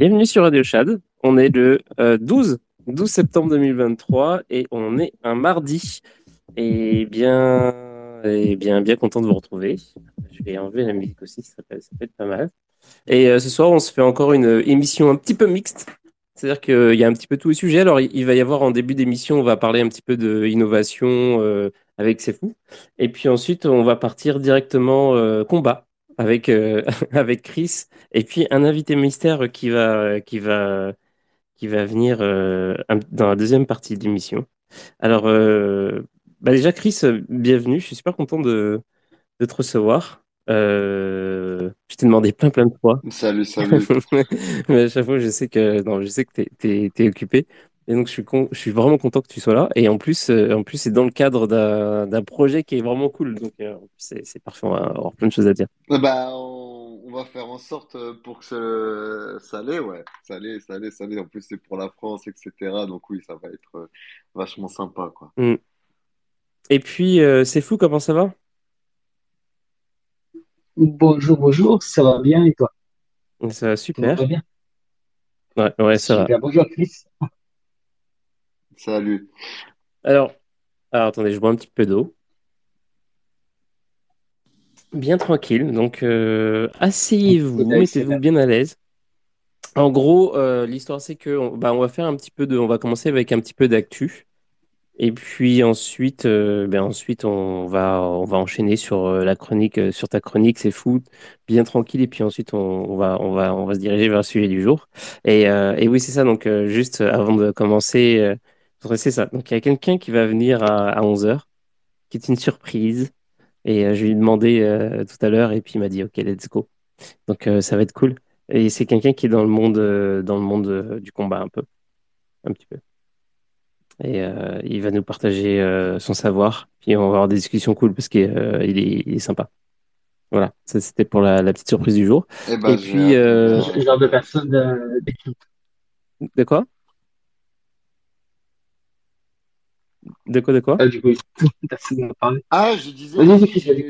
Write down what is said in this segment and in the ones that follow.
Bienvenue sur Radio Chad. On est le 12, euh, 12 septembre 2023 et on est un mardi. Et bien, et bien, bien content de vous retrouver. Je vais enlever la musique aussi, ça peut, être pas mal. Et euh, ce soir, on se fait encore une émission un petit peu mixte. C'est-à-dire qu'il y a un petit peu tous les sujets. Alors, il va y avoir en début d'émission, on va parler un petit peu d'innovation euh, avec C'est Fou. Et puis ensuite, on va partir directement combat avec, avec Chris et puis un invité mystère qui va, qui va, qui va venir euh, dans la deuxième partie de l'émission. Alors, euh, bah déjà, Chris, bienvenue. Je suis super content de, de te recevoir. Euh, je t'ai demandé plein plein de fois. Salut, salut. Mais à chaque fois, je sais que non, je sais que tu es, occupé. Et donc, je suis, con, je suis vraiment content que tu sois là. Et en plus, en plus c'est dans le cadre d'un projet qui est vraiment cool. Donc, c'est parfait. On va avoir plein de choses à dire. Bah, on va faire en sorte euh, pour que ça allait, ouais. Ça allait, ça allait, ça allait. En plus, c'est pour la France, etc. Donc oui, ça va être euh, vachement sympa, quoi. Mm. Et puis, euh, c'est fou, comment ça va? Bonjour, bonjour, ça va bien et toi? Ça va super. Ça va bien? Ouais, ouais, ça va. Bonjour Chris. Salut. Alors, alors, attendez, je bois un petit peu d'eau. Bien tranquille. Donc, euh, asseyez-vous, mettez-vous bien à l'aise. En gros, euh, l'histoire, c'est que on, bah, on va faire un petit peu de. On va commencer avec un petit peu d'actu. Et puis ensuite, euh, ben ensuite on va, on va enchaîner sur la chronique, sur ta chronique, c'est fou, bien tranquille. Et puis ensuite, on, va, on, va, on va se diriger vers le sujet du jour. Et, et oui, c'est ça. Donc, juste avant de commencer, c'est ça. Donc, il y a quelqu'un qui va venir à, à 11h, qui est une surprise. Et euh, je lui ai demandé euh, tout à l'heure et puis il m'a dit OK, let's go. Donc euh, ça va être cool. Et c'est quelqu'un qui est dans le monde, dans le monde du combat un peu, un petit peu. Et il va nous partager son savoir. Puis on va avoir des discussions cool parce qu'il est, il est sympa. Voilà, ça c'était pour la, petite surprise du jour. Eh ben, et puis, euh... genre de personne d'équipe. De quoi? De quoi, de quoi Ah, du coup, Ah, je disais,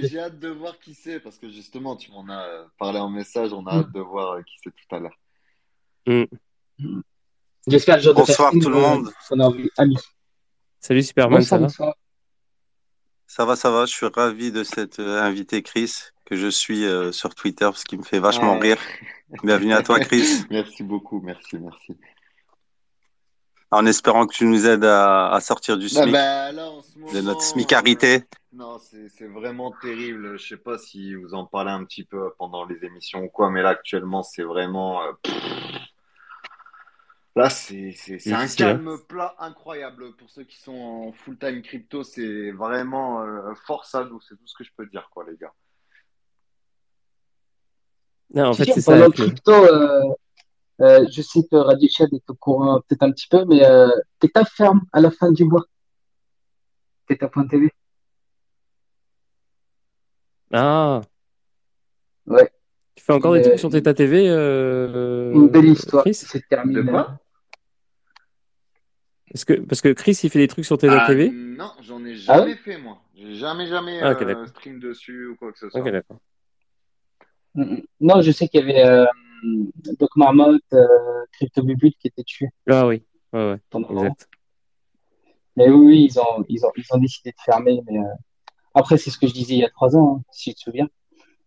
j'ai hâte de voir qui c'est, parce que justement, tu m'en as parlé en message, on a hâte de voir euh, qui c'est tout à l'heure. Mm. J'espère que Bonsoir tout le monde. Ami. Salut Superman, ça va Ça va, ça va. Je suis ravi de cet euh, invité Chris que je suis euh, sur Twitter parce qu'il me fait vachement rire. Bienvenue à toi, Chris. Merci beaucoup, merci, merci. En espérant que tu nous aides à, à sortir du Bah, SMIC, bah, là, en ce de notre SMICarité. euh, non, c'est vraiment terrible. Je sais pas si vous en parlez un petit peu pendant les émissions ou quoi, mais là, actuellement, c'est vraiment. euh, Là, c'est un hein. calme plat incroyable. Pour ceux qui sont en full-time crypto, c'est vraiment euh, force à nous. C'est tout ce que je peux dire, quoi, les gars. Non, en fait, c'est ça. pendant crypto, euh, euh, je sais que Radichad est au courant peut-être un petit peu, mais euh, Theta ferme à la fin du mois. Theta.tv. Ah, Ouais, tu fais encore des trucs sur Theta TV, euh, une belle histoire. Chris? C'est terminé. De quoi? Est-ce que, parce que Chris, il fait des trucs sur Theta Ah, TV? non, j'en ai Ah jamais fait, moi. J'ai jamais, jamais Ah, ok, euh, d'accord. stream dessus ou quoi que ce soit. Ok, d'accord. Mm, mm. Non, je sais qu'il y avait euh, Doc Marmotte, euh, Crypto Bubut qui était tué Ah oui, ouais, exact. Mais oui, oui, ils ont, ils ont, ils ont décidé de fermer. Mais euh, après, c'est ce que je disais il y a trois ans, hein, si tu te souviens.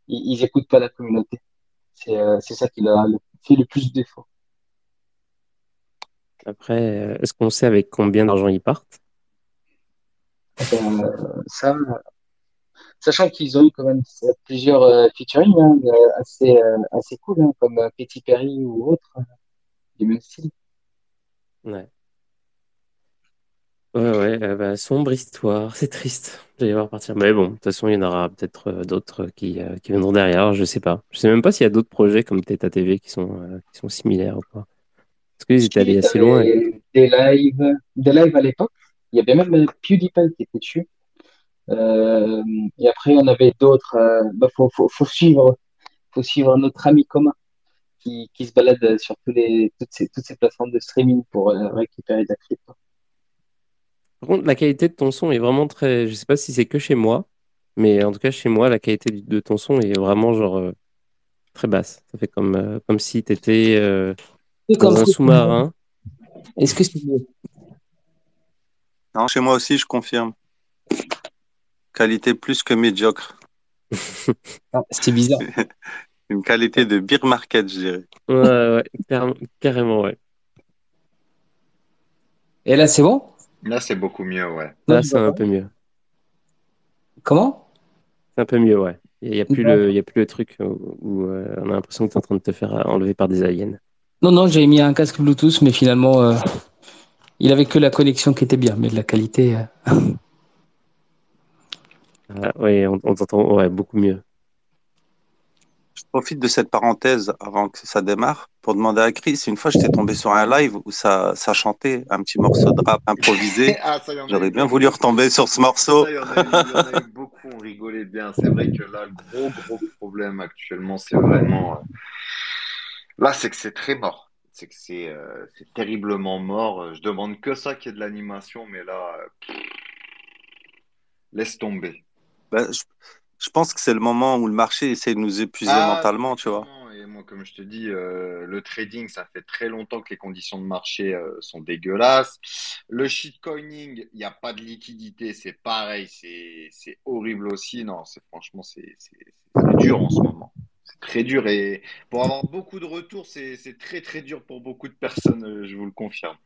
Ils, ils écoutent pas la communauté. C'est euh, ça qui leur a fait le plus de défaut. Après, euh, est-ce qu'on sait avec combien d'argent ils partent? Euh, ça, sachant qu'ils ont eu quand même plusieurs euh, featuring hein, euh, assez, euh, assez cool, hein, comme euh, Katy Perry ou autre, du même style. Ouais. Ouais, ouais, euh, bah, sombre histoire, c'est triste les voir partir. Mais bon, de toute façon, il y en aura peut-être euh, d'autres qui, euh, qui viendront derrière, je sais pas. Je sais même pas s'il y a d'autres projets comme Theta TV qui sont, euh, qui sont similaires ou quoi. Parce qu'ils étaient allés assez loin. T'avais Des lives, des lives à l'époque. Il y avait même euh, PewDiePie qui était dessus. Euh, et après, on avait d'autres. Euh, bah, faut, faut, faut suivre, faut suivre notre ami commun qui, qui se balade sur tous les, toutes ces, toutes ces plateformes de streaming pour euh, récupérer de la crypto. Par contre, la qualité de ton son est vraiment très. Je sais pas si c'est que chez moi, mais en tout cas, chez moi, la qualité de ton son est vraiment genre euh, très basse. Ça fait comme, euh, comme si tu étais dans un sous-marin. Est-ce que c'est mieux? Non, chez moi aussi, je confirme. Qualité plus que médiocre. Ah, C'est bizarre. Une qualité de beer market, je dirais. Ouais, ouais, carrément, carrément, ouais. Et là, c'est bon? Là, c'est beaucoup mieux, ouais. Non, Là, c'est un peu mieux. Comment? C'est un peu mieux, ouais. Il n'y a, plus le, il y a plus le truc où, où, euh, on a l'impression que tu es en train de te faire enlever par des aliens. Non, non, j'ai mis un casque Bluetooth, mais finalement, euh, il avait que la connexion qui était bien, mais de la qualité. euh, Ah, ouais, on, on t'entend ouais, beaucoup mieux. Je profite de cette parenthèse avant que ça démarre pour demander à Chris. Une fois, j'étais tombé sur un live où ça, ça chantait un petit morceau de rap improvisé. Ah, J'aurais bien voulu retomber sur ce morceau. Ça, il y en a eu, il y en a eu beaucoup, on rigolait bien. C'est vrai que là, le gros, gros problème actuellement, c'est vraiment. euh, Là, c'est que c'est très mort. C'est que c'est euh, c'est terriblement mort. Je demande que ça qu'il y ait de l'animation, mais là, euh, laisse tomber. Ben, je, je pense que c'est le moment où le marché essaie de nous épuiser Ah, mentalement, tu vois. Et moi, comme je te dis, euh, le trading, ça fait très longtemps que les conditions de marché euh, sont dégueulasses. Le shitcoining, il n'y a pas de liquidité, c'est pareil, c'est horrible aussi. Non, c'est franchement, c'est dur en ce moment. C'est très dur et pour avoir beaucoup de retours, c'est c'est très très dur pour beaucoup de personnes, euh, je vous le confirme.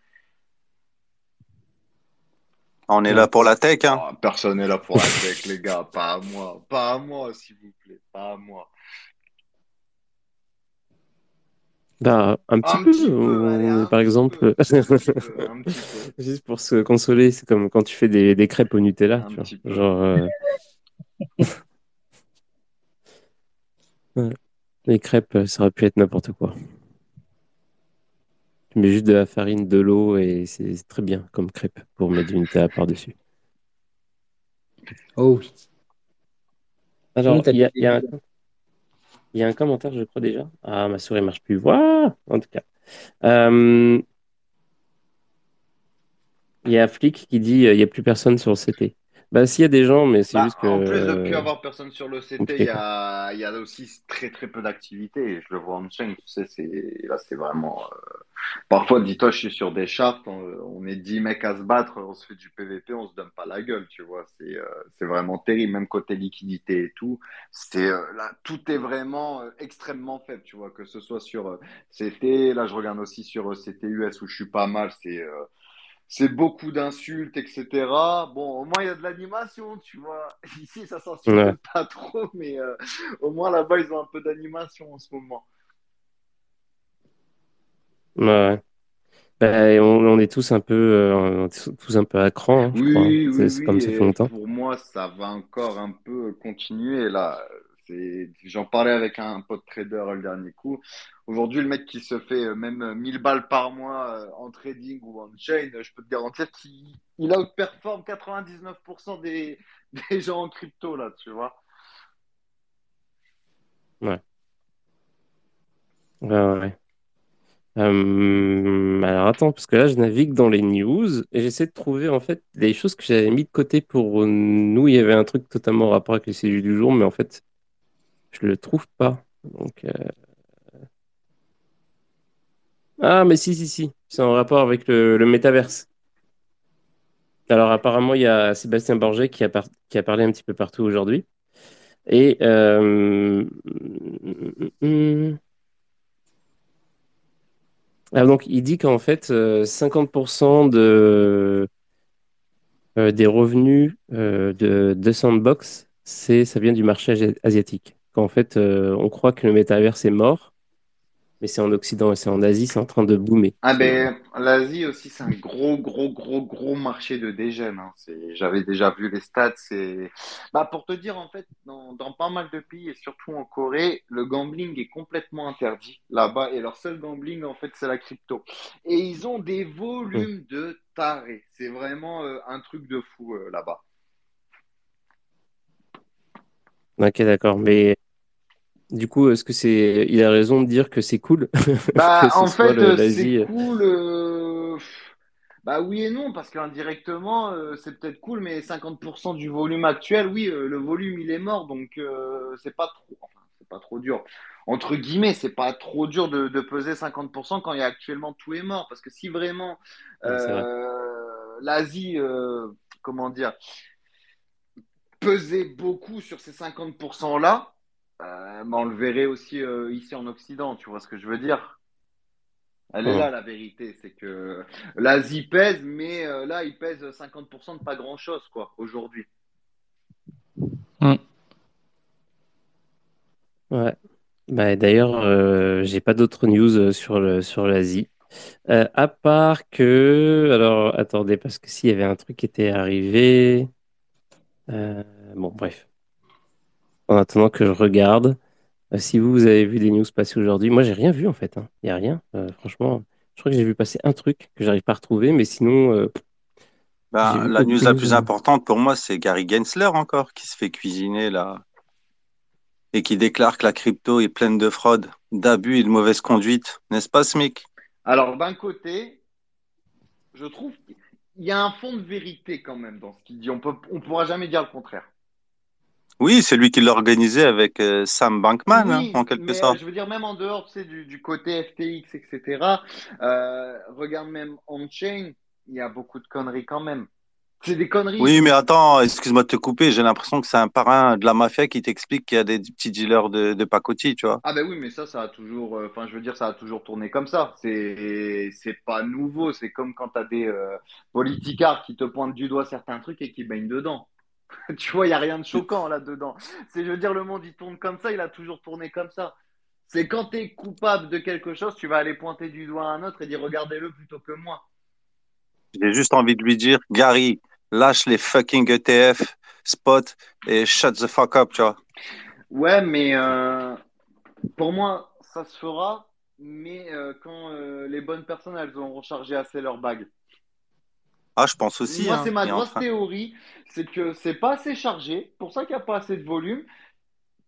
On est là pour la tech, hein. Ah, personne n'est là pour la tech, les gars, pas à moi, pas à moi, s'il vous plaît, pas à moi. Bah, un petit Un peu. petit peu, on- allez, un par petit exemple, peu, un petit peu, un petit peu. juste pour se consoler, c'est comme quand tu fais des, des crêpes au Nutella, tu vois. Genre, euh, ouais. Les crêpes, ça aurait pu être n'importe quoi. Mets juste de la farine, de l'eau et c'est très bien comme crêpe pour mettre du Nutella par-dessus. Oh oui. Alors, il y a, y un, il y a un commentaire, je crois déjà. Ah, ma souris marche plus. Voilà, en tout cas. Euh, il y a Flick qui dit euh, il n'y a plus personne sur le CT. Bah, s'il y a des gens, mais c'est Bah, juste que. en plus de ne plus avoir personne sur le CT, il y a, y a aussi très très peu d'activité. Je le vois en chaîne, tu sais, c'est, là c'est vraiment. euh, Parfois, dis-toi, je suis sur des charts, on, on est 10 mecs à se battre, on se fait du PVP, on se donne pas la gueule, tu vois. C'est euh, vraiment terrible, même côté liquidité et tout. C'est euh, là, tout est vraiment extrêmement faible, tu vois, que ce soit sur CT, là je regarde aussi sur euh, CTUS où je suis pas mal, c'est c'est beaucoup d'insultes, etc. Bon, au moins il y a de l'animation, tu vois. Ici, ça Ouais, s'insulte pas trop, mais euh, au moins là-bas, ils ont un peu d'animation en ce moment. ouais. ouais. Bah, on, on est tous un peu, euh, tous un peu à cran, hein, je crois. Oui, oui, C'est oui, comme ça fait longtemps. pour moi, ça va encore un peu continuer là. J'en parlais avec un pote trader le dernier coup. Aujourd'hui, le mec qui se fait euh, même euh, 1000 balles par mois euh, en trading ou en chain, euh, je peux te garantir qu'il il outperforme 99% des, des gens en crypto là, tu vois. Ouais, ouais, ouais. Euh, alors attends, parce que là, je navigue dans les news et j'essaie de trouver en fait des choses que j'avais mis de côté pour nous. Il y avait un truc totalement en rapport avec les cellules du jour, mais en fait, je le trouve pas. Euh, Ah, mais si, si, si. C'est en rapport avec le, le métaverse. Alors apparemment, il y a Sébastien Borget qui a, parlé un petit peu partout aujourd'hui. Et euh, ah, donc, il dit qu'en fait, euh, 50% de, euh, des revenus euh, de, de Sandbox, ça vient du marché asi- asiatique. Qu'en fait, euh, on croit que le métaverse est mort, mais c'est en Occident et c'est en Asie, c'est en train de boomer. Ah ben, l'Asie aussi, c'est un gros, gros, gros, gros marché de dégènes. hein. J'avais déjà vu les stats. C'est, bah, pour te dire, en fait, dans, dans pas mal de pays et surtout en Corée, le gambling est complètement interdit là-bas et leur seul gambling, en fait, c'est la crypto. Et ils ont des volumes de tarés. C'est vraiment euh, un truc de fou euh, là-bas. Ok, d'accord. Mais Du coup, est-ce que c'est, il a raison de dire que c'est cool? Bah, en fait, euh, c'est cool. euh, Bah oui et non, parce qu'indirectement, euh, c'est peut-être cool, mais 50% du volume actuel, oui, euh, le volume, il est mort, donc c'est pas trop, enfin, c'est pas trop dur. Entre guillemets, c'est pas trop dur de, de peser 50% quand il y a actuellement tout est mort, parce que si vraiment Ouais, c'est vrai. l'Asie, comment dire, pesait beaucoup sur ces 50%-là, euh, bah, on le verrait aussi euh, ici en Occident, tu vois ce que je veux dire? Elle est là la vérité, c'est que l'Asie pèse, mais euh, là il pèse 50% de pas grand-chose quoi aujourd'hui. Ouais. Bah, d'ailleurs, euh, j'ai pas d'autres news sur le, sur l'Asie. Euh, à part que, alors, attendez, parce que s'il y avait un truc qui était arrivé, euh, bon, bref. En attendant que je regarde, euh, si vous, vous avez vu des news passer aujourd'hui, moi, j'ai rien vu en fait. hein. Il y a rien. Euh, franchement, je crois que j'ai vu passer un truc que j'arrive pas à retrouver, mais sinon, euh, vu la news la plus importante pour moi, c'est Gary Gensler encore, qui se fait cuisiner là et qui déclare que la crypto est pleine de fraude, d'abus et de mauvaise conduite. N'est-ce pas, SMIC? Alors d'un côté, je trouve qu'il y a un fond de vérité quand même dans ce qu'il dit. On peut, on pourra jamais dire le contraire. Oui, c'est lui qui l'a organisé avec euh, Sam Bankman, hein, en quelque mais euh, sorte. je veux dire même en dehors, tu sais, du, du côté FTX, etc. euh, regarde même on-chain, il y a beaucoup de conneries quand même. C'est des conneries. Oui, mais attends, excuse-moi de te couper, j'ai l'impression que c'est un parrain de la mafia qui t'explique qu'il y a des petits dealers de, de pacotille, tu vois. Ah ben oui, mais ça, ça a toujours, euh, enfin, je veux dire, ça a toujours tourné comme ça. C'est, c'est pas nouveau. C'est comme quand t'as des euh, politicards qui te pointent du doigt certains trucs et qui baignent dedans. Tu vois, il y a rien de choquant là-dedans. C'est, je veux dire, le monde il tourne comme ça. Il a toujours tourné comme ça. C'est quand t'es coupable de quelque chose, tu vas aller pointer du doigt à un autre et dire regardez-le plutôt que moi. J'ai juste envie de lui dire, Gary, lâche les fucking ETF, spot et shut the fuck up, tu vois. Ouais, mais euh, pour moi, ça se fera, mais euh, quand euh, les bonnes personnes elles auront rechargé assez leur bague. Ah, je pense aussi, Moi, hein. c'est ma grosse enfin, théorie, c'est que c'est pas assez chargé, pour ça qu'il n'y a pas assez de volume.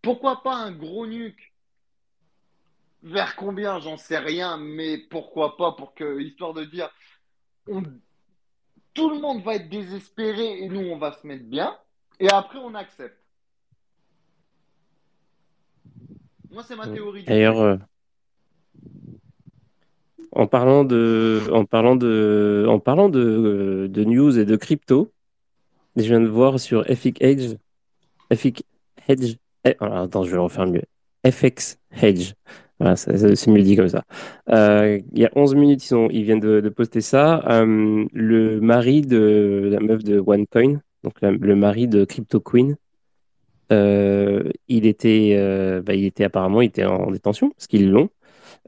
Pourquoi pas un gros nuke? Vers combien? J'en sais rien, mais pourquoi pas pour que, histoire de dire, on, tout le monde va être désespéré et nous, on va se mettre bien. Et après, on accepte. Moi, c'est ma théorie. D'ailleurs, euh, en parlant de, en parlant de, en parlant de, euh, de news et de crypto, je viens de voir sur FX Hedge, FX Hedge, attends, je vais le refaire mieux. FX Hedge. Voilà, c'est mieux dit comme ça. Euh, il y a 11 minutes, ils, ont, ils viennent de, de poster ça. Euh, le mari de la meuf de OneCoin, donc le mari de Crypto Queen, euh, il, était, euh, bah, il était apparemment il était en détention, parce qu'ils l'ont.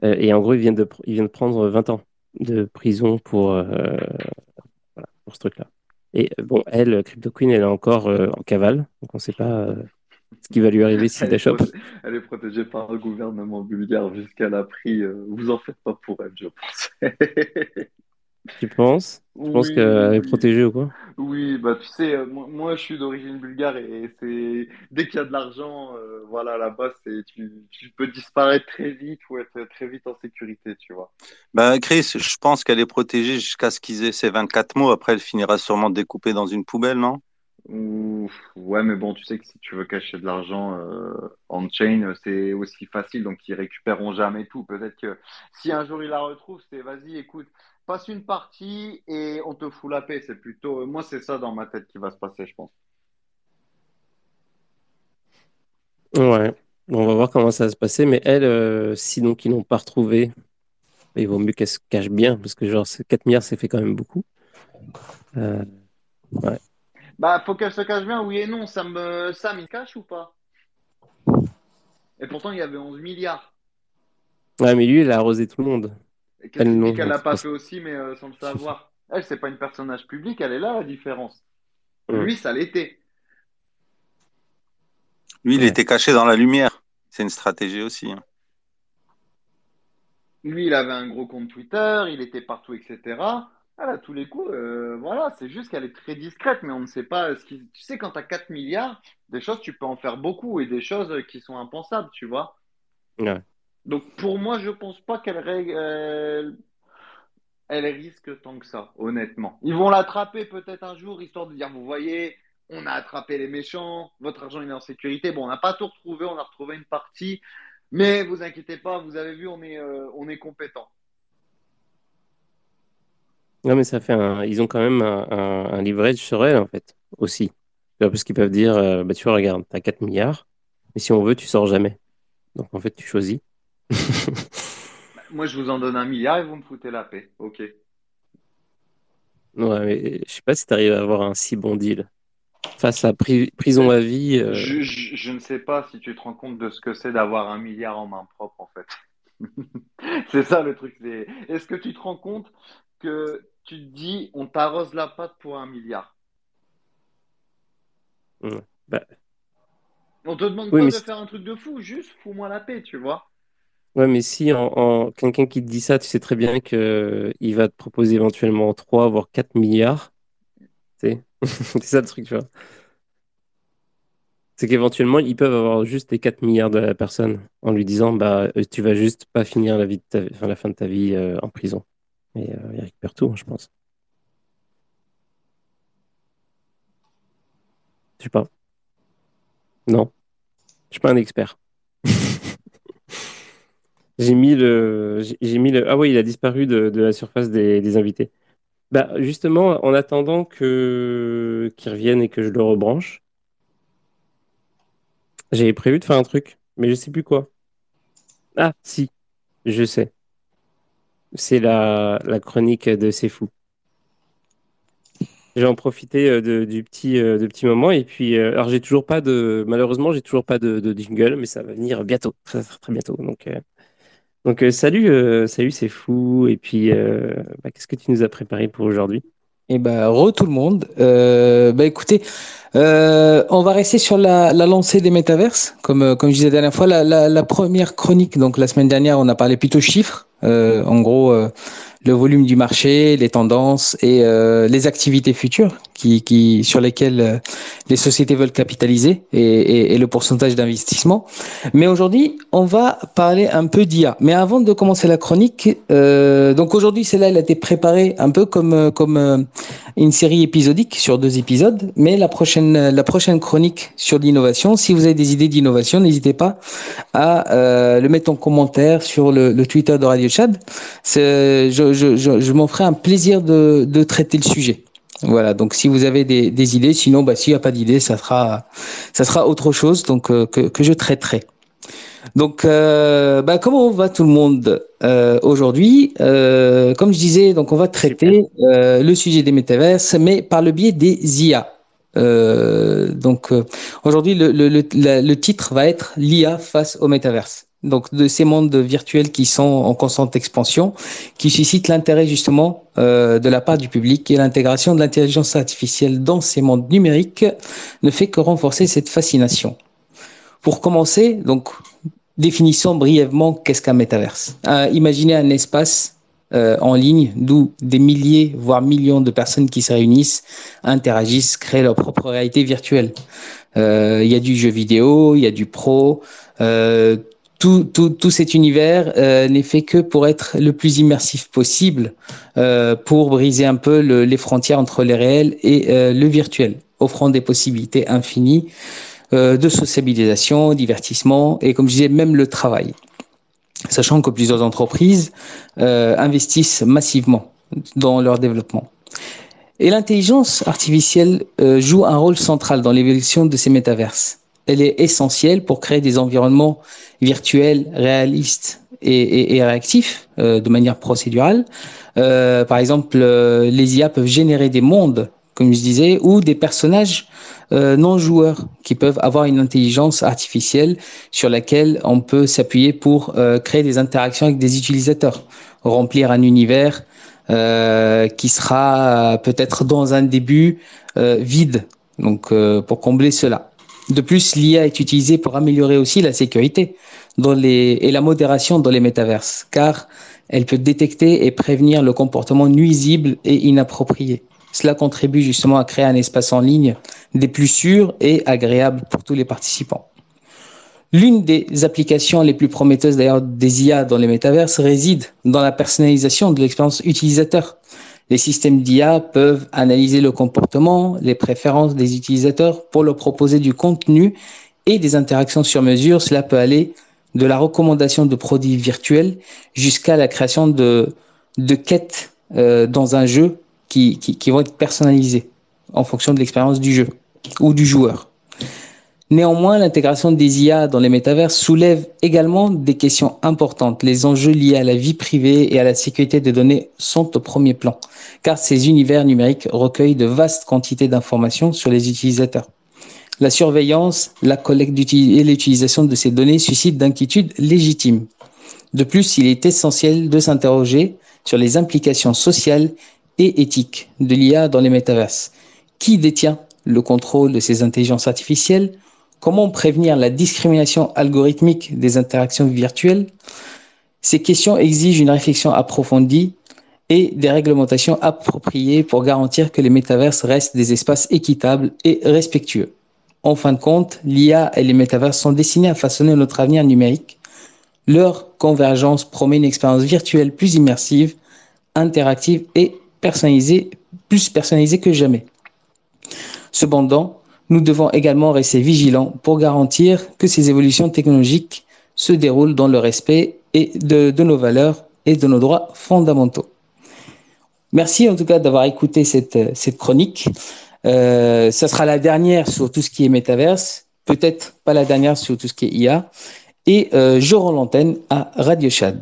Euh, et en gros, il vient, de, prendre 20 ans de prison pour, voilà, pour ce truc-là. Et bon, elle, Crypto Queen, elle est encore en cavale, donc on ne sait pas ce qui va lui arriver si elle, chope. elle est protégée par le gouvernement bulgare jusqu'à la pris. vous en faites pas pour elle, je pense. Tu penses? Tu penses qu'elle est protégée ou quoi? Oui, bah tu sais, euh, moi, je suis d'origine bulgare et c'est dès qu'il y a de l'argent, euh, voilà, là-bas, c'est tu, tu, peux disparaître très vite ou être très vite en sécurité, tu vois. Bah Chris, je pense qu'elle est protégée jusqu'à ce qu'ils aient ses 24 mots. Après, elle finira sûrement découpée dans une poubelle, non? Ouais, mais bon, tu sais que si tu veux cacher de l'argent euh, en chain, c'est aussi facile, donc ils récupéreront jamais tout. Peut-être que si un jour ils la retrouvent, c'est vas-y, écoute, passe une partie et on te fout la paix. C'est plutôt, moi, c'est ça dans ma tête qui va se passer, je pense. Ouais, on va voir comment ça va se passer. Mais elle, euh, si donc ils n'ont pas retrouvé, il vaut mieux qu'elle se cache bien parce que genre 4 milliards, c'est fait quand même beaucoup. Euh, ouais. Bah, faut qu'elle se cache bien, oui et non. Ça me, Sam, il cache ou pas? Et pourtant, il y avait 11 milliards. Ouais, mais lui, il a arrosé tout le monde. Dit qu'elle l'a pas fait aussi, mais euh, sans le savoir. Elle, c'est pas une personnage public, elle est là la différence. Lui, ça l'était. Lui, il était caché dans la lumière. C'est une stratégie aussi. Hein. Lui, il avait un gros compte Twitter, il était partout, etc. Elle, à tous les coups, euh, voilà, c'est juste qu'elle est très discrète, mais on ne sait pas ce qui. Tu sais, quand tu as 4 milliards, des choses, tu peux en faire beaucoup et des choses qui sont impensables, tu vois. Ouais. Donc pour moi, je pense pas qu'elle elle risque tant que ça, honnêtement. Ils vont l'attraper peut-être un jour, histoire de dire, vous voyez, on a attrapé les méchants, votre argent est en sécurité. Bon, on n'a pas tout retrouvé, on a retrouvé une partie, mais vous inquiétez pas, vous avez vu, on est, euh, on est compétent. Non, mais ça fait un... Ils ont quand même un, un, leverage sur elle, en fait, aussi. Parce qu'ils peuvent dire, euh, bah, tu vois, regarde, tu as 4 milliards, mais si on veut, tu sors jamais. Donc, en fait, tu choisis. Moi, je vous en donne un milliard et vous me foutez la paix. Ok. Ouais, mais je sais pas si tu arrives à avoir un si bon deal. Face à prison à vie. Euh. Je, ne sais pas si tu te rends compte de ce que c'est d'avoir un milliard en main propre, en fait. c'est ça le truc. Est-ce que tu te rends compte que tu te dis, on t'arrose la patte pour un milliard bah. On te demande pas de faire un truc de fou, juste fous-moi la paix, tu vois. Ouais, mais si en, quelqu'un qui te dit ça, tu sais très bien qu'il va te proposer éventuellement 3 voire 4 milliards. C'est ça le truc, tu vois. C'est qu'éventuellement, ils peuvent avoir juste les 4 milliards de la personne en lui disant bah euh, tu vas juste pas finir la, vie de ta, enfin, la fin de ta vie euh, en prison. Et euh, il récupère tout, hein, je pense. Je sais pas. Non. Je suis pas un expert. J'ai mis le, j'ai mis le. Ah oui, il a disparu de, de la surface des, des, invités. Bah justement, en attendant que qu'il revienne et que je le rebranche, j'avais prévu de faire un truc, mais je sais plus quoi. Ah si, je sais. C'est la, chronique de C'est fou. J'ai en profité euh, de, du petit, euh, petit moment et puis euh, alors j'ai toujours pas de malheureusement j'ai toujours pas de, jingle mais ça va venir bientôt très, bientôt donc salut, salut, c'est fou. Et puis, bah, qu'est-ce que tu nous as préparé pour aujourd'hui? Eh ben, re tout le monde. bah écoutez, on va rester sur la, lancée des métaverses. Comme comme je disais la dernière fois, la, première chronique. Donc la semaine dernière, on a parlé plutôt chiffres. en gros, le volume du marché, les tendances et euh, les activités futures qui, qui sur lesquelles euh, les sociétés veulent capitaliser et, et, et le pourcentage d'investissement. Mais aujourd'hui, on va parler un peu d'IA. Mais avant de commencer la chronique, euh, donc aujourd'hui, celle-là, elle a été préparée un peu comme euh, comme euh, une série épisodique sur deux épisodes. Mais la prochaine la prochaine chronique sur l'innovation, si vous avez des idées d'innovation, n'hésitez pas à euh, le mettre en commentaire sur le, le Twitter de Radio Chad. Je, je, je, je m'en ferai un plaisir de, de traiter le sujet. Voilà, donc si vous avez des, des idées, sinon, bah, s'il n'y a pas d'idées, ça sera, ça sera autre chose donc, euh, que, que je traiterai. Donc, euh, bah, comment va tout le monde euh, aujourd'hui? Euh, Comme je disais, donc on va traiter euh, le sujet des métaverses, mais par le biais des IA. Euh, donc aujourd'hui, le, le, le, le, titre va être l'IA face au métaverse donc de ces mondes virtuels qui sont en constante expansion, qui suscitent l'intérêt justement euh, de la part du public et l'intégration de l'intelligence artificielle dans ces mondes numériques ne fait que renforcer cette fascination. Pour commencer, donc définissons brièvement qu'est-ce qu'un métaverse. Imaginez un espace euh, en ligne d'où des milliers, voire millions de personnes qui se réunissent, interagissent, créent leur propre réalité virtuelle. Euh, il y a du jeu vidéo, il y a du pro, euh, tout, cet univers euh, n'est fait que pour être le plus immersif possible, euh, pour briser un peu le, les frontières entre les réels et euh, le virtuel, offrant des possibilités infinies de sociabilisation, divertissement et, comme je disais, même le travail. Sachant que plusieurs entreprises investissent massivement dans leur développement. Et l'intelligence artificielle joue un rôle central dans l'évolution de ces métaverses elle est essentielle pour créer des environnements virtuels réalistes et, et, réactifs euh, de manière procédurale. Euh, par exemple, euh, les IA peuvent générer des mondes, comme je disais, ou des personnages euh, non joueurs qui peuvent avoir une intelligence artificielle sur laquelle on peut s'appuyer pour euh, créer des interactions avec des utilisateurs, remplir un univers qui sera peut-être dans un début vide, donc pour combler cela. De plus, l'IA est utilisée pour améliorer aussi la sécurité et la modération dans les métaverses, car elle peut détecter et prévenir le comportement nuisible et inapproprié. Cela contribue justement à créer un espace en ligne des plus sûrs et agréables pour tous les participants. L'une des applications les plus prometteuses d'ailleurs des IA dans les métaverses réside dans la personnalisation de l'expérience utilisateur. Les systèmes d'IA peuvent analyser le comportement, les préférences des utilisateurs pour leur proposer du contenu et des interactions sur mesure. Cela peut aller de la recommandation de produits virtuels jusqu'à la création de, de quêtes euh, dans un jeu qui, qui, qui vont être personnalisées en fonction de l'expérience du jeu ou du joueur. Néanmoins, l'intégration des IA dans les métavers soulève également des questions importantes. Les enjeux liés à la vie privée et à la sécurité des données sont au premier plan, car ces univers numériques recueillent de vastes quantités d'informations sur les utilisateurs. La surveillance, la collecte et l'utilisation de ces données suscitent d'inquiétudes légitimes. De plus, il est essentiel de s'interroger sur les implications sociales et éthiques de l'IA dans les métaverses. Qui détient le contrôle de ces intelligences artificielles? Comment prévenir la discrimination algorithmique des interactions virtuelles Ces questions exigent une réflexion approfondie et des réglementations appropriées pour garantir que les métaverses restent des espaces équitables et respectueux. En fin de compte, l'IA et les métaverses sont destinés à façonner notre avenir numérique. Leur convergence promet une expérience virtuelle plus immersive, interactive et personnalisée, plus personnalisée que jamais. Cependant, nous devons également rester vigilants pour garantir que ces évolutions technologiques se déroulent dans le respect et de, de nos valeurs et de nos droits fondamentaux. Merci en tout cas d'avoir écouté cette, cette chronique. Euh, ça sera la dernière sur tout ce qui est métaverse, peut-être pas la dernière sur tout ce qui est IA. Et euh, je rends l'antenne à Radio Chad.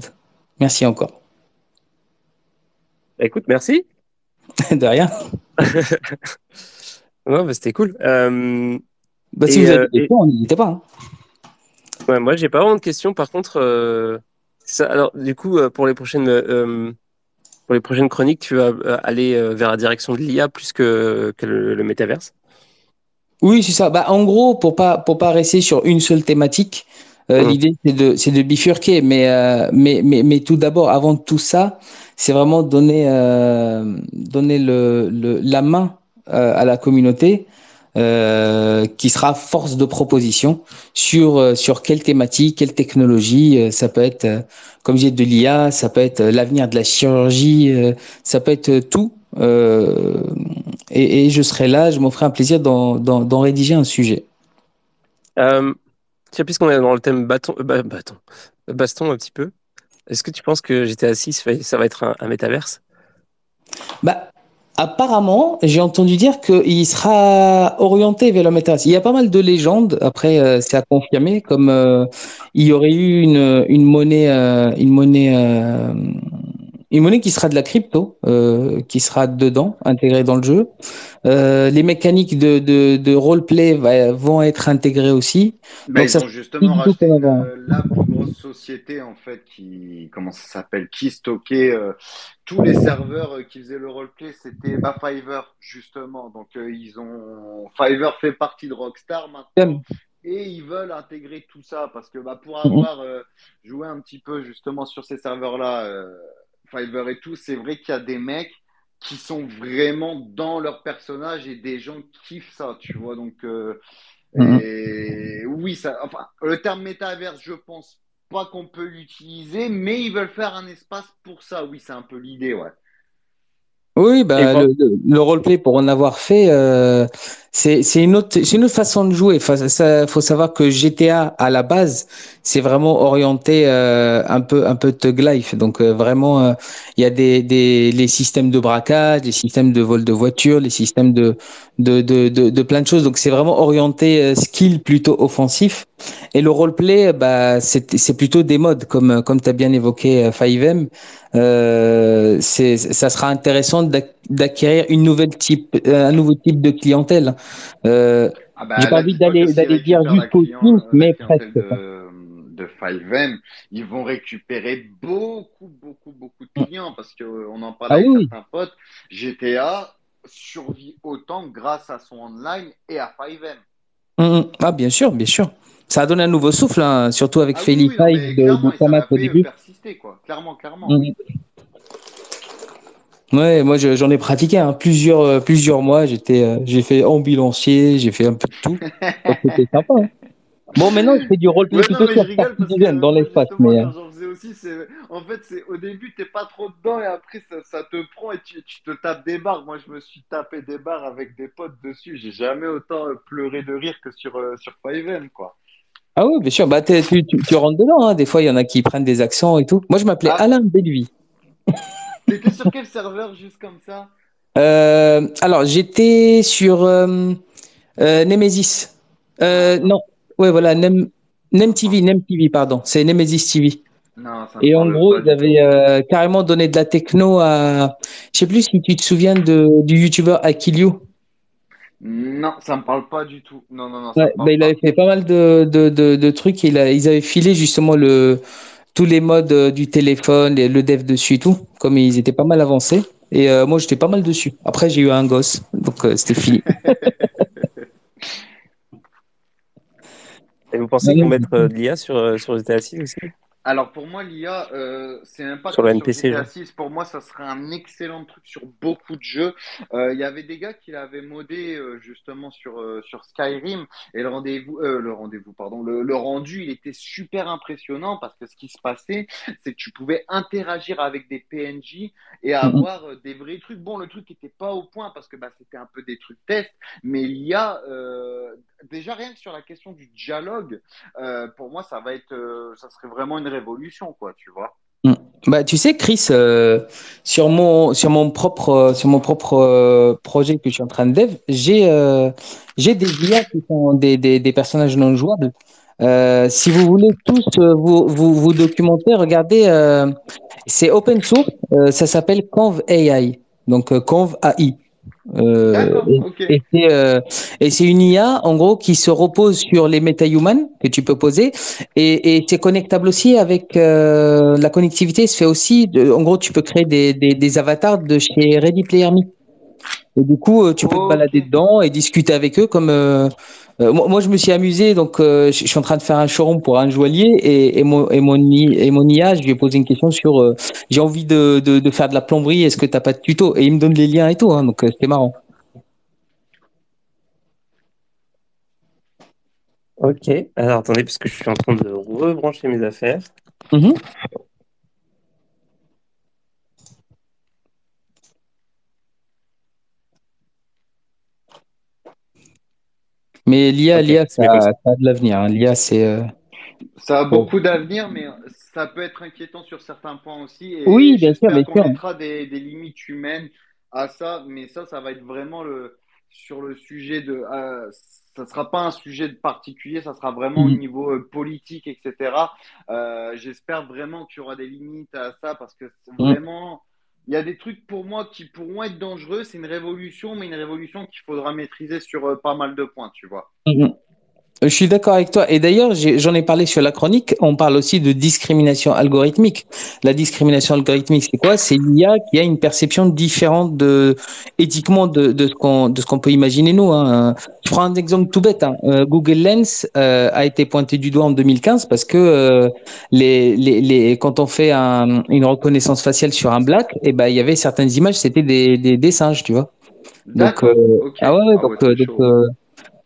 Merci encore. Écoute, merci. De rien. Ouais, bah, c'était cool. Euh, bah, si et, vous avez euh, des questions, n'hésitez pas. Hein. ouais, moi, j'ai pas vraiment de questions. Par contre, euh, ça, alors, du coup, pour les prochaines, pour les prochaines chroniques, tu vas aller vers la direction de l'IA plus que, que le, le métaverse? Oui, c'est ça. Bah, en gros, pour pas pour pas rester sur une seule thématique, Euh, l'idée, c'est de, c'est de bifurquer, mais, euh, mais, mais, mais tout d'abord, avant tout ça, c'est vraiment donner, euh, donner le, le, la main à la communauté qui sera force de proposition sur, sur quelle thématique, quelle technologie. ça peut être, comme j'ai de l'IA, ça peut être l'avenir de la chirurgie, ça peut être tout. Et, et, je serai là, je m'en ferai un plaisir d'en, rédiger un sujet. Euh, Tiens, puisqu'on est dans le thème bâton, euh, bâton, baston un petit peu, est-ce que tu penses que GTA 6, ça va être un, métaverse? Bah, Apparemment, j'ai entendu dire qu'il sera orienté vers le métaverse. Il y a pas mal de légendes, après euh, c'est à confirmer, comme euh, il y aurait eu une, une monnaie, une monnaie une monnaie qui sera de la crypto, euh, qui sera dedans, intégrée dans le jeu. Euh, les mécaniques de, de, de roleplay vont être intégrées aussi. Ben, ils ont justement racheté euh, la plus grosse société en fait qui comment ça s'appelle qui stockait euh, tous les serveurs euh, qui faisaient le roleplay, c'était bah, Fiverr justement. Donc ils ont Fiverr fait partie de Rockstar maintenant. Et ils veulent intégrer tout ça parce que bah, pour mhm. avoir joué un petit peu justement sur ces serveurs-là, Fiverr et tout, c'est vrai qu'il y a des mecs qui sont vraiment dans leur personnage et des gens kiffent ça, tu vois. Donc, euh, mhm. oui, ça, enfin, le terme métaverse, je pense pas qu'on peut l'utiliser, mais ils veulent faire un espace pour ça. Oui, c'est un peu l'idée, ouais. Oui, bah, le, le, roleplay, pour en avoir fait, euh, c'est une, autre, une autre façon de jouer. Il faut savoir que GTA, à la base, c'est vraiment orienté euh, un peu un peu thug life. Donc, euh, vraiment, euh, il y a des, des les systèmes de braquage, les systèmes de vol de voiture, les systèmes de, de, de, de, de plein de choses. Donc, c'est vraiment orienté skill plutôt offensif. Et le roleplay, bah, c'est plutôt des modes, comme, comme tu as bien évoqué 5M. Euh, ça sera intéressant d'acquérir une nouvelle type, un nouveau type de clientèle. Euh, ah bah, J'ai pas envie d'aller dire jusqu'au Teams, mais presque. De, de 5M, ils vont récupérer beaucoup, beaucoup, beaucoup de clients parce qu'on en parlait ah avec certains potes. GTA survit autant grâce à son online et à 5M. Hum, hum. Ah, bien sûr, bien sûr. Ça a donné un nouveau souffle, hein, surtout avec ah, oui, de, Thomas au début. Persister, quoi. Clairement, clairement. Hum, Ouais, moi j'en ai pratiqué hein, plusieurs euh, plusieurs mois. J'étais, euh, j'ai fait ambulancier, j'ai fait un peu de tout. C'était sympa. Hein. Bon, maintenant je fais du roleplay ouais, plutôt sur que, dans l'espace. Mais euh. j'en faisais aussi, en fait c'est au début t'es pas trop dedans et après ça, ça te prend et tu, tu, te tapes des barres. Moi je me suis tapé des barres avec des potes dessus. J'ai jamais autant pleuré de rire que sur sur 5 quoi. Ah oui, bien sûr. Bah, tu, tu, tu, rentres dedans. Hein. Des fois, il y en a qui prennent des accents et tout. Moi, je m'appelais ah. Alain Belluy. T'étais sur quel serveur juste comme ça? Euh, Alors, j'étais sur euh, euh, Nemesis. non, ouais, voilà, Nem, TV, Nem TV, pardon. C'est Nemesis TV. Non, ça Et en gros, ils avaient carrément donné de la techno à. Je sais plus si tu te souviens de, du youtubeur Akilio. Non, ça me parle pas du tout. Non, non, non. bah, il avait fait pas mal de, de, de, de trucs. Il a, ils avaient filé justement le, tous les modes euh, du téléphone, le dev dessus et tout, comme ils étaient pas mal avancés. Et euh, moi, j'étais pas mal dessus. Après, j'ai eu un gosse, donc euh, c'était fini. et vous pensez qu'on mettre de l'IA sur, sur GTA 6 aussi? Alors pour moi, l'IA, euh, c'est même pas sur le NPC. Pour moi, ça serait un excellent truc sur beaucoup de jeux. Euh, il y avait des gars qui l'avaient modé euh, justement sur euh, sur Skyrim et le rendez-vous, euh, le rendez-vous, pardon, le, le, rendu, il était super impressionnant parce que ce qui se passait, c'est que tu pouvais interagir avec des PNJ et mhm. avoir des vrais trucs. Bon, le truc n'était pas au point parce que bah, c'était un peu des trucs tests, mais l'IA, déjà rien que sur la question du dialogue, pour moi, ça va être, ça serait vraiment une révolution, quoi, tu vois. Mm. Bah, tu sais, Chris, euh, sur mon sur mon propre euh, sur mon propre euh, projet que je suis en train de dev, j'ai j'ai des IA qui sont des, des, des personnages non jouables. si vous voulez tous vous, vous, vous documenter, regardez, c'est open source, ça s'appelle Conv AI, donc Conv AI. Euh, euh, et, c'est une IA en gros qui se repose sur les MetaHuman que tu peux poser. Et, et c'est connectable aussi avec euh, la connectivité. Se fait aussi de, en gros tu peux créer des, des, des, avatars de chez Ready Player Me. Et du coup, tu peux te balader dedans et discuter avec eux comme. Euh, moi, moi, je me suis amusé, donc euh, je suis en train de faire un showroom pour un joaillier et, et, mon, et, mon, I- et mon IA, je lui ai posé une question sur euh, j'ai envie de, de, de faire de la plomberie, est-ce que t'as pas de tuto? Et il me donne les liens et tout, hein, donc c'était marrant. Ok. Alors attendez, parce que je suis en train de rebrancher mes affaires. Mhm. Mais l'IA, l'IA, ça, ça. a de l'avenir. hein. L'IA, c'est. euh, Ça a bon. beaucoup d'avenir, mais ça peut être inquiétant sur certains points aussi. Oui, bien sûr, qu'on sûr. mettra des, des limites humaines à ça. Mais ça, ça va être vraiment le, sur le sujet de. euh, ça sera pas un sujet de particulier, ça sera vraiment au Mhm. niveau euh, politique, etc. Euh, j'espère vraiment qu'il y aura des limites à ça parce que c'est Mhm. vraiment. Il y a des trucs pour moi qui pourront être dangereux. C'est une révolution, mais une révolution qu'il faudra maîtriser sur euh, pas mal de points, tu vois. Mhm. Je suis d'accord avec toi. Et d'ailleurs, j'en ai parlé sur la chronique. On parle aussi de discrimination algorithmique. La discrimination algorithmique, c'est quoi? C'est l'IA qui a une perception différente de, éthiquement de, de ce qu'on, de ce qu'on peut imaginer nous. Hein. Je prends un exemple tout bête. Hein. Euh, Google Lens euh, a été pointé du doigt en 2015 parce que euh, les, les, les, quand on fait un, une reconnaissance faciale sur un black, eh ben, il y avait certaines images, c'était des, des, des singes, tu vois. Donc, euh, D'accord, ok. ah ouais, ouais, Ah donc, ouais, euh, euh,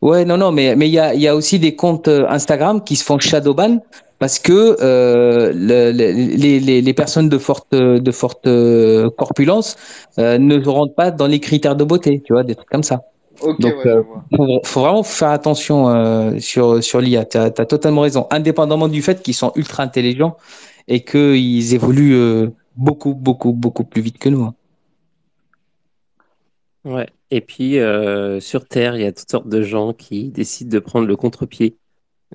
Ouais, non, non, mais mais il y a, il y a aussi des comptes euh, Instagram qui se font shadowban parce que euh, le- le- les, les, les personnes de forte de forte euh, corpulence euh, ne rentrent pas dans les critères de beauté, tu vois, des trucs comme ça. Ok, Donc, ouais, euh, faut, faut vraiment faire attention euh, sur sur l'IA. T'as, t'as totalement raison, indépendamment du fait qu'ils sont ultra intelligents et qu'ils évoluent euh, beaucoup, beaucoup, beaucoup plus vite que nous. hein. Ouais. Et puis, euh, sur Terre, il y a toutes sortes de gens qui décident de prendre le contre-pied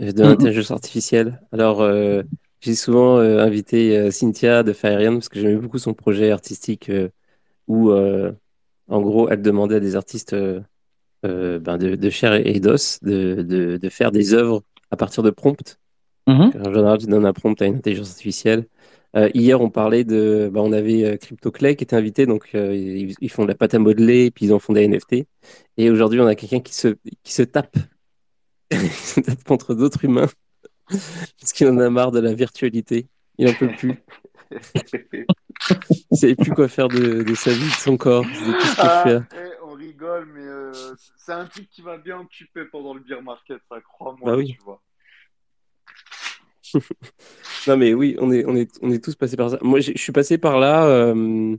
euh, de Mhm. l'intelligence artificielle. Alors, euh, j'ai souvent euh, invité Cynthia de Faerian parce que j'aimais beaucoup son projet artistique où, en gros, elle demandait à des artistes ben, de, de chair et d'os de, de, de faire des œuvres à partir de prompts. Mhm. En général, tu donnes un prompt à une intelligence artificielle. Euh, hier, on parlait de. bah, on avait euh, CryptoClay qui était invité, donc euh, ils, ils font de la pâte à modeler, puis ils en font des NFT. Et aujourd'hui, on a quelqu'un qui se, qui se tape, qui se tape contre d'autres humains, parce qu'il en a marre de la virtualité. Il en peut plus. Il savait plus quoi faire de, de sa vie, de son corps. Qu'est-ce que je Ah, fais là eh, on rigole, mais euh, c'est un truc qui va bien occuper pendant le beer market, ça, Bah crois-moi, oui. tu vois. Non, mais oui, on est, on est, on est tous passés par ça. Moi, je suis passé par là euh,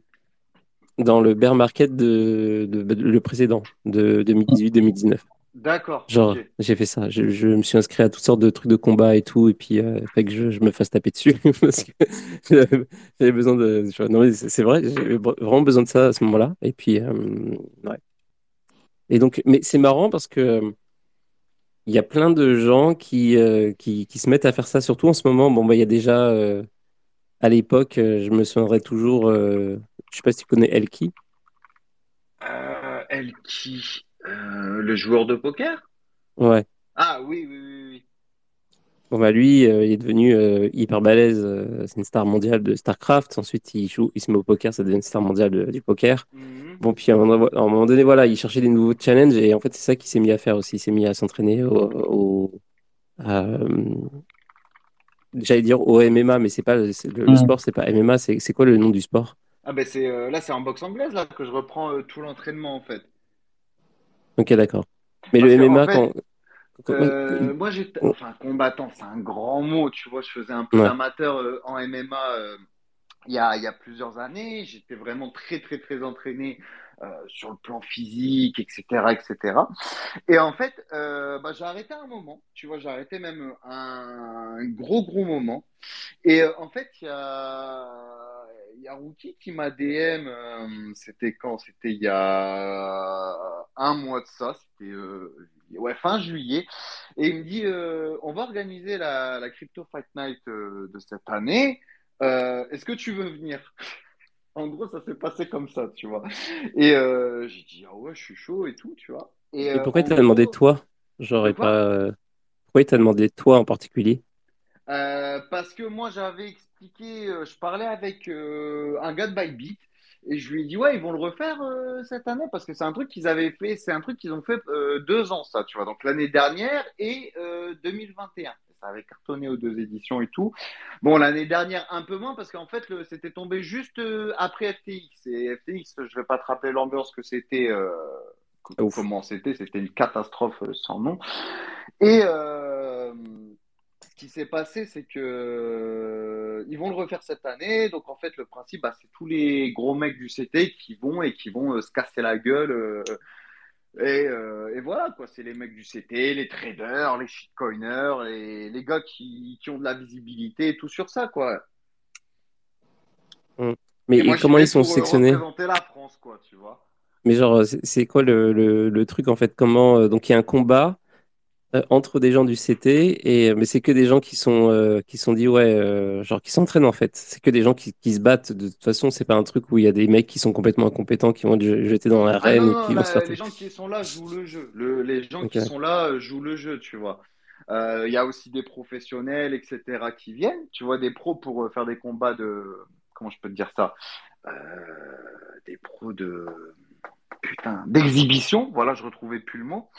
dans le bear market de, de- de- le précédent, de 2018-2019. D'accord, Genre, j'ai fait ça. Je, je me suis inscrit à toutes sortes de trucs de combat et tout, et puis euh, fait que je, je me fasse taper dessus parce que j'avais besoin de. Non, mais c'est vrai, j'avais vraiment besoin de ça à ce moment-là. Et puis, euh, ouais. Et donc, mais c'est marrant parce que il y a plein de gens qui, euh, qui, qui se mettent à faire ça, surtout en ce moment. Bon, bah, il y a déjà, euh, à l'époque, euh, je me souviendrai toujours, euh, je sais pas si tu connais Elki. Euh, Le joueur de poker? Ouais. Ah oui, oui, oui, oui. Bon, bah, lui, euh, il est devenu euh, hyper balèze. euh, c'est une star mondiale de StarCraft. Ensuite, il joue, il se met au poker, ça devient une star mondiale de- du poker. Mhm. Bon, puis à un moment, à un moment donné, voilà, il cherchait des nouveaux challenges et en fait, c'est ça qu'il s'est mis à faire aussi. Il s'est mis à s'entraîner au, au- à, euh, j'allais dire au MMA, mais c'est pas c'est- le, le sport, c'est pas MMA. C'est c'est quoi le nom du sport? Ah ben c'est euh, là c'est en boxe anglaise là que je reprends euh, tout l'entraînement en fait. Ok, d'accord. Mais Parce le que en MMA, fait, quand- euh, moi j'étais enfin combattant, c'est un grand mot, tu vois, je faisais un peu Ouais. d'amateur euh, en MMA euh, il y a, il y a plusieurs années, j'étais vraiment très très très entraîné euh, sur le plan physique, etc., etc. Et en fait, bah, j'ai arrêté un moment, tu vois, j'ai arrêté même un, un gros gros moment. Et en fait, il y a, il y a Rookie qui m'a DM, euh, c'était quand? C'était il y a un mois de ça, c'était euh, ouais, fin juillet. Et il me dit, euh, on va organiser la, la Crypto Fight Night euh, de cette année. Euh, est-ce que tu veux venir? En gros, ça s'est passé comme ça, tu vois. Et j'ai dit, ah ouais, je suis chaud et tout, tu vois. Et Et pourquoi t'as demandé toi? Quoi? pas. Pourquoi il t'a demandé toi en particulier? Parce que moi, j'avais expliqué, je parlais avec un gars de Bybit Et je lui ai dit, ouais, ils vont le refaire euh, cette année parce que c'est un truc qu'ils avaient fait, c'est un truc qu'ils ont fait euh, deux ans, ça, tu vois. Donc l'année dernière et 2021. Ça avait cartonné aux deux éditions et tout. Bon, l'année dernière, un peu moins parce qu'en fait, c'était tombé juste après FTX. Et FTX, je vais pas te rappeler l'ambiance que c'était, comment c'était, c'était une catastrophe sans nom. Et qui s'est passé, c'est que euh, ils vont le refaire cette année. Donc en fait, le principe, bah, c'est tous les gros mecs du CT qui vont et qui vont euh, se casser la gueule. Euh, et, voilà, quoi. C'est les mecs du CT, les traders, les shitcoiners, les, les gars qui, qui, ont de la visibilité et tout sur ça, quoi. Hum. Mais comment ils sont sectionnés la France, quoi, tu vois. Mais genre, c'est quoi le, le, le, truc en fait? Comment donc il y a un combat entre des gens du CT et mais c'est que des gens qui sont euh, qui sont dit ouais euh, genre qui s'entraînent en fait. C'est que des gens qui, qui, se battent. De toute façon c'est pas un truc où il y a des mecs qui sont complètement incompétents qui vont être jetés dans l'arène ah et qui vont se faire les gens qui sont là jouent le jeu. Les gens qui sont là jouent le jeu tu vois. Il y a aussi des professionnels etc qui viennent tu vois des pros pour faire des combats de comment je peux te dire ça? Des pros de putain, d'exhibition, voilà, je retrouvais plus le mot,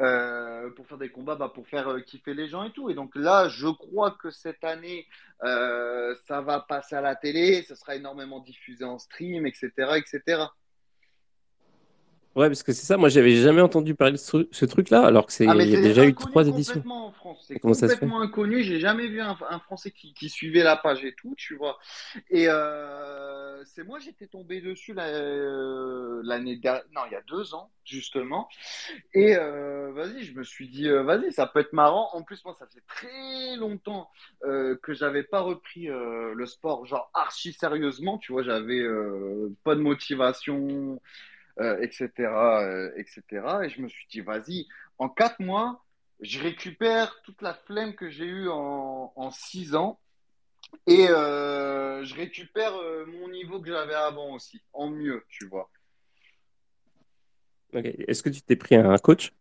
euh, pour faire des combats, bah, pour faire euh, kiffer les gens et tout. Et donc là, je crois que cette année, euh, ça va passer à la télé, ça sera énormément diffusé en stream, etc., etc. Ouais, parce que c'est ça, moi j'avais jamais entendu parler de ce, truc-là, alors que c'est ah, il y a déjà eu trois éditions. En France. C'est complètement inconnu, j'ai jamais vu un, Français qui, suivait la page et tout, tu vois. Et euh, c'est moi, j'étais tombé dessus euh, l'année dernière, non, il y a deux ans, justement. Et euh, vas-y, je me suis dit, vas-y, ça peut être marrant. En plus, moi, ça fait très longtemps que j'avais pas repris le sport, genre archi sérieusement, tu vois, j'avais pas de motivation etc., euh, etc. Euh, et je me suis dit, vas-y, en quatre mois, je récupère toute la flemme que j'ai eue en, en six ans et euh, je récupère mon niveau que j'avais avant aussi, en mieux, tu vois. Est-ce que tu t'es pris un coach?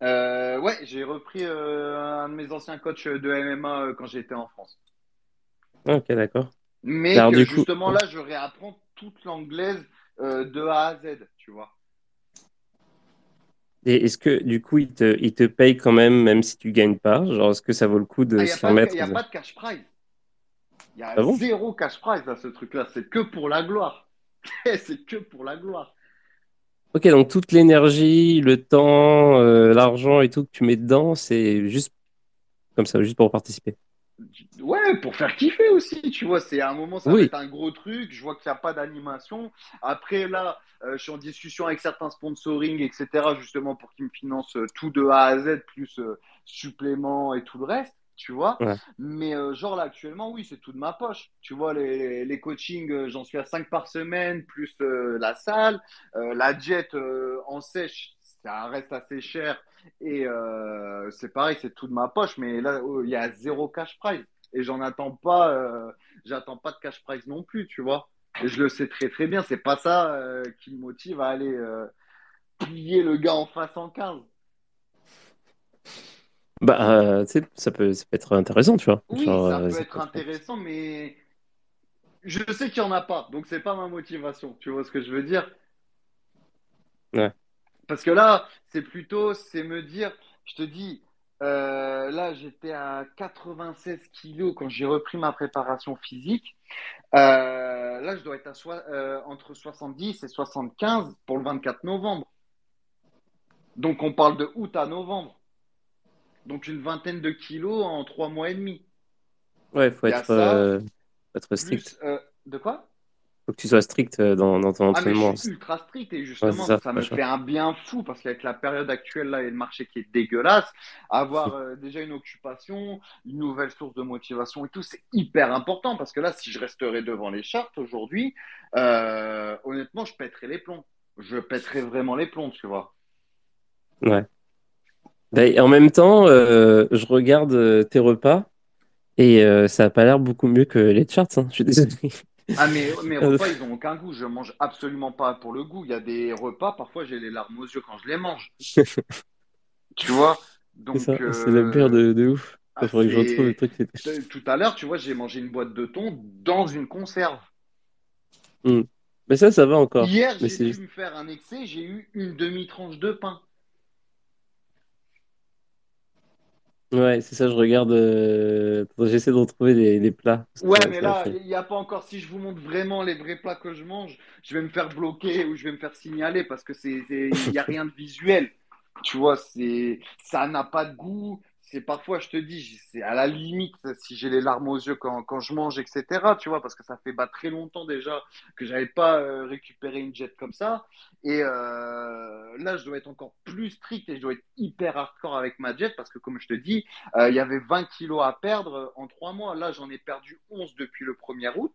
Ouais, j'ai repris un de mes anciens coachs de MMA quand j'étais en France. Ok, d'accord. Mais justement là, je réapprends toute l'anglaise euh, de A à Z, tu vois. Et est-ce que du coup, il te, il te paye quand même, même si tu gagnes pas? Genre, est-ce que ça vaut le coup de ah, se faire mettre Il n'y a pas de cash prize. Il y a ah zéro cash prize à ce truc-là. C'est que pour la gloire. c'est que pour la gloire. Ok, donc toute l'énergie, le temps, euh, l'argent et tout que tu mets dedans, c'est juste comme ça, juste pour participer. Ouais, pour faire kiffer aussi, tu vois. C'est à un moment, ça va être un gros truc. Je vois qu'il n'y a pas d'animation. Après, là, euh, je suis en discussion avec certains sponsoring, etc., justement pour qu'ils me financent euh, tout de A à Z, plus euh, supplément et tout le reste, tu vois. Mais genre là, actuellement, oui, c'est tout de ma poche. Tu vois, les, les coachings, j'en suis à 5 par semaine, plus la salle. la jet en sèche, ça reste assez cher. Et euh, c'est pareil, c'est tout de ma poche, mais là, oh, il y a zéro cash prize. Et j'en attends pas, euh, j'attends pas de cash prize non plus, tu vois. Et je le sais très très bien, c'est pas ça euh, qui me motive à aller plier le gars en face en 15. Bah, tu sais, ça peut, ça peut être intéressant, tu vois. Oui, ça peut être intéressant, mais je sais qu'il n'y en a pas, donc c'est pas ma motivation. Tu vois ce que je veux dire Ouais. Parce que là, c'est plutôt, c'est me dire, je te dis, euh, là, j'étais à 96 kilos quand j'ai repris ma préparation physique. Euh, là, je dois être à euh, entre 70 et 75 pour le 24 novembre. Donc, on parle de août à novembre. Donc, une vingtaine de kilos en trois mois et demi. Ouais, il faut être, être strict. de quoi? Faut que tu sois strict euh, dans, ton entraînement. Ah, mais je suis ultra strict et justement, ça, me fait un bien fou parce qu'avec la période actuelle là et le marché qui est dégueulasse, avoir euh, déjà une occupation, une nouvelle source de motivation et tout, c'est hyper important parce que là, si je resterais devant les chartes aujourd'hui, euh, honnêtement, je pèterais les plombs. Je pèterais vraiment les plombs, tu vois. Ouais. Ben, en même temps, je regarde tes repas et ça n'a pas l'air beaucoup mieux que les charts. Hein. Je suis désolé. Ah, mais mes repas, ils n'ont aucun goût. Je mange absolument pas pour le goût. Il y a des repas, parfois, j'ai les larmes aux yeux quand je les mange. tu vois? Donc, C'est la euh, pire de, de ouf. Ah, faudrait que je retrouve le truc. Tout à l'heure, tu vois, j'ai mangé une boîte de thon dans une conserve. Hmm. Mais ça, ça va encore. Hier, j'ai dû me faire un excès, j'ai eu une demi-tranche de pain. Ouais, c'est ça, je regarde. euh, J'essaie de retrouver des, des plats. Parce que Ouais, ça- mais ça là, fait- il n'y a pas encore. Si je vous montre vraiment les vrais plats que je mange, je vais me faire bloquer ou je vais me faire signaler parce que c'est, c'est- il n'y a rien de visuel. Tu vois, c'est, ça n'a pas de goût. C'est parfois, je te dis, c'est à la limite si j'ai les larmes aux yeux quand, quand je mange, etc. Tu vois, parce que ça fait bah, très longtemps déjà que j'avais pas euh, récupéré une jet comme ça. Et euh, là, je dois être encore plus strict et je dois être hyper hardcore avec ma jet parce que, comme je te dis, euh, il y avait 20 kilos à perdre en trois mois. Là, j'en ai perdu 11 depuis le 1er août.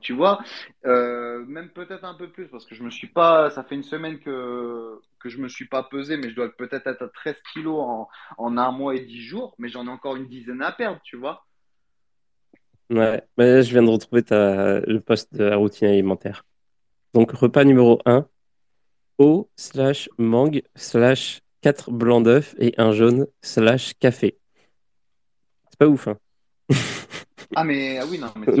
Tu vois, Euh, même peut-être un peu plus parce que je me suis pas. Ça fait une semaine que, que je me suis pas pesé, mais je dois peut-être être à 13 kilos en, un mois et 10 jours. Mais j'en ai encore une dizaine à perdre, tu vois. Ouais, là, je viens de retrouver ta... le poste de la routine alimentaire. Donc, repas numéro 1, eau slash mangue slash 4 blancs d'œufs et un jaune slash café. C'est pas ouf, hein Ah, mais ah oui, non, mais Pas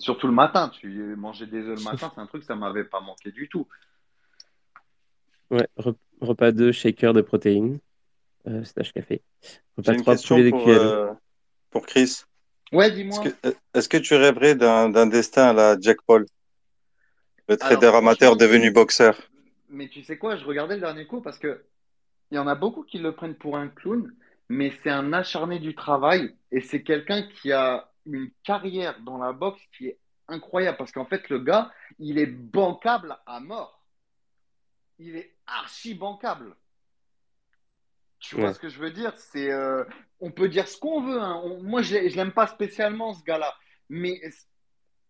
surtout, le matin. Tu mangeais des œufs le matin, c'est un truc, ça m'avait pas manqué du tout. Ouais, re- repas 2, shaker de protéines euh, slash café. Repas une 3, question poulet pour, DQL. euh, pour Chris. Ouais, Est-ce dis-moi. que, est-ce que tu rêverais d'un destin à la Jack Paul, le trader Alors, amateur devenu boxeur? Mais tu sais quoi, je regardais le dernier coup parce que il y en a beaucoup qui le prennent pour un clown, mais c'est un acharné du travail et c'est quelqu'un qui a une carrière dans la boxe qui est incroyable parce qu'en fait, le gars, il est bancable à mort. Il est archi bancable. Tu vois ce que je veux dire? C'est, euh, on peut dire ce qu'on veut. hein. On- moi, je, l'aime pas spécialement ce gars-là, mais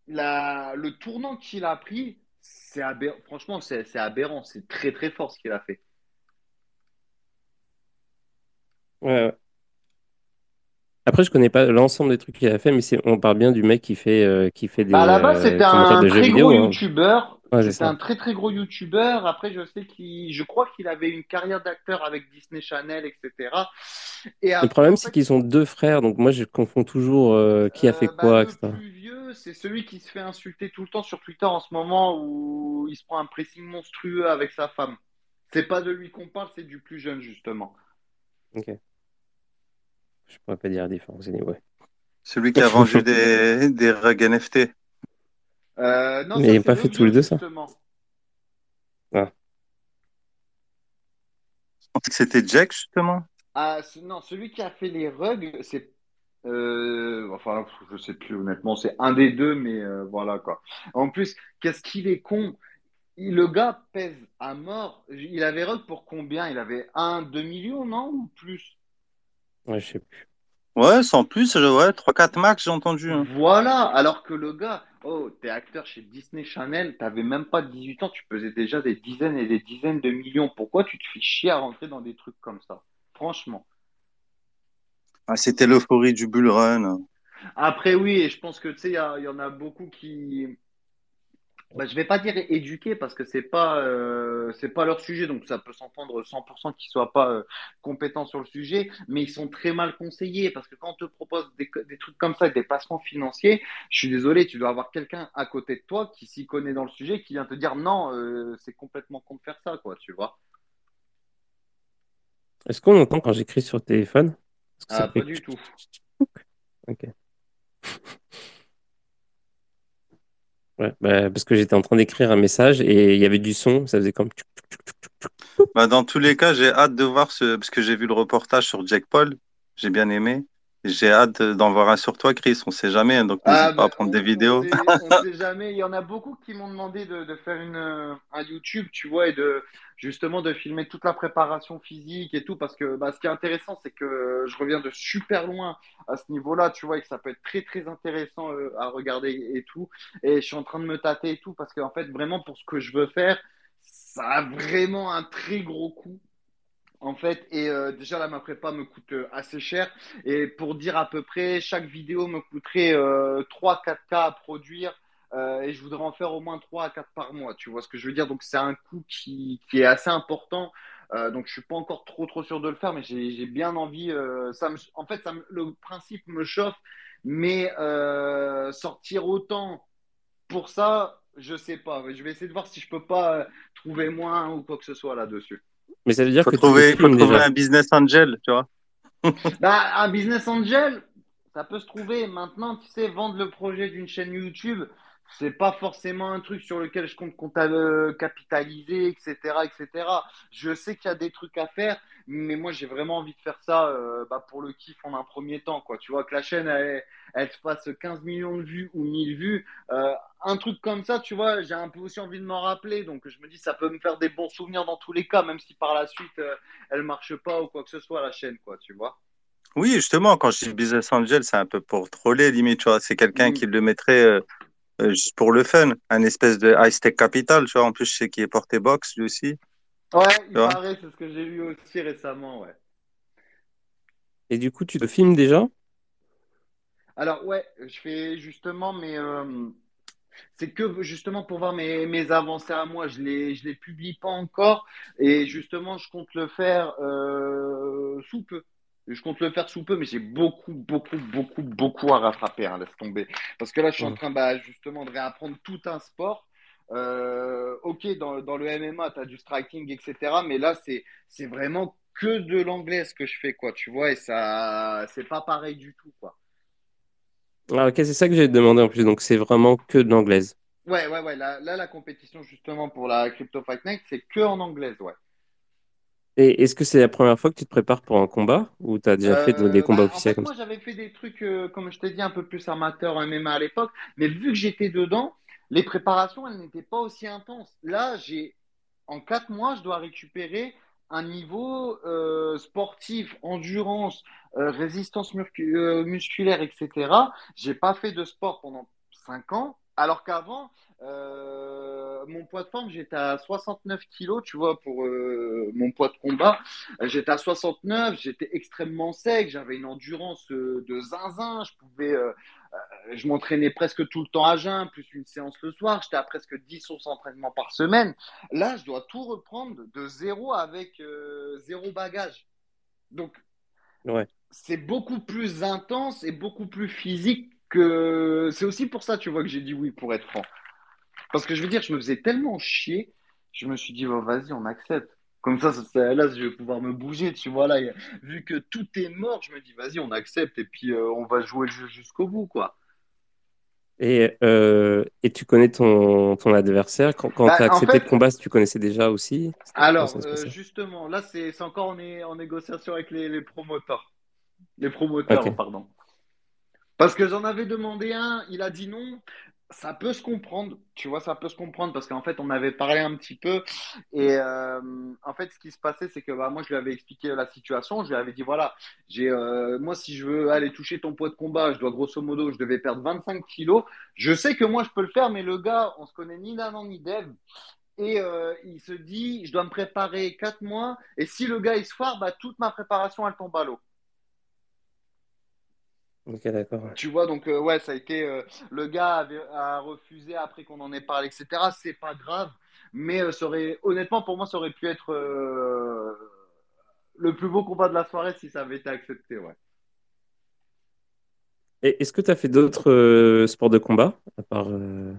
la, le tournant qu'il a pris, c'est aberrant. Franchement, c'est c'est aberrant. C'est très très fort ce qu'il a fait. Ouais, ouais. Après, je connais pas l'ensemble des trucs qu'il a fait, mais on parle bien du mec qui fait, euh, qui fait des Bah, à la base, euh, c'était un très vidéo. gros hein. youtubeur. Ouais, c'est C'était un très très gros youtubeur. Après, je sais qu'il, je crois qu'il avait une carrière d'acteur avec Disney Channel, etc. Et Le problème, en c'est qu'ils sont deux frères, donc moi, je confonds toujours euh, qui a fait euh, bah, quoi, le etc. plus vieux, c'est celui qui se fait insulter tout le temps sur Twitter en ce moment où il se prend un pressing monstrueux avec sa femme. C'est pas de lui qu'on parle, c'est du plus jeune justement. Ok. Je pourrais pas dire la différence, anyway. Celui qui a vendu des, des rugs NFT. Euh, non, Mais ça, ils ont c'est pas fait tous les deux ça. justement. Je pensais que c'était Jack, justement. Ah, non, celui qui a fait les rugs, c'est. euh, enfin, je sais plus honnêtement, c'est un des deux, mais euh, voilà quoi. En plus, qu'est-ce qu'il est con? Il- Le gars pèse à mort. Il avait rug pour combien? Il avait un, 2 millions, non? Ou plus? Ouais, je sais plus. Ouais, sans plus, je- ouais, 3-4 max, j'ai entendu. hein. Voilà, alors que le gars, oh, t'es acteur chez Disney Channel, t'avais même pas 18 ans, tu pesais déjà des dizaines et des dizaines de millions. Pourquoi tu te fais chier à rentrer dans des trucs comme ça? Franchement. Ah, c'était l'euphorie du bull run. Après, oui, et je pense que tu sais, il y, a- il y en a beaucoup qui. Bah, je vais pas dire éduqués parce que c'est pas euh, c'est pas leur sujet, donc ça peut s'entendre 100% qu'ils soient pas euh, compétents sur le sujet, mais ils sont très mal conseillés parce que quand on te propose des, des trucs comme ça, des placements financiers, je suis désolé, tu dois avoir quelqu'un à côté de toi qui s'y connaît dans le sujet, qui vient te dire non, euh, c'est complètement con de faire ça, quoi, tu vois. Est-ce qu'on entend quand j'écris sur le téléphone? Ah, pas du tout. Ok. Ouais, bah, parce que j'étais en train d'écrire un message et il y avait du son, ça faisait comme. Bah, dans tous les cas, j'ai hâte de voir ce, parce que j'ai vu le reportage sur Jack Paul. J'ai bien aimé. J'ai hâte d'en voir un sur toi, Chris. On sait jamais, hein, donc n'hésite Ah, pas à prendre on, des on vidéos. sait, on sait jamais. Il y en a beaucoup qui m'ont demandé de, de faire une, euh, un YouTube, tu vois, et de justement de filmer toute la préparation physique et tout, parce que bah, ce qui est intéressant, c'est que je reviens de super loin à ce niveau-là, tu vois, et que ça peut être très très intéressant euh, à regarder et tout. Et je suis en train de me tâter et tout, parce qu'en fait, vraiment pour ce que je veux faire, ça a vraiment un très gros coût. En fait, et euh, déjà là, ma prépa me coûte euh, assez cher. Et pour dire à peu près, chaque vidéo me coûterait euh, 3-4K à produire. euh, et je voudrais en faire au moins 3 à 4 par mois. Tu vois ce que je veux dire? Donc, c'est un coût qui, est assez important. Donc, je suis pas encore trop, trop sûr de le faire, mais j'ai, bien envie. en fait, le principe me chauffe. Mais sortir autant pour ça, Je sais pas. Je vais essayer de voir si je peux pas trouver moins ou quoi que ce soit là-dessus. Mais ça veut dire Faut que trouver, tu faut filmes trouver déjà. un business angel, tu vois. Bah, un business angel, ça peut se trouver. Maintenant, tu sais, vendre le projet d'une chaîne YouTube, c'est pas forcément un truc sur lequel je compte euh, capitaliser, etc., etc. Je sais qu'il y a des trucs à faire, mais moi, j'ai vraiment envie de faire ça euh, bah, pour le kiff en un premier temps, quoi. Tu vois, que la chaîne, elle, elle se fasse 15 millions de vues ou 1000 vues. euh, un truc comme ça, tu vois, j'ai un peu aussi envie de m'en rappeler. Donc, je me dis, ça peut me faire des bons souvenirs dans tous les cas, même si par la suite, euh, elle marche pas ou quoi que ce soit, la chaîne, quoi, tu vois. Oui, justement, quand je dis business angel, c'est un peu pour troller, limite, tu vois. C'est quelqu'un Mm. qui le mettrait juste pour le fun, un espèce de high stake capital, tu vois. En plus, je sais qu'il est porté box, lui aussi. Ouais, il paraît, c'est ce que j'ai lu aussi récemment, ouais. Et du coup, tu te filmes déjà? Alors, ouais, je fais justement, mais euh, c'est que justement pour voir mes, mes avancées à moi, je les, je les publie pas encore, et justement, je compte le faire euh, sous peu. Je compte le faire sous peu, mais j'ai beaucoup, beaucoup, beaucoup, beaucoup à rattraper, hein, laisse tomber. Parce que là, je suis en train bah, justement de réapprendre tout un sport. Euh, ok, dans, dans le MMA, tu as du striking, etc. Mais là, c'est, c'est vraiment que de l'anglais ce que je fais, quoi, tu vois, et ça, c'est pas pareil du tout, quoi. Ah, ok, c'est ça que j'ai demandé en plus. Donc, c'est vraiment que de l'anglaise. Ouais, ouais, ouais. Là, là, la compétition, justement, pour la Crypto Fight Night, c'est que en anglaise, ouais. Et est-ce que c'est la première fois que tu te prépares pour un combat ou tu as déjà fait de- des Euh, combats bah, en officiels fait, comme moi, j'avais fait des trucs, euh, comme je t'ai dit, un peu plus amateurs en MMA à l'époque, mais vu que j'étais dedans, les préparations, elles n'étaient pas aussi intenses. Là, j'ai, en quatre mois, je dois récupérer un niveau euh, sportif, endurance, résistance muscu- musculaire, etc. J'ai pas fait de sport pendant cinq ans, alors qu'avant, euh, mon poids de forme, j'étais à 69 kilos, tu vois, pour euh, mon poids de combat. Euh, J'étais à 69, j'étais extrêmement sec, j'avais une endurance euh, de zinzin, je pouvais, je m'entraînais presque tout le temps à jeun, plus une séance le soir, j'étais à presque 10 11 entraînements par semaine. Là, je dois tout reprendre de zéro avec zéro bagage. Donc, Ouais. c'est beaucoup plus intense et beaucoup plus physique que. C'est aussi pour ça, tu vois, que j'ai dit oui, pour être franc. Parce que je veux dire, je me faisais tellement chier, je me suis dit, oh, vas-y, on accepte. Comme ça, là, je vais pouvoir me bouger, tu vois. Là, vu que tout est mort, je me dis, vas-y, on accepte et puis euh, on va jouer le jeu jusqu'au bout, quoi. Et, euh, et tu connais ton, ton adversaire? Quand, quand Bah, tu as en accepté fait, de combat, tu connaissais déjà aussi? Alors, euh, justement, là, c'est encore en, en négociation avec les, les promoteurs. Les promoteurs, pardon. Parce que j'en avais demandé un, il a dit non. Ça peut se comprendre, tu vois, ça peut se comprendre parce qu'en fait, on avait parlé un petit peu et euh, en fait, ce qui se passait, c'est que bah, moi, je lui avais expliqué la situation. Je lui avais dit voilà, j'ai euh, moi, si je veux aller toucher ton poids de combat, je dois grosso modo, je devais perdre 25 kilos. Je sais que moi, je peux le faire, mais le gars, on se connaît ni d'Adam ni d'Ève et euh, il se dit je dois me préparer 4 mois et si le gars il se foire, bah, toute ma préparation elle tombe à l'eau. Ok, d'accord. Tu vois, donc euh, ouais, ça a été. euh, le gars avait, a refusé après qu'on en ait parlé, etc. C'est pas grave, mais euh, ça aurait, honnêtement, pour moi, ça aurait pu être euh, le plus beau combat de la soirée si ça avait été accepté, ouais. Et est-ce que tu as fait d'autres euh, sports de combat, à part euh,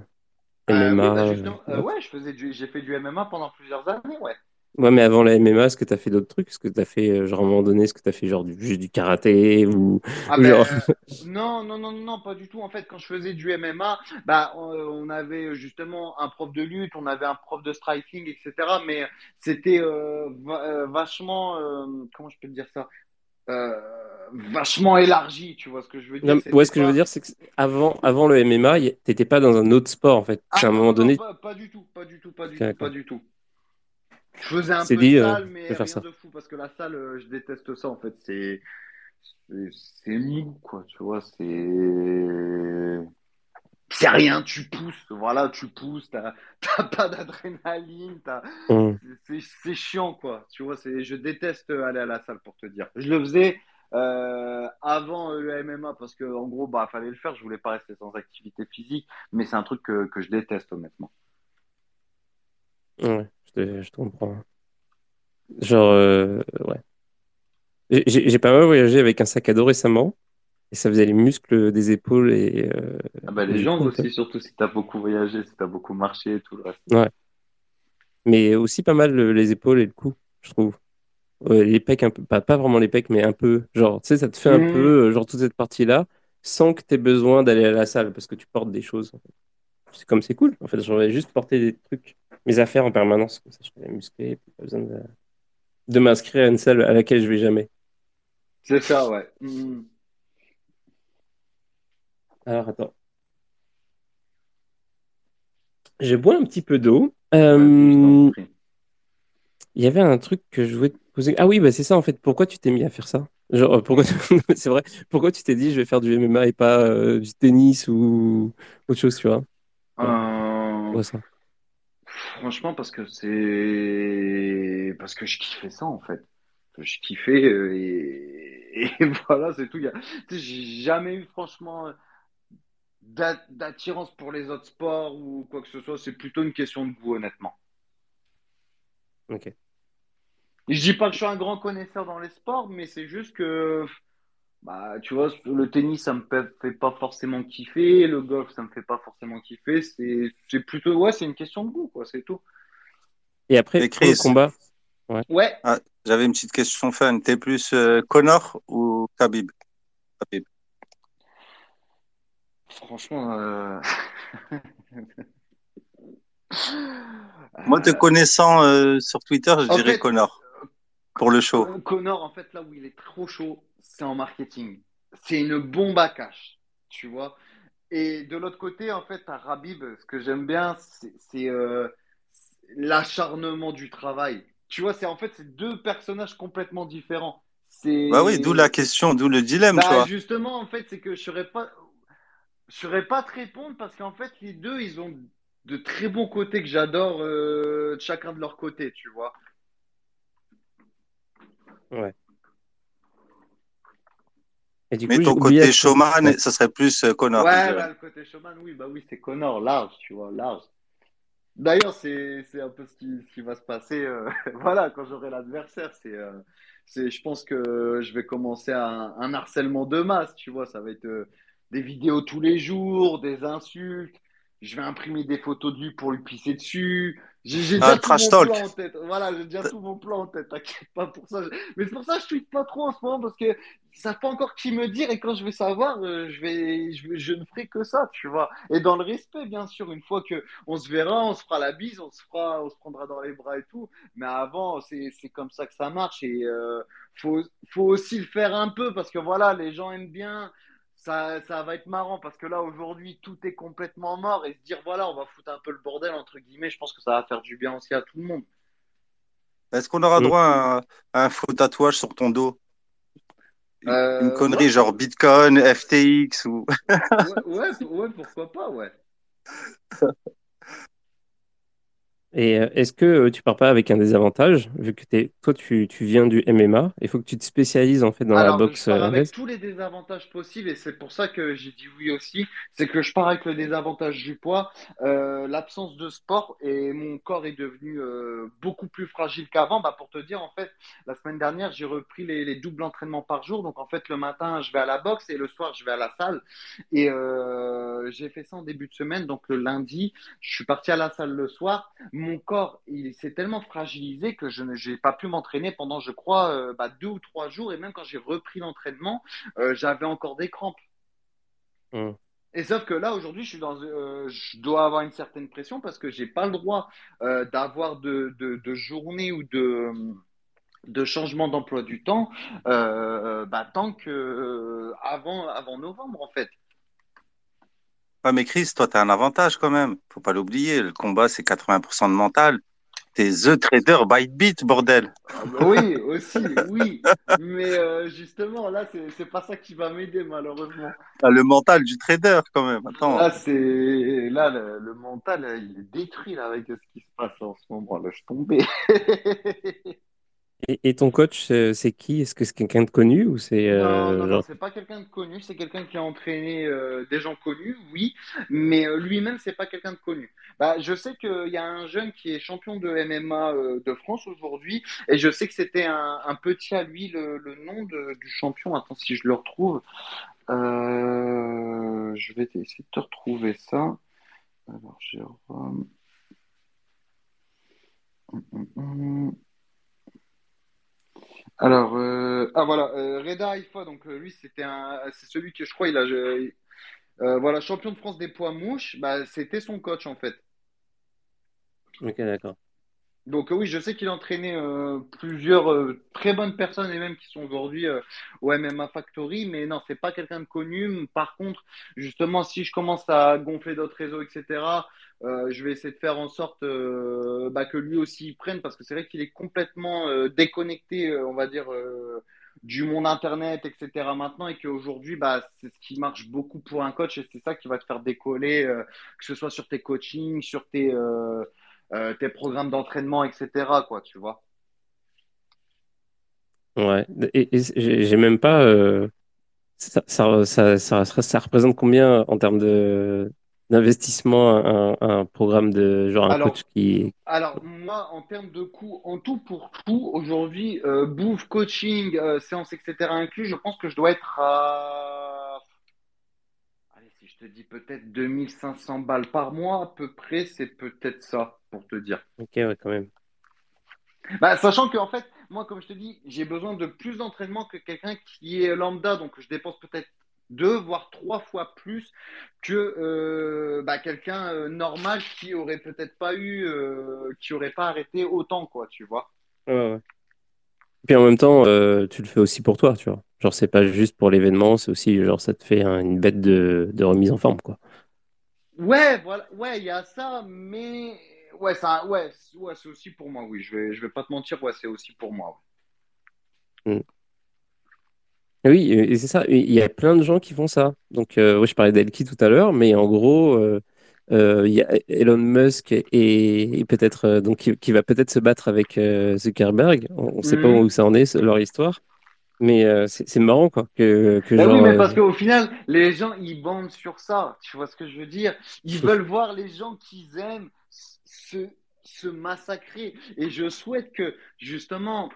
Euh, oui, MMA, bah ouais, je faisais du, j'ai fait du MMA pendant plusieurs années, ouais. Ouais, mais avant la MMA, est-ce que tu as fait d'autres trucs? Est-ce que tu as fait, euh, genre, à un moment donné, est-ce que tu as fait genre du, juste du karaté ou, Ah ou ben genre. euh, non, non, non, non, pas du tout. En fait, quand je faisais du MMA, bah, on, on avait justement un prof de lutte, on avait un prof de striking, etc. Mais c'était euh, va- euh, vachement, euh, comment je peux te dire ça? Euh, vachement élargi, tu vois ce que je veux Non, dire? mais- ouais, ce que je veux dire, c'est que avant, avant le MMA, t'étais pas dans un autre sport, en fait. Ah À un non, moment non, non, donné, pas, pas du tout, pas du tout, pas du tout, pas du tout. Je faisais un peu dit, euh, salle, je mais rien ça. de fou, parce que la salle, euh, je déteste ça, en fait. C'est, c'est, mou, quoi, tu vois, c'est. C'est rien, tu pousses, voilà, tu pousses, t'as pas d'adrénaline, t'as- Hum. c'est chiant, quoi. Tu vois, je déteste aller à la salle pour te dire. Je le faisais euh, avant euh, le MMA parce que, en gros, bah, fallait le faire. Je voulais pas rester sans activité physique, mais c'est un truc que, que je déteste, honnêtement. Ouais, te, je te comprends. Genre, euh, ouais. J'ai pas mal voyagé avec un sac à dos récemment. et ça faisait les muscles des épaules et. euh, Ah bah, les du jambes aussi, surtout si t'as beaucoup voyagé, si t'as beaucoup marché et tout le reste. Ouais. Mais aussi pas mal le- les épaules et le cou, je trouve. Les pecs un peu, pas, pas vraiment les pecs, mais un peu. Genre, tu sais, ça te fait un Mhm. peu, euh, genre, toute cette partie-là, sans que tu aies besoin d'aller à la salle parce que tu portes des choses. C'est comme c'est cool. En fait, j'aurais juste porté des trucs, mes affaires en permanence. Comme ça, je serais musclé, pas besoin de, de m'inscrire à une salle à laquelle je vais jamais. C'est ça, ouais. Mhm. Alors, attends. Je bois un petit peu d'eau. Euh. Il y avait un truc que je voulais te poser. Ah oui, bah c'est ça en fait. Pourquoi tu t'es mis à faire ça? Genre, euh, pourquoi tu- c'est vrai. Pourquoi tu t'es dit je vais faire du MMA et pas euh, du tennis ou autre chose, tu vois? Ouais, Euh, pourquoi ça? Franchement, parce que c'est parce que je kiffais ça en fait. Je kiffais euh, et... et voilà, c'est tout. Il y a- Tu sais, j'ai jamais eu franchement d'a- d'attirance pour les autres sports ou quoi que ce soit. C'est plutôt une question de goût, honnêtement. Ok. Et je dis pas que je suis un grand connaisseur dans les sports, mais c'est juste que bah tu vois, le tennis ça me fait pas forcément kiffer, le golf ça me fait pas forcément kiffer. C'est c'est plutôt ouais, c'est une question de goût quoi, c'est tout. Et après, Et pour le Chris, combat, ouais. Ouais. ah, j'avais une petite question fun. T'es plus euh, Connor ou Khabib? Khabib. Franchement, euh... Moi, te euh, connaissant euh, sur Twitter, je en dirais fait, Connor pour le show. Connor, en fait, là où il est trop chaud, c'est en marketing. C'est une bombe à cash, tu vois. Et de l'autre côté, en fait, à Rabib, ce que j'aime bien, c'est euh, l'acharnement du travail. Tu vois, c'est en fait, c'est deux personnages complètement différents. Bah oui, d'où la question, d'où le dilemme, tu Bah, vois. justement, en fait, c'est que je saurais pas, je saurais pas te répondre parce qu'en fait, les deux, ils ont de très bons côtés que j'adore, euh, chacun de leur côté, tu vois. Ouais. Et du Mais coup, ton côté showman, ça serait plus euh, Connor, Ouais, bah, le côté showman, oui, bah oui, c'est Connor, large, tu vois, large. D'ailleurs, c'est, c'est un peu ce qui, ce qui va se passer, euh, voilà, quand j'aurai l'adversaire, c'est, euh, c'est, je pense que je vais commencer un, un harcèlement de masse, tu vois, ça va être euh, des vidéos tous les jours, des insultes, je vais imprimer des photos de lui pour lui pisser dessus, j'ai, déjà tout mon talk. plan en tête, voilà, j'ai déjà tout mon plan en tête, t'inquiète pas pour ça, mais c'est pour ça que je tweete pas trop en ce moment, parce que ils savent pas encore qui me dire, et quand je vais savoir, euh, je vais, je vais- je ne ferai que ça, tu vois, et dans le respect, bien sûr, une fois que on se verra, on se fera la bise, on se fera, on se prendra dans les bras et tout. Mais avant, c'est c'est comme ça que ça marche et euh, faut faut aussi le faire un peu parce que voilà, les gens aiment bien. Ça, ça va être marrant parce que là aujourd'hui tout est complètement mort et se dire voilà on va foutre un peu le bordel entre guillemets je pense que ça va faire du bien aussi à tout le monde. Est-ce qu'on aura droit à un, à un faux tatouage sur ton dos? Une une euh, connerie ouais, genre Bitcoin, FTX ou... ouais, ouais, ouais, pourquoi pas ouais Et euh, est-ce que euh, tu pars pas avec un désavantage, vu que toi, tu, tu viens du MMA, il faut que tu te spécialises en fait dans la Alors, je boxe pars euh, avec tous les désavantages possibles et c'est pour ça que j'ai dit oui aussi. C'est que je pars avec le désavantage du poids, euh, l'absence de sport et mon corps est devenu euh, beaucoup plus fragile qu'avant. Bah, pour te dire, en fait, la semaine dernière, j'ai repris les, les doubles entraînements par jour. Donc, en fait, le matin, je vais à la boxe et le soir, je vais à la salle. Et euh, j'ai fait ça en début de semaine. Donc, le lundi, je suis parti à la salle le soir. Mon corps, il s'est tellement fragilisé que je n'ai pas pu m'entraîner pendant, je crois, euh, bah, deux ou trois jours. Et même quand j'ai repris l'entraînement, euh, j'avais encore des crampes. Mm. Et sauf que là, aujourd'hui, je suis dans, euh, je dois avoir une certaine pression parce que j'ai pas le droit d'avoir de, de, de journée ou de, de changement d'emploi du temps euh, bah, tant que euh, avant, avant novembre, en fait. Ouais, mais Chris, toi, t'as un avantage quand même. Faut pas l'oublier. Le combat, c'est 80% de mental. T'es The Trader by Beat, bordel. Ah bah oui, aussi, oui. Mais euh, justement, là, c'est c'est pas ça qui va m'aider, malheureusement. T'as le mental du trader quand même. Attends. Là, c'est là le, le mental, il est détruit là avec ce qui se passe en ce moment. Là, je suis tombé. Et, et ton coach, euh, c'est qui? Est-ce que c'est quelqu'un de connu ou c'est Non, euh, non, non, genre... c'est pas quelqu'un de connu, c'est quelqu'un qui a entraîné euh, des gens connus, oui, mais euh, lui-même, c'est pas quelqu'un de connu. Bah, je sais qu'il y a un jeune qui est champion de MMA de France aujourd'hui, et je sais que c'était un, un petit à lui, le, le nom de- du champion. Attends, si je le retrouve. Je vais essayer de te retrouver ça. Alors, Jérôme. Alors, euh, ah voilà, euh, Reda Haïfa, donc lui, c'était un, c'est celui que je crois, il a, voilà, champion de France des poids mouches, bah, c'était son coach en fait. Ok, d'accord. Donc oui, je sais qu'il a entraîné euh, plusieurs euh, très bonnes personnes et même qui sont aujourd'hui euh, au MMA Factory, mais non, c'est pas quelqu'un de connu. Par contre, justement, si je commence à gonfler d'autres réseaux, etc., je vais essayer de faire en sorte bah, que lui aussi il prenne, parce que c'est vrai qu'il est complètement déconnecté, on va dire, du monde internet, etc. maintenant, et qu'aujourd'hui, bah, c'est ce qui marche beaucoup pour un coach, et c'est ça qui va te faire décoller, que ce soit sur tes coachings, sur tes euh, tes programmes d'entraînement, etc. Quoi, tu vois. Ouais, et, j'ai même pas. Euh, ça, ça, ça, ça, représente combien en termes de d'investissement un, un, programme de genre un coach qui. Alors, moi, en termes de coûts, en tout pour tout, aujourd'hui, euh, bouffe, coaching, séance, etc. inclus, je pense que je dois être à je te dis peut-être 2500 balles par mois à peu près, c'est peut-être ça pour te dire. Ok, ouais, quand même. Bah, sachant que en fait, moi, comme je te dis, j'ai besoin de plus d'entraînement que quelqu'un qui est lambda, donc je dépense peut-être deux voire trois fois plus que euh, bah, quelqu'un euh, normal qui aurait peut-être pas eu, euh, qui aurait pas arrêté autant, quoi, tu vois. Ouais, ouais. Et puis en même temps, tu le fais aussi pour toi, tu vois. Genre, c'est pas juste pour l'événement, c'est aussi, genre, ça te fait une bête de, remise en forme, quoi. Ouais, voilà, ouais, il y a ça, mais ouais, ça, ouais, ouais, c'est aussi pour moi, oui. Je vais, je vais pas te mentir, ouais, c'est aussi pour moi. Mm. Oui, et c'est ça. Il y a plein de gens qui font ça. Donc, euh, oui, je parlais d'Elki tout à l'heure, mais en gros, euh, euh, il y a Elon Musk et, peut-être donc qui, va peut-être se battre avec Zuckerberg. On ne sait pas mm. où ça en est leur histoire. Mais euh, c'est marrant, quoi. Que, que bah oui, mais euh, parce qu'au final, les gens, ils bandent sur ça. Tu vois ce que je veux dire? Ils veulent voir les gens qu'ils aiment se, se massacrer. Et je souhaite que, justement,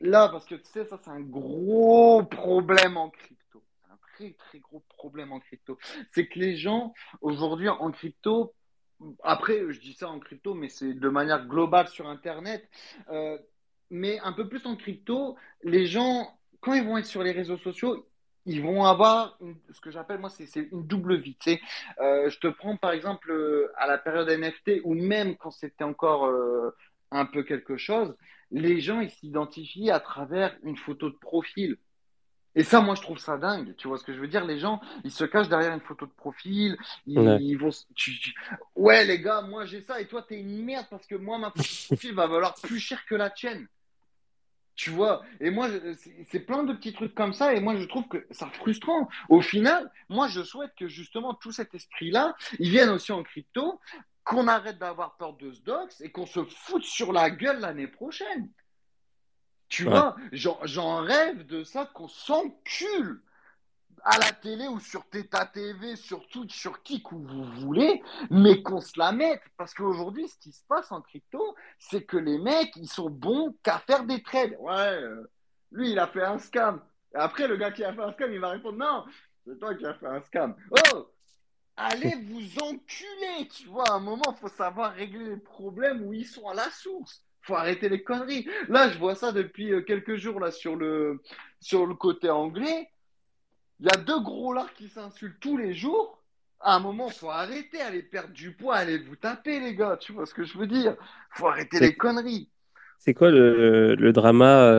là, parce que tu sais, ça, c'est un gros problème en crypto. Très, très gros problème en crypto. C'est que les gens, aujourd'hui, en crypto, après, je dis ça en crypto, mais c'est de manière globale sur Internet. Euh, mais un peu plus en crypto, les gens quand ils vont être sur les réseaux sociaux, ils vont avoir ce que j'appelle moi c'est une double vie. Euh, je te prends par exemple euh, à la période NFT ou même quand c'était encore un peu quelque chose, les gens ils s'identifient à travers une photo de profil. Et ça, moi, je trouve ça dingue. Tu vois ce que je veux dire? Les gens, ils se cachent derrière une photo de profil. Ils, vont. ouais, les gars, moi j'ai ça et toi t'es une merde parce que moi ma photo de profil va valoir plus cher que la tienne. Tu vois, et moi, c'est plein de petits trucs comme ça, et moi, je trouve que c'est frustrant. Au final, moi, je souhaite que justement tout cet esprit-là, il vienne aussi en crypto, qu'on arrête d'avoir peur de ce dox et qu'on se foute sur la gueule l'année prochaine. Tu vois, j'en rêve de ça, qu'on s'encule à la télé ou sur Teta TV, sur Twitch, sur qui que vous voulez, mais qu'on se la mette. Parce qu'aujourd'hui, ce qui se passe en crypto, c'est que les mecs, ils sont bons qu'à faire des trades. Ouais, euh, lui, il a fait un scam. Et après, le gars qui a fait un scam, il va répondre non, c'est toi qui as fait un scam. Oh, allez vous enculer, tu vois. À un moment, il faut savoir régler les problèmes où ils sont à la source. Faut arrêter les conneries. Là, je vois ça depuis euh, quelques jours là sur le sur le côté anglais il y a deux gros lards qui s'insultent tous les jours. À un moment, faut arrêter, aller perdre du poids, aller vous taper, les gars. Tu vois ce que je veux dire? Faut arrêter les conneries. C'est quoi le, le drama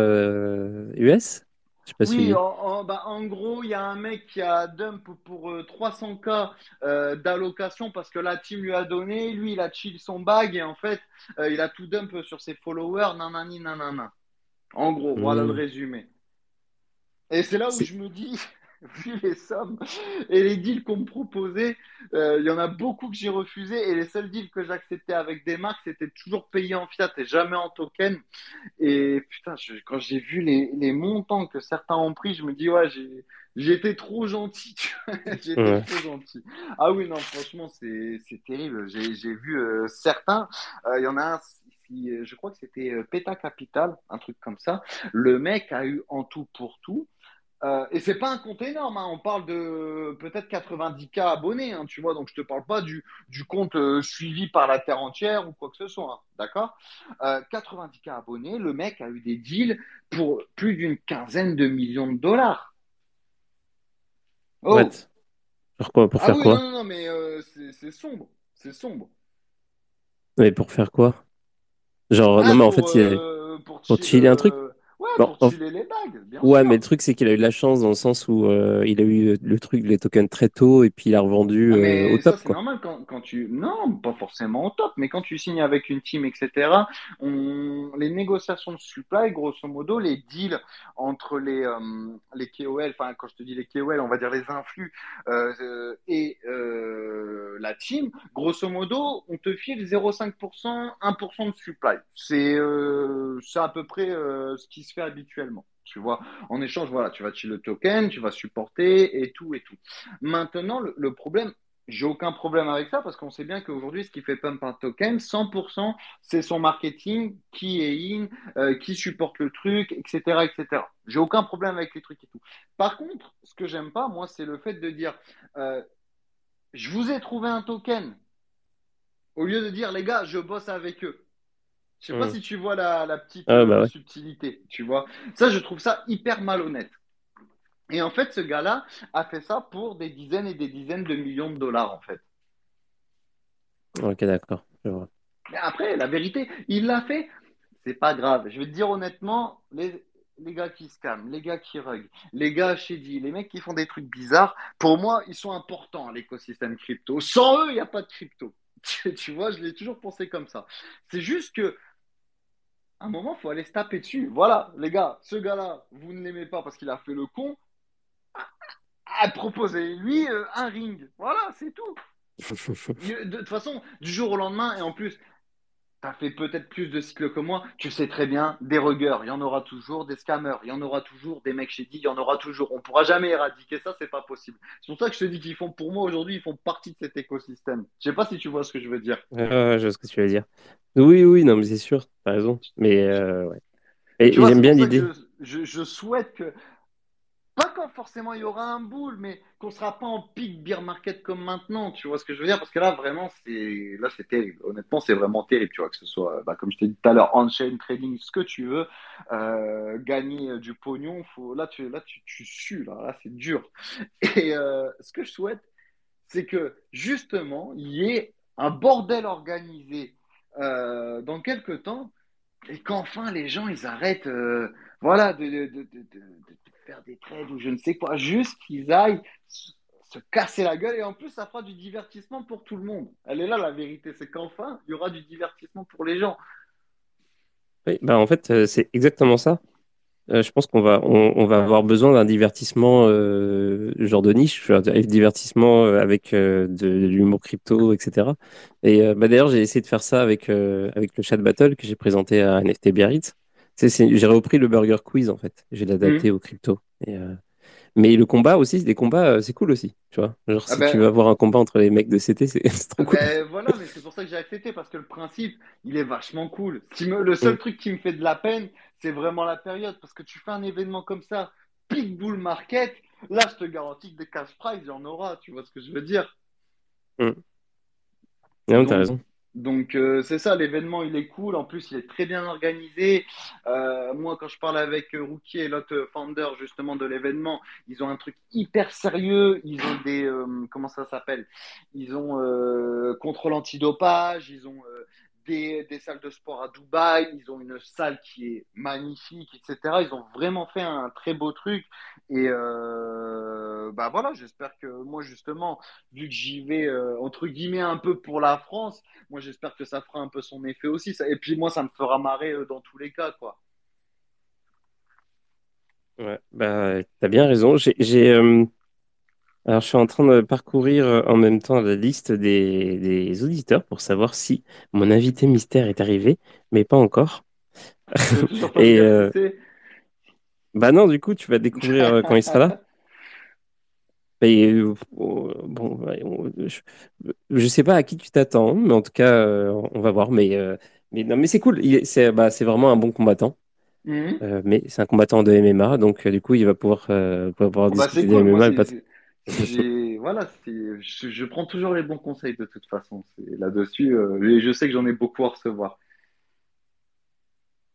US euh, je sais pas Oui, en, bah, en, gros, il y a un mec qui a dump pour 300K euh, euh, d'allocation parce que la team lui a donné. Lui, il a chill son bag et en fait, il a tout dump sur ses followers. Nanani, nanana. En gros, voilà le hmm. résumé. Et c'est là où je me dis, vu les sommes et les deals qu'on me proposait, euh, il y en a beaucoup que j'ai refusé et les seuls deals que j'acceptais avec des marques, c'était toujours payé en fiat et jamais en token. Et putain, quand j'ai vu les, les, montants que certains ont pris, je me dis, ouais, j'étais trop gentil. j'étais trop gentil. Ah oui, non, franchement, c'est terrible. J'ai vu euh, certains, euh, il y en a un je crois que c'était Peta Capital, un truc comme ça. Le mec a eu en tout pour tout Euh, et c'est pas un compte énorme, hein. on parle de peut-être 90K abonnés, hein, tu vois, donc je te parle pas du, du compte euh, suivi par la terre entière ou quoi que ce soit, hein, d'accord? Euh, 90K abonnés, le mec a eu des deals pour plus d'une quinzaine de millions de dollars. Oh. Pourquoi Pour ah faire oui, quoi? non, non, non, mais euh, c'est sombre, c'est sombre. Mais pour faire quoi? Genre, Ah, non, mais en pour, fait, il a- euh, pour, pour chill- chiller un truc? Euh, ouais, Bon, pour en- chiller les bagues, bien Ouais, sûr. mais le truc, c'est qu'il a eu de la chance dans le sens où euh, il a eu le truc, les tokens très tôt et puis il a revendu Ah, euh, au ça, top, c'est normal quand, quand tu. Non, pas forcément au top, mais quand tu signes avec une team, etc., on... les négociations de supply, grosso modo, les deals entre les, euh, les KOL, enfin, quand je te dis les KOL, on va dire les influx, euh, euh, et euh, la team, grosso modo, on te file 0,5%, 1% de supply. C'est euh, à peu près euh, ce qui se fait habituellement. Tu vois, en échange, voilà, tu vas chill le token, tu vas supporter et tout et tout. Maintenant, le, le problème, j'ai aucun problème avec ça parce qu'on sait bien qu'aujourd'hui, ce qui fait pump un token, 100%, c'est son marketing, qui est in, euh, qui supporte le truc, etc., etc. J'ai aucun problème avec les trucs et tout. Par contre, ce que j'aime pas, moi, c'est le fait de dire, euh, je vous ai trouvé un token, au lieu de dire, les gars, je bosse avec eux. Je sais pas Hmm. si tu vois la, la petite Ah, bah euh, ouais. subtilité, tu vois. Ça, je trouve ça hyper malhonnête. Et en fait, ce gars-là a fait ça pour des dizaines et des dizaines de millions de dollars, en fait. Ok, d'accord. Mais après, la vérité, il l'a fait. C'est pas grave. Je vais te dire honnêtement, les, les gars qui scamment, les gars qui rug, les gars shady, les mecs qui font des trucs bizarres, pour moi, ils sont importants à l'écosystème crypto. Sans eux, il n'y a pas de crypto. Tu, vois, je l'ai toujours pensé comme ça. C'est juste que, à un moment, il faut aller se taper dessus. Voilà, les gars, ce gars-là, vous ne l'aimez pas parce qu'il a fait le con. Proposez-lui euh, un ring. Voilà, c'est tout. De toute façon, du jour au lendemain, et en plus, tu as fait peut-être plus de cycles que moi, tu sais très bien, des ruggers, il y en aura toujours, des scammers, il y en aura toujours, des mecs shady, il y en aura toujours. On pourra jamais éradiquer ça, c'est pas possible. C'est pour ça que je te dis qu'ils font, pour moi aujourd'hui, ils font partie de cet écosystème. Je sais pas si tu vois ce que je veux dire. Je vois ce que tu veux dire. Oui, oui, non, mais c'est sûr, t'as raison. Mais euh, ouais. Et, Tu j'aime bien l'idée. je souhaite que, pas quand forcément il y aura un bull, mais qu'on sera pas en peak beer market comme maintenant, tu vois ce que je veux dire? Parce que là, vraiment, c'est, là, c'est. Honnêtement, c'est vraiment terrible, tu vois, que ce soit, bah, comme je t'ai dit tout à l'heure, on-chain trading, ce que tu veux, euh, gagner euh, du pognon, faut, là, tu, là, tu, tu sues, là, c'est dur. Et euh, ce que je souhaite, c'est que justement, il y ait un bordel organisé euh, dans quelques temps et qu'enfin les gens ils arrêtent euh, voilà de, de, de, de, faire des trades ou je ne sais quoi, juste qu'ils aillent se se casser la gueule et en plus ça fera du divertissement pour tout le monde. Elle est là la vérité, c'est qu'enfin il y aura du divertissement pour les gens. Oui, bah en fait, euh, c'est exactement ça. Euh, je pense qu'on va, on, on va avoir besoin d'un divertissement euh, genre de niche, un divertissement euh, avec euh, de, de l'humour crypto, etc. Et bah, d'ailleurs, j'ai essayé de faire ça avec, avec le chat battle que j'ai présenté à NFT Biarritz. J'ai repris le burger quiz en fait. J'ai l'adapté Mhm. au crypto. Et, Mais le combat aussi, les combats, euh, c'est cool aussi. Tu vois, genre Ah si tu ben, veux avoir un combat entre les mecs de CT, c'est c'est trop ah cool. ben voilà, mais c'est pour ça que j'ai accepté parce que le principe il est vachement cool. Le Mm. seul truc qui me fait de la peine, c'est vraiment la période parce que tu fais un événement comme ça, peak bull market, là je te garantis que des cash prize il y en aura, tu vois ce que je veux dire? Mm. Non, t'as raison. Donc euh, c'est ça, l'événement il est cool, en plus il est très bien organisé. Euh, moi quand je parle avec euh, Rookie et l'autre founder justement de l'événement, ils ont un truc hyper sérieux, ils ont des, comment ça s'appelle? Ils ont contrôle antidopage, ils ont des, salles de sport à Dubaï, ils ont une salle qui est magnifique, etc. Ils ont vraiment fait un très beau truc. Et euh, bah voilà, j'espère que moi justement, vu que j'y vais euh, entre guillemets un peu pour la France, moi, j'espère que ça fera un peu son effet aussi. Ça- Et puis, moi, ça me fera marrer euh, dans tous les cas, quoi. Ouais, bah, t'as bien raison. J'ai, alors, je suis en train de parcourir euh, en même temps la liste des, des auditeurs pour savoir si mon invité mystère est arrivé, mais pas encore. Et euh, bah non, du coup, tu vas découvrir euh, quand il sera là. Et, euh, oh, bon, ouais, on- je, je sais pas à qui tu t'attends, mais en tout cas, euh, on va voir. Mais, euh, mais non, mais c'est cool. Il est- C'est bah, c'est vraiment un bon combattant. Mhm. mais c'est un combattant de MMA, donc du coup, il va pouvoir, pouvoir bah, discuter cool. de MMA. voilà, je, je, prends toujours les bons conseils de toute façon. Là-dessus, je sais que j'en ai beaucoup à recevoir.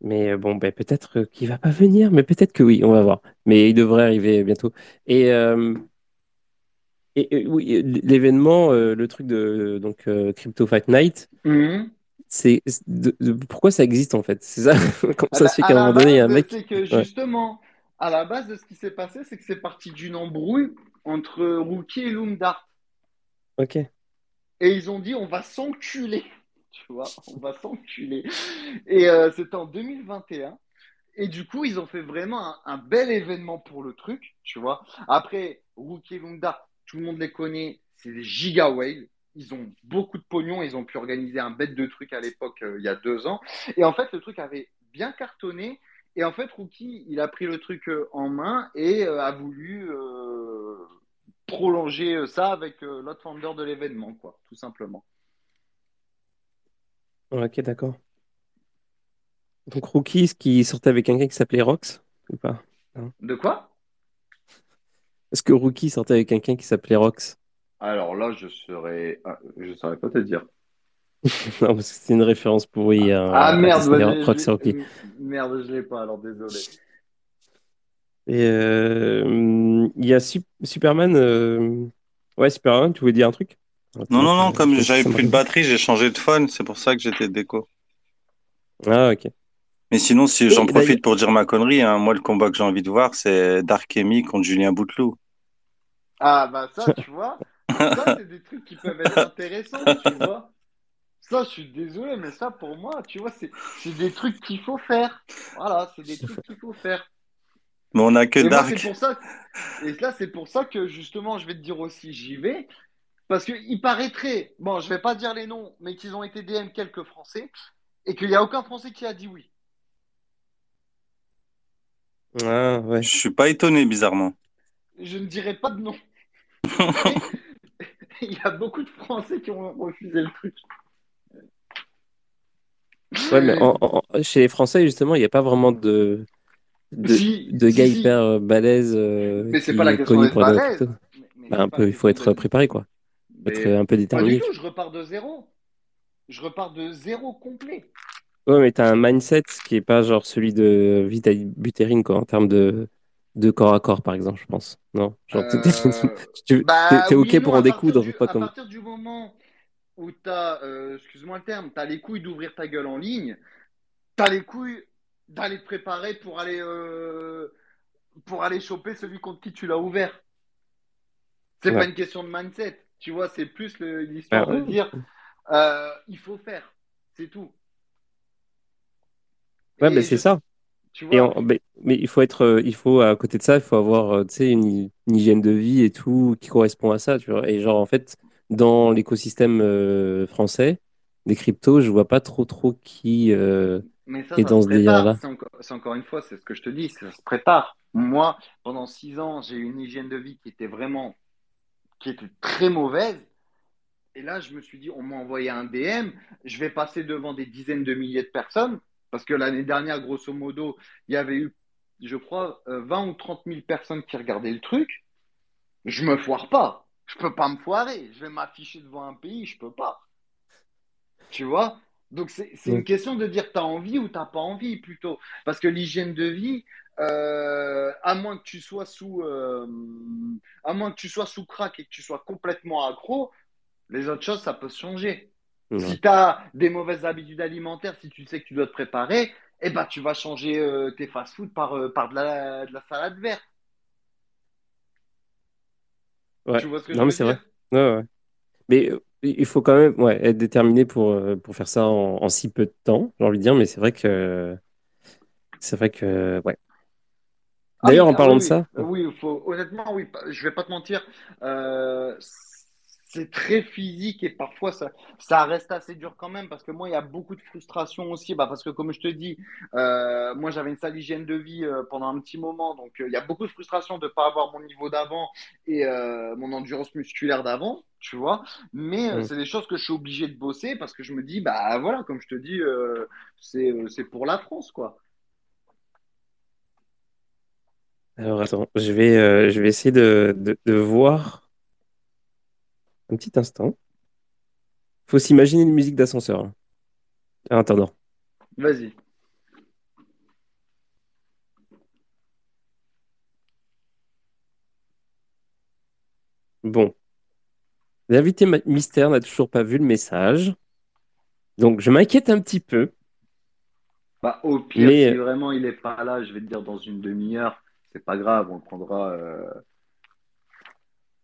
Mais bon, ben, peut-être qu'il va pas venir, mais peut-être que oui, on va voir. Mais il devrait arriver bientôt. Et, et, oui, l'événement, le truc de donc Crypto Fight Night, mhm. c'est pourquoi ça existe en fait? C'est ça Comment ça se fait qu'à un moment donné, il y a un mec. C'est que justement, à la base de ce qui s'est passé, c'est que c'est parti d'une embrouille entre Rookie et Lundart. Ok. Et ils ont dit on va s'enculer. Tu vois, on va s'enculer. Et euh, c'était en 2021. Et du coup, ils ont fait vraiment un, bel événement pour le truc, tu vois. Après, Rookie et Lundart, tout le monde les connaît, c'est des giga whales. Ils ont beaucoup de pognon, ils ont pu organiser un bête de trucs à l'époque, euh, il y a deux ans. Et en fait, le truc avait bien cartonné. Et en fait, Rookie, il a pris le truc euh, en main et a voulu prolonger euh, ça avec euh, l'autre founder de l'événement, quoi, tout simplement. Ok, d'accord. Donc Rookie, qui sortait avec quelqu'un qui s'appelait Rox ou pas? De quoi? Est-ce que Rookie sortait avec quelqu'un qui s'appelait Rox? Alors là, je serais, je saurais pas te dire. non, parce que c'est une référence pourrie. Ah, merde, Rox Rookie. Merde, je l'ai pas, alors désolé. Et euh, il y a Superman. Euh, ouais, Superman, tu voulais dire un truc? Non, non, non, comme j'avais plus de batterie, j'ai changé de phone, c'est pour ça que j'étais déco. Ah, ok. Mais sinon, si j'en profite pour dire ma connerie, hein, moi, le combat que j'ai envie de voir, c'est Dark Amy contre Julien Bouteloup. Ah, bah ça, tu vois, ça, c'est des trucs qui peuvent être intéressants, tu vois. Ça, je suis désolé, mais ça, pour moi, tu vois, c'est des trucs qu'il faut faire. Voilà, c'est des trucs qu'il faut faire. Mais on a que Dark. pour ça Et là, c'est pour ça que justement, je vais te dire aussi, j'y vais. Parce qu'il paraîtrait, bon, je vais pas dire les noms, mais qu'ils ont été DM quelques Français et qu'il n'y a aucun Français qui a dit oui. Ah, ouais. Je suis pas étonné, bizarrement. Je ne dirais pas de nom. Il y a beaucoup de Français qui ont refusé le truc. Ouais, mais chez les Français, justement, il n'y a pas vraiment de, de, gars hyper euh, balèzes. Euh, mais c'est pas la question d'être balèze. Bah, un peu, il faut être préparé, quoi. être un peu déterminé. Pas du tout, je repars de zéro. Je repars de zéro complet. Ouais, mais t'as un mindset qui est pas genre celui de Vita Buterin, quoi, en termes de, de corps à corps, par exemple, je pense. Non? Genre, t'es bah, OK pour en découdre, du, pas à comme. Partir du moment où t'as, euh, excuse-moi le terme, t'as les couilles d'ouvrir ta gueule en ligne, t'as les couilles d'aller te préparer pour aller, euh, pour aller choper celui contre qui tu l'as ouvert. C'est pas une question de mindset, tu vois, c'est plus l'histoire de dire euh, il faut faire, c'est tout. Ouais, mais c'est ça. mais, il faut être, il faut à côté de ça, il faut avoir, tu sais, une, hygiène de vie et tout qui correspond à ça, tu vois. Et genre en fait, dans l'écosystème français des cryptos, je vois pas trop trop qui mais ça, ça se prépare. C'est encore, une fois, c'est ce que je te dis, ça se prépare. Moi, pendant six ans, j'ai eu une hygiène de vie qui était vraiment, qui était très mauvaise. Et là, je me suis dit, on m'a envoyé un DM, je vais passer devant des dizaines de milliers de personnes, parce que l'année dernière, grosso modo, il y avait eu, je crois, 20 euh, ou 30 000 personnes qui regardaient le truc. Je me foire pas. Je peux pas me foirer. Je vais m'afficher devant un pays, je peux pas. Tu vois? Donc c'est une question de dire tu as envie ou tu n'as pas envie plutôt. Parce que l'hygiène de vie, euh, à moins que tu sois sous euh, à moins que tu sois sous crack et que tu sois complètement accro, les autres choses, ça peut se changer. Si tu as des mauvaises habitudes alimentaires, si tu sais que tu dois te préparer, eh ben, tu vas changer euh, tes fast-food par, par de, la, de la salade verte. Tu vois ce que je veux dire? vrai. Ouais, ouais. Mais il faut quand même ouais, être déterminé pour, euh, pour faire ça en, si peu de temps, j'ai envie de dire, mais c'est vrai que. C'est vrai que. Ouais. Ah D'ailleurs, en ah parlant de ça. Oui, faut, honnêtement, oui, je vais pas te mentir. Euh, c'est très physique et parfois ça, ça reste assez dur quand même parce que moi il y a beaucoup de frustration aussi. Bah parce que comme je te dis euh, moi j'avais une sale hygiène de vie euh, pendant un petit moment. Donc euh, il y a beaucoup de frustration de ne pas avoir mon niveau d'avant et mon endurance musculaire d'avant tu vois. Mais mm. c'est des choses que je suis obligé de bosser parce que je me dis bah voilà comme je te dis c'est c'est pour la France quoi. Alors attends, je vais, je vais essayer de, de, de voir un petit instant. Faut s'imaginer une musique d'ascenseur. En attendant. Vas-y. Bon. L'invité mystère n'a toujours pas vu le message. Donc je m'inquiète un petit peu. Bah, au pire, Mais, si euh, vraiment il est pas là, je vais te dire dans une demi-heure, c'est pas grave, on le prendra. euh,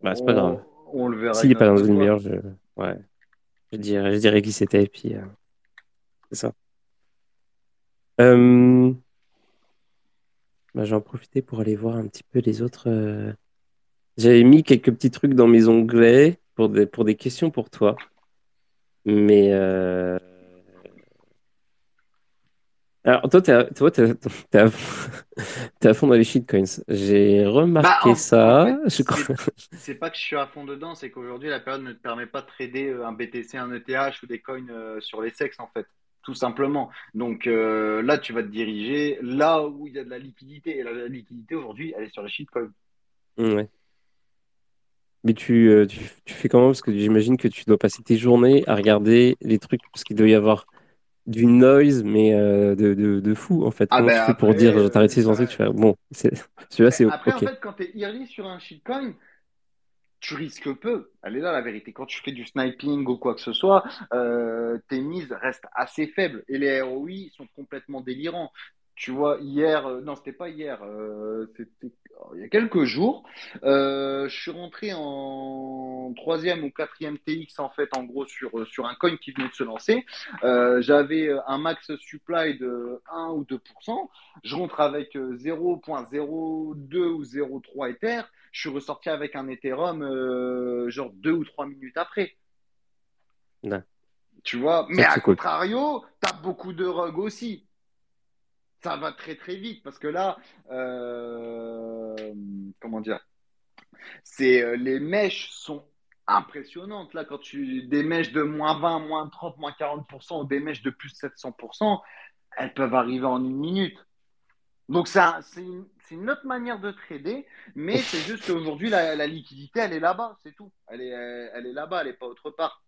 Bah, c'est pas grave. On le verra S'il n'est pas dans une demi-heure, je... Ouais. je dirais, je dirais qui c'était. Et puis, euh, c'est ça. Euh, bah, je vais en profiter pour aller voir un petit peu les autres. euh, J'avais mis quelques petits trucs dans mes onglets pour des, pour des questions pour toi. Mais. Alors, toi, t'es à, toi, t'es, t'es à, t'es à fond dans les shitcoins. J'ai Bah, remarqué en, en ça. fait, Je crois. c'est c'est pas que je suis à fond dedans, c'est qu'aujourd'hui la période ne te permet pas de trader euh, un BTC, un ETH ou des coins euh, sur les sexes en fait, tout simplement. Donc euh, là, tu vas te diriger là où il y a de la liquidité. Et la, la liquidité aujourd'hui, elle est sur les shitcoins. Ouais. Mais tu, euh, tu, tu fais comment? Parce que j'imagine que tu dois passer tes journées à regarder les trucs, parce qu'il doit y avoir du noise, mais euh, de, de, de fou, en fait. Ah Comment ben tu fais pour dire, euh, t'arrête ces ça, trucs, tu fais, bon, c'est, celui-là, c'est après en OK. fait, quand tu es early sur un shitcoin, tu risques peu. Elle est là la vérité. Quand tu fais du sniping ou quoi que ce soit, euh, tes mises restent assez faibles et les ROI sont complètement délirants. Tu vois, hier, euh, non, c'était pas hier, euh, c'était oh, il y a quelques jours, euh, je suis rentré en troisième ou quatrième TX en fait, en gros sur sur un coin qui venait de se lancer. J'avais un max supply de 1 ou 2%. Je rentre avec euh, 0.02 ou 0.3 Ether je suis ressorti avec un Ethereum genre deux ou trois minutes après. Ouais. Tu vois, mais à cool. contrario, tu as beaucoup de rugs aussi. Ça va très très vite parce que là, euh, comment dire, c'est euh, les mèches sont impressionnantes là quand tu des mèches de moins 20, moins 30, moins 40% ou des mèches de plus 700%, elles peuvent arriver en une minute. Donc ça, c'est une, autre manière de trader, mais c'est juste qu'aujourd'hui la, liquidité elle est là-bas, c'est tout. Elle est, elle est là-bas, elle est pas autre part.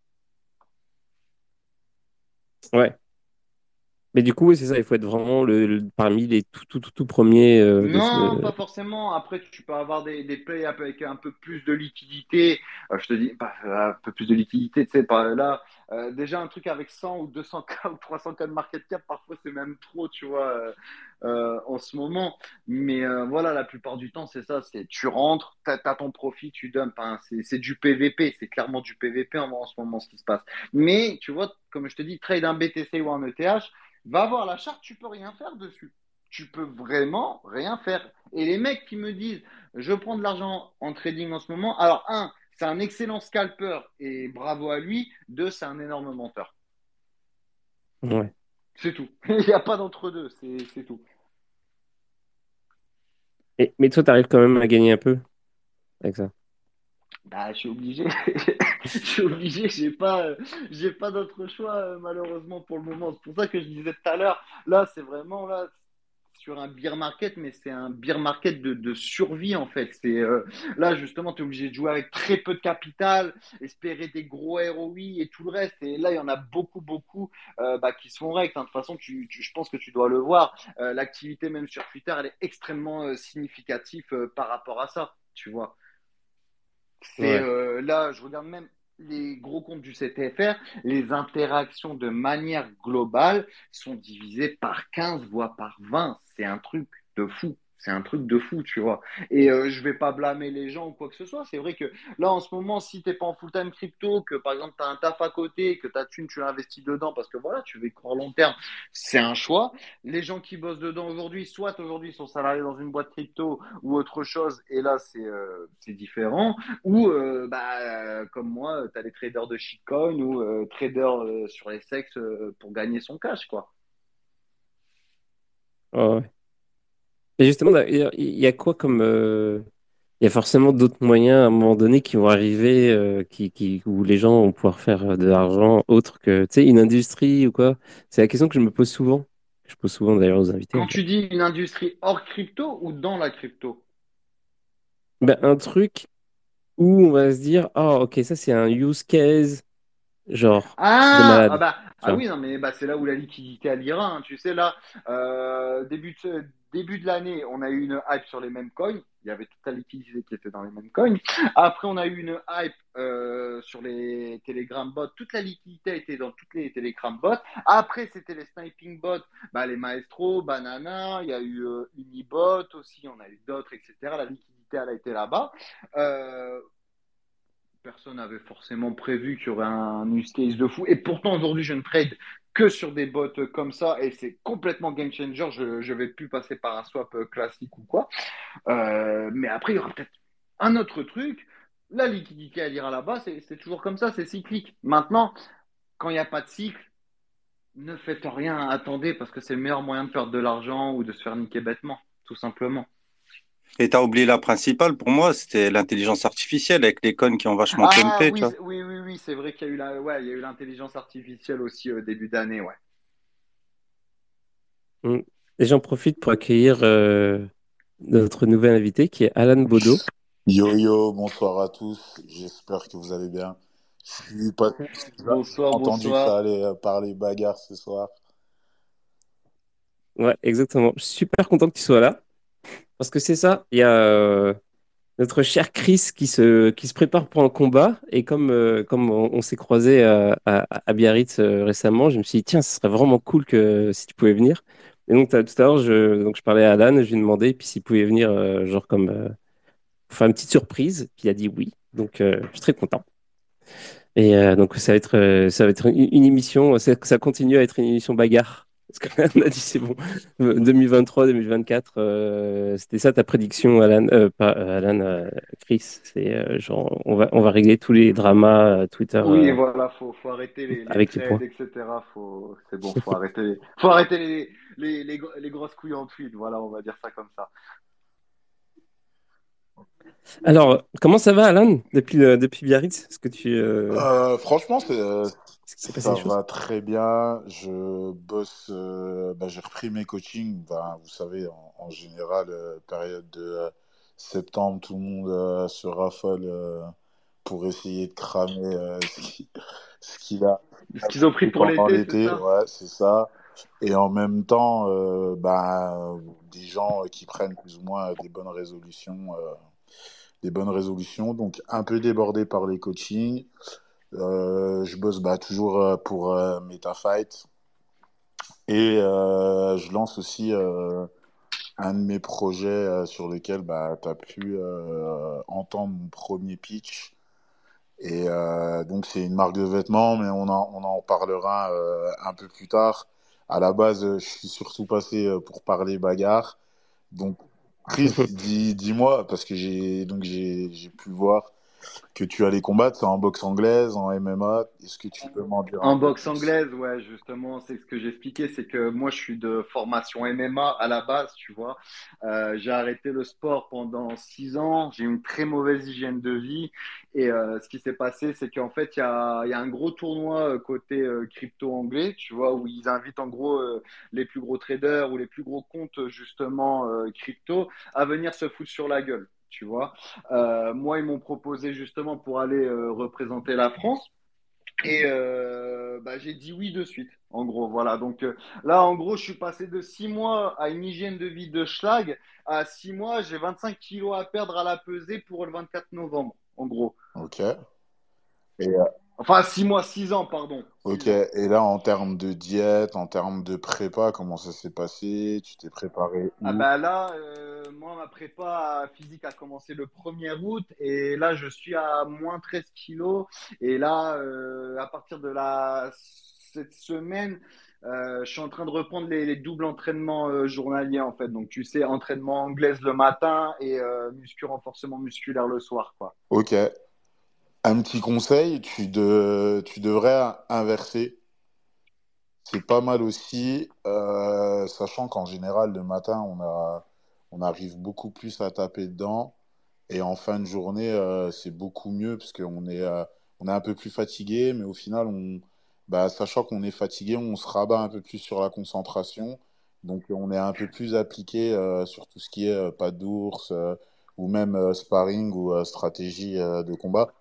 Ouais. Mais du coup, oui, c'est ça, il faut être vraiment le, le- parmi les tout, tout, tout, tout premiers euh, Non, ce- pas forcément. Après, tu peux avoir des, des plays avec un peu plus de liquidité. Euh, je te dis, pas un peu plus de liquidité, tu sais, par là. Euh, déjà, un truc avec 100 ou 200K ou 300K de market cap, parfois, c'est même trop, tu vois, euh, euh, en ce moment. Mais euh, voilà, la plupart du temps, c'est ça. C'est tu rentres, t'as, t'as ton profit, tu dumps. hein. C'est, c'est du PVP. C'est clairement du PVP en, en ce moment, ce qui se passe. Mais, tu vois, comme je te dis, trade un BTC ou un ETH, va voir la charte, tu peux rien faire dessus tu peux vraiment rien faire. Et les mecs qui me disent, je prends de l'argent en trading en ce moment, alors un, c'est un excellent scalper et bravo à lui. Deux, c'est un énorme menteur. Ouais. C'est tout. Il n'y a pas d'entre-deux, c'est c'est tout. Et, mais toi, tu arrives quand même à gagner un peu avec ça. Bah, je suis obligé. je suis obligé, j'ai pas, euh, j'ai pas d'autre choix, euh, malheureusement, pour le moment. C'est pour ça que je disais tout à l'heure, là, c'est vraiment là, sur un beer market, mais c'est un beer market de, de survie, en fait. C'est, euh, là, justement, tu es obligé de jouer avec très peu de capital, espérer des gros ROI et tout le reste. Et là, il y en a beaucoup, beaucoup bah, qui se font règles. hein. De toute façon, tu, je pense que tu dois le voir. L'activité, même sur Twitter, elle est extrêmement significative par rapport à ça, tu vois. C'est Ouais. euh, là, je regarde même les gros comptes du CTFR, les interactions de manière globale sont divisées par 15, voire par 20. C'est un truc de fou. C'est un truc de fou, tu vois. Et euh, je vais pas blâmer les gens ou quoi que ce soit. C'est vrai que là, en ce moment, si t'es pas en full-time crypto, que par exemple, tu as un taf à côté, que ta thune, tu l'investis dedans parce que voilà, tu veux croire long terme, c'est un choix. Les gens qui bossent dedans aujourd'hui, soit aujourd'hui sont salariés dans une boîte crypto ou autre chose, et là, c'est euh, différent. Ou, euh, bah, euh, comme moi, tu as les traders de shitcoin ou traders sur les sexes pour gagner son cash, quoi. Et justement, il y a quoi comme. euh, Il y a forcément d'autres moyens à un moment donné qui vont arriver, euh, qui, qui, où les gens vont pouvoir faire de l'argent autre que, tu sais, une industrie ou quoi? C'est la question que je me pose souvent. que Je pose souvent d'ailleurs aux invités, en Quand fait. tu dis une industrie hors crypto ou dans la crypto? Ben, un truc où on va se dire, oh, ok, ça c'est un use case, genre, de Ah, ah malade. bah, Tu ah vois. oui, non, mais bah, c'est là où la liquidité elle ira. hein. Tu sais, là, euh, début de, début de l'année, on a eu une hype sur les mêmes coins. Il y avait toute la liquidité qui était dans les mêmes coins. Après, on a eu une hype euh, sur les Telegram bots. Toute la liquidité était dans toutes les Telegram bots. Après, c'était les sniping bots, bah, les Maestro, Banana. Il y a eu euh, Unibot aussi. On a eu d'autres, etc. La liquidité, elle a été là-bas. Euh, personne n'avait forcément prévu qu'il y aurait un use case de fou. Et pourtant, aujourd'hui, je ne trade que sur des bots comme ça et c'est complètement game changer. Je vais plus passer par un swap euh, classique ou quoi. Euh, mais après, il y aura peut-être un autre truc. La liquidité, elle ira là-bas. C'est toujours comme ça, c'est cyclique. Maintenant, quand il n'y a pas de cycle, ne faites rien, attendez, parce que c'est le meilleur moyen de perdre de l'argent ou de se faire niquer bêtement, tout simplement. Et t'as oublié la principale, pour moi, c'était l'intelligence artificielle avec les connes qui ont vachement Ah tu oui, oui, oui, oui, c'est vrai qu'il y a eu la, ouais, il y a eu l'intelligence artificielle aussi au début d'année, ouais. Mm. Et j'en profite pour accueillir euh, notre nouvel invité qui est Alan Bodo. Yo yo, bonsoir à tous. J'espère que vous allez bien. Je suis pas Bonsoir, entendu que ça bonsoir. allait euh, parler bagarre ce soir. Ouais, exactement. Je suis super content que tu sois là. Parce que c'est ça, il y a euh, notre cher Chris qui se, qui se prépare pour un combat. Et comme, euh, comme on, s'est croisé à, Biarritz euh, récemment, je me suis dit, tiens, ce serait vraiment cool que si tu pouvais venir. Et donc, tout à l'heure, je, donc, je parlais à Alan, je lui ai demandé s'il pouvait venir, genre, comme, pour faire une petite surprise. Puis il a dit oui. Donc, je suis très content. Et donc, ça va être, ça va être une, émission, ça continue à être une émission bagarre. Parce qu'on a dit c'est bon. 2023-2024, euh, c'était ça ta prédiction, Alan, euh, pas euh, Alan, euh, Chris. C'est genre, on va, on va régler tous les dramas Twitter Oui, voilà, faut, faut arrêter les, les avec les points. etc. Faut, c'est bon, faut arrêter, faut arrêter les, les, les grosses couilles en tweet, voilà, on va dire ça comme ça. Alors, comment ça va, Alan, depuis, euh, depuis Biarritz? Est-ce que tu, euh, Euh, franchement, c'est, euh, ça va très bien. Je bosse, euh, bah, j'ai repris mes coachings. Vous savez, en, en général, euh, période de euh, septembre, tout le monde euh, se raffole euh, pour essayer de cramer euh, ce qui- ce qu'il a Ce qu'ils ont pris pour l'été? Ouais, c'est ça. Et en même temps, euh, ben, des gens qui prennent plus ou moins des bonnes résolutions. Des bonnes résolutions, donc un peu débordé par les coachings. Euh, je bosse bah, toujours euh, pour euh, MetaFight et euh, je lance aussi un de mes projets sur lequel bah, tu as pu entendre mon premier pitch. Et donc c'est une marque de vêtements, mais on en, on en parlera un peu plus tard. À la base, je suis surtout passé pour parler bagarre. Donc Dis, dis-moi, parce que j'ai donc j'ai pu voir que tu allais combattre, c'est en boxe anglaise, en MMA. Est-ce que tu peux m'en dire En boxe anglaise, ouais, justement, c'est ce que j'expliquais, c'est que moi, je suis de formation MMA à la base, tu vois. Euh, j'ai arrêté le sport pendant six ans, j'ai une très mauvaise hygiène de vie, et euh, ce qui s'est passé, c'est qu'en fait, il y a, il y a un gros tournoi euh, côté euh, crypto anglais, tu vois, où ils invitent en gros les plus gros traders ou les plus gros comptes, justement, crypto, à venir se foutre sur la gueule. Tu vois, Euh, moi, ils m'ont proposé justement pour aller euh, représenter la France. Et euh, bah, j'ai dit oui de suite, en gros. Voilà. Donc là, en gros, je suis passé de six mois à une hygiène de vie de schlag à six mois, j'ai 25 kilos à perdre à la pesée pour le 24 novembre, en gros. Ok. Et, Enfin, six mois, six ans, pardon. Ok. ans. Et là, en termes de diète, en termes de prépa, comment ça s'est passé? Tu t'es préparé Ah bah là, euh, moi, ma prépa physique a commencé le 1er août et là, je suis à moins 13 kilos. Et là, euh, à partir de la, cette semaine, euh, je suis en train de reprendre les, les doubles entraînements journaliers, en fait. Donc, tu sais, entraînement anglaise le matin et muscu renforcement musculaire le soir, quoi. Ok. Un petit conseil, tu, de, tu devrais inverser. C'est pas mal aussi, euh, sachant qu'en général, le matin, on arrive beaucoup plus à taper dedans. Et en fin de journée, euh, c'est beaucoup mieux parce qu'on est, euh, est un peu plus fatigué, mais au final, bah, sachant qu'on est fatigué, on se rabat un peu plus sur la concentration. Donc, on est un peu plus appliqué sur tout ce qui est pas d'ours, ou même sparring ou stratégie de combat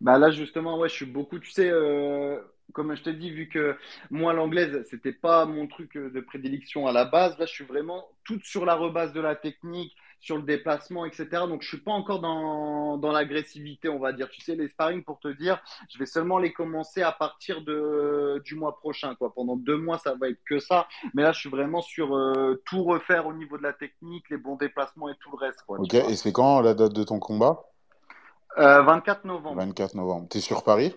bah là, justement, ouais, je suis beaucoup, tu sais, euh, comme je te dis, vu que moi, l'anglaise, c'était pas mon truc de prédilection à la base, là, je suis vraiment tout sur la rebase de la technique, sur le déplacement, etc. Donc, je suis pas encore dans, dans l'agressivité, on va dire. Tu sais, les sparring, pour te dire, je vais seulement les commencer à partir de, du mois prochain, quoi. Pendant deux mois, ça va être que ça. Mais là, je suis vraiment sur euh, tout refaire au niveau de la technique, les bons déplacements et tout le reste, quoi. Ok, et c'est quand la date de ton combat? 24 euh, novembre. 24 novembre. T'es sur Paris?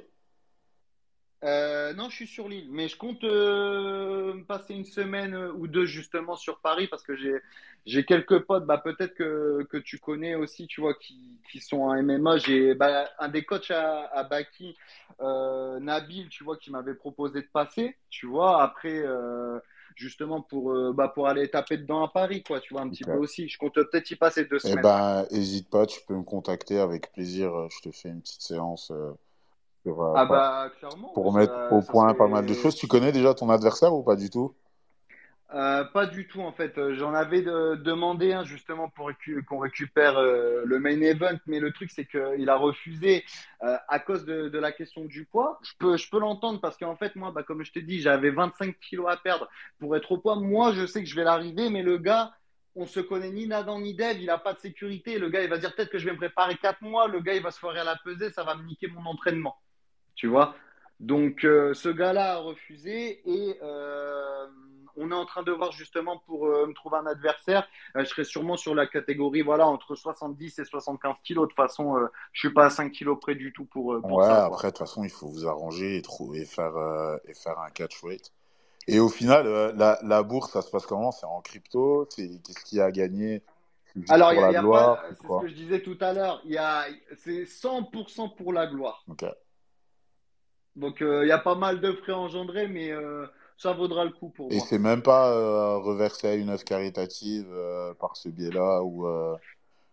Euh, non, je suis sur l'île, mais je compte euh, passer une semaine ou deux justement sur Paris parce que j'ai j'ai quelques potes, bah peut-être que, que tu connais aussi, tu vois, qui, qui sont en MMA. J'ai bah, un des coachs à, à Baki, Nabil, tu vois, qui m'avait proposé de passer, tu vois. Après, justement pour, euh, bah, pour aller taper dedans à Paris, quoi, tu vois, un petit peu aussi. Je compte peut-être y passer deux eh semaines. Eh ben, hésite pas, tu peux me contacter avec plaisir. Euh, je te fais une petite séance euh, ah bah, pour mettre au point pas mal de choses. Tu connais déjà ton adversaire ou pas du tout? Euh, pas du tout en fait. Euh, j'en avais demandé un justement pour qu'on récupère euh, le main event, mais le truc c'est qu'il a refusé à cause de, la question du poids. Je peux, l'entendre parce qu'en fait moi, bah, comme je t'ai dit, j'avais 25 kilos à perdre pour être au poids. Moi, je sais que je vais l'arriver, mais le gars, on se connaît ni Nadan ni Dev, il a pas de sécurité. Le gars, il va dire peut-être que je vais me préparer 4 mois. Le gars, il va se foirer à la pesée, ça va me niquer mon entraînement. Tu vois? Donc ce gars-là a refusé et on est en train de voir justement pour euh, me trouver un adversaire. Euh, je serai sûrement sur la catégorie voilà entre 70 et 75 kilos. De toute façon, je euh, je suis pas à 5 kilos près du tout pour, pour ouais, après, de toute façon, il faut vous arranger et, trouver, faire, et faire un catch weight. Et au final, la, bourse, ça se passe comment? C'est en crypto? Qu'est-ce qui a gagné alors, il y a, pas, c'est ce que je disais tout à l'heure, il y a, c'est 100% pour la gloire. Donc, il y a pas mal de frais engendrés, mais ça vaudra le coup pour Et moi. Et c'est même pas euh, reversé à une œuvre caritative euh, par ce biais-là ou, euh,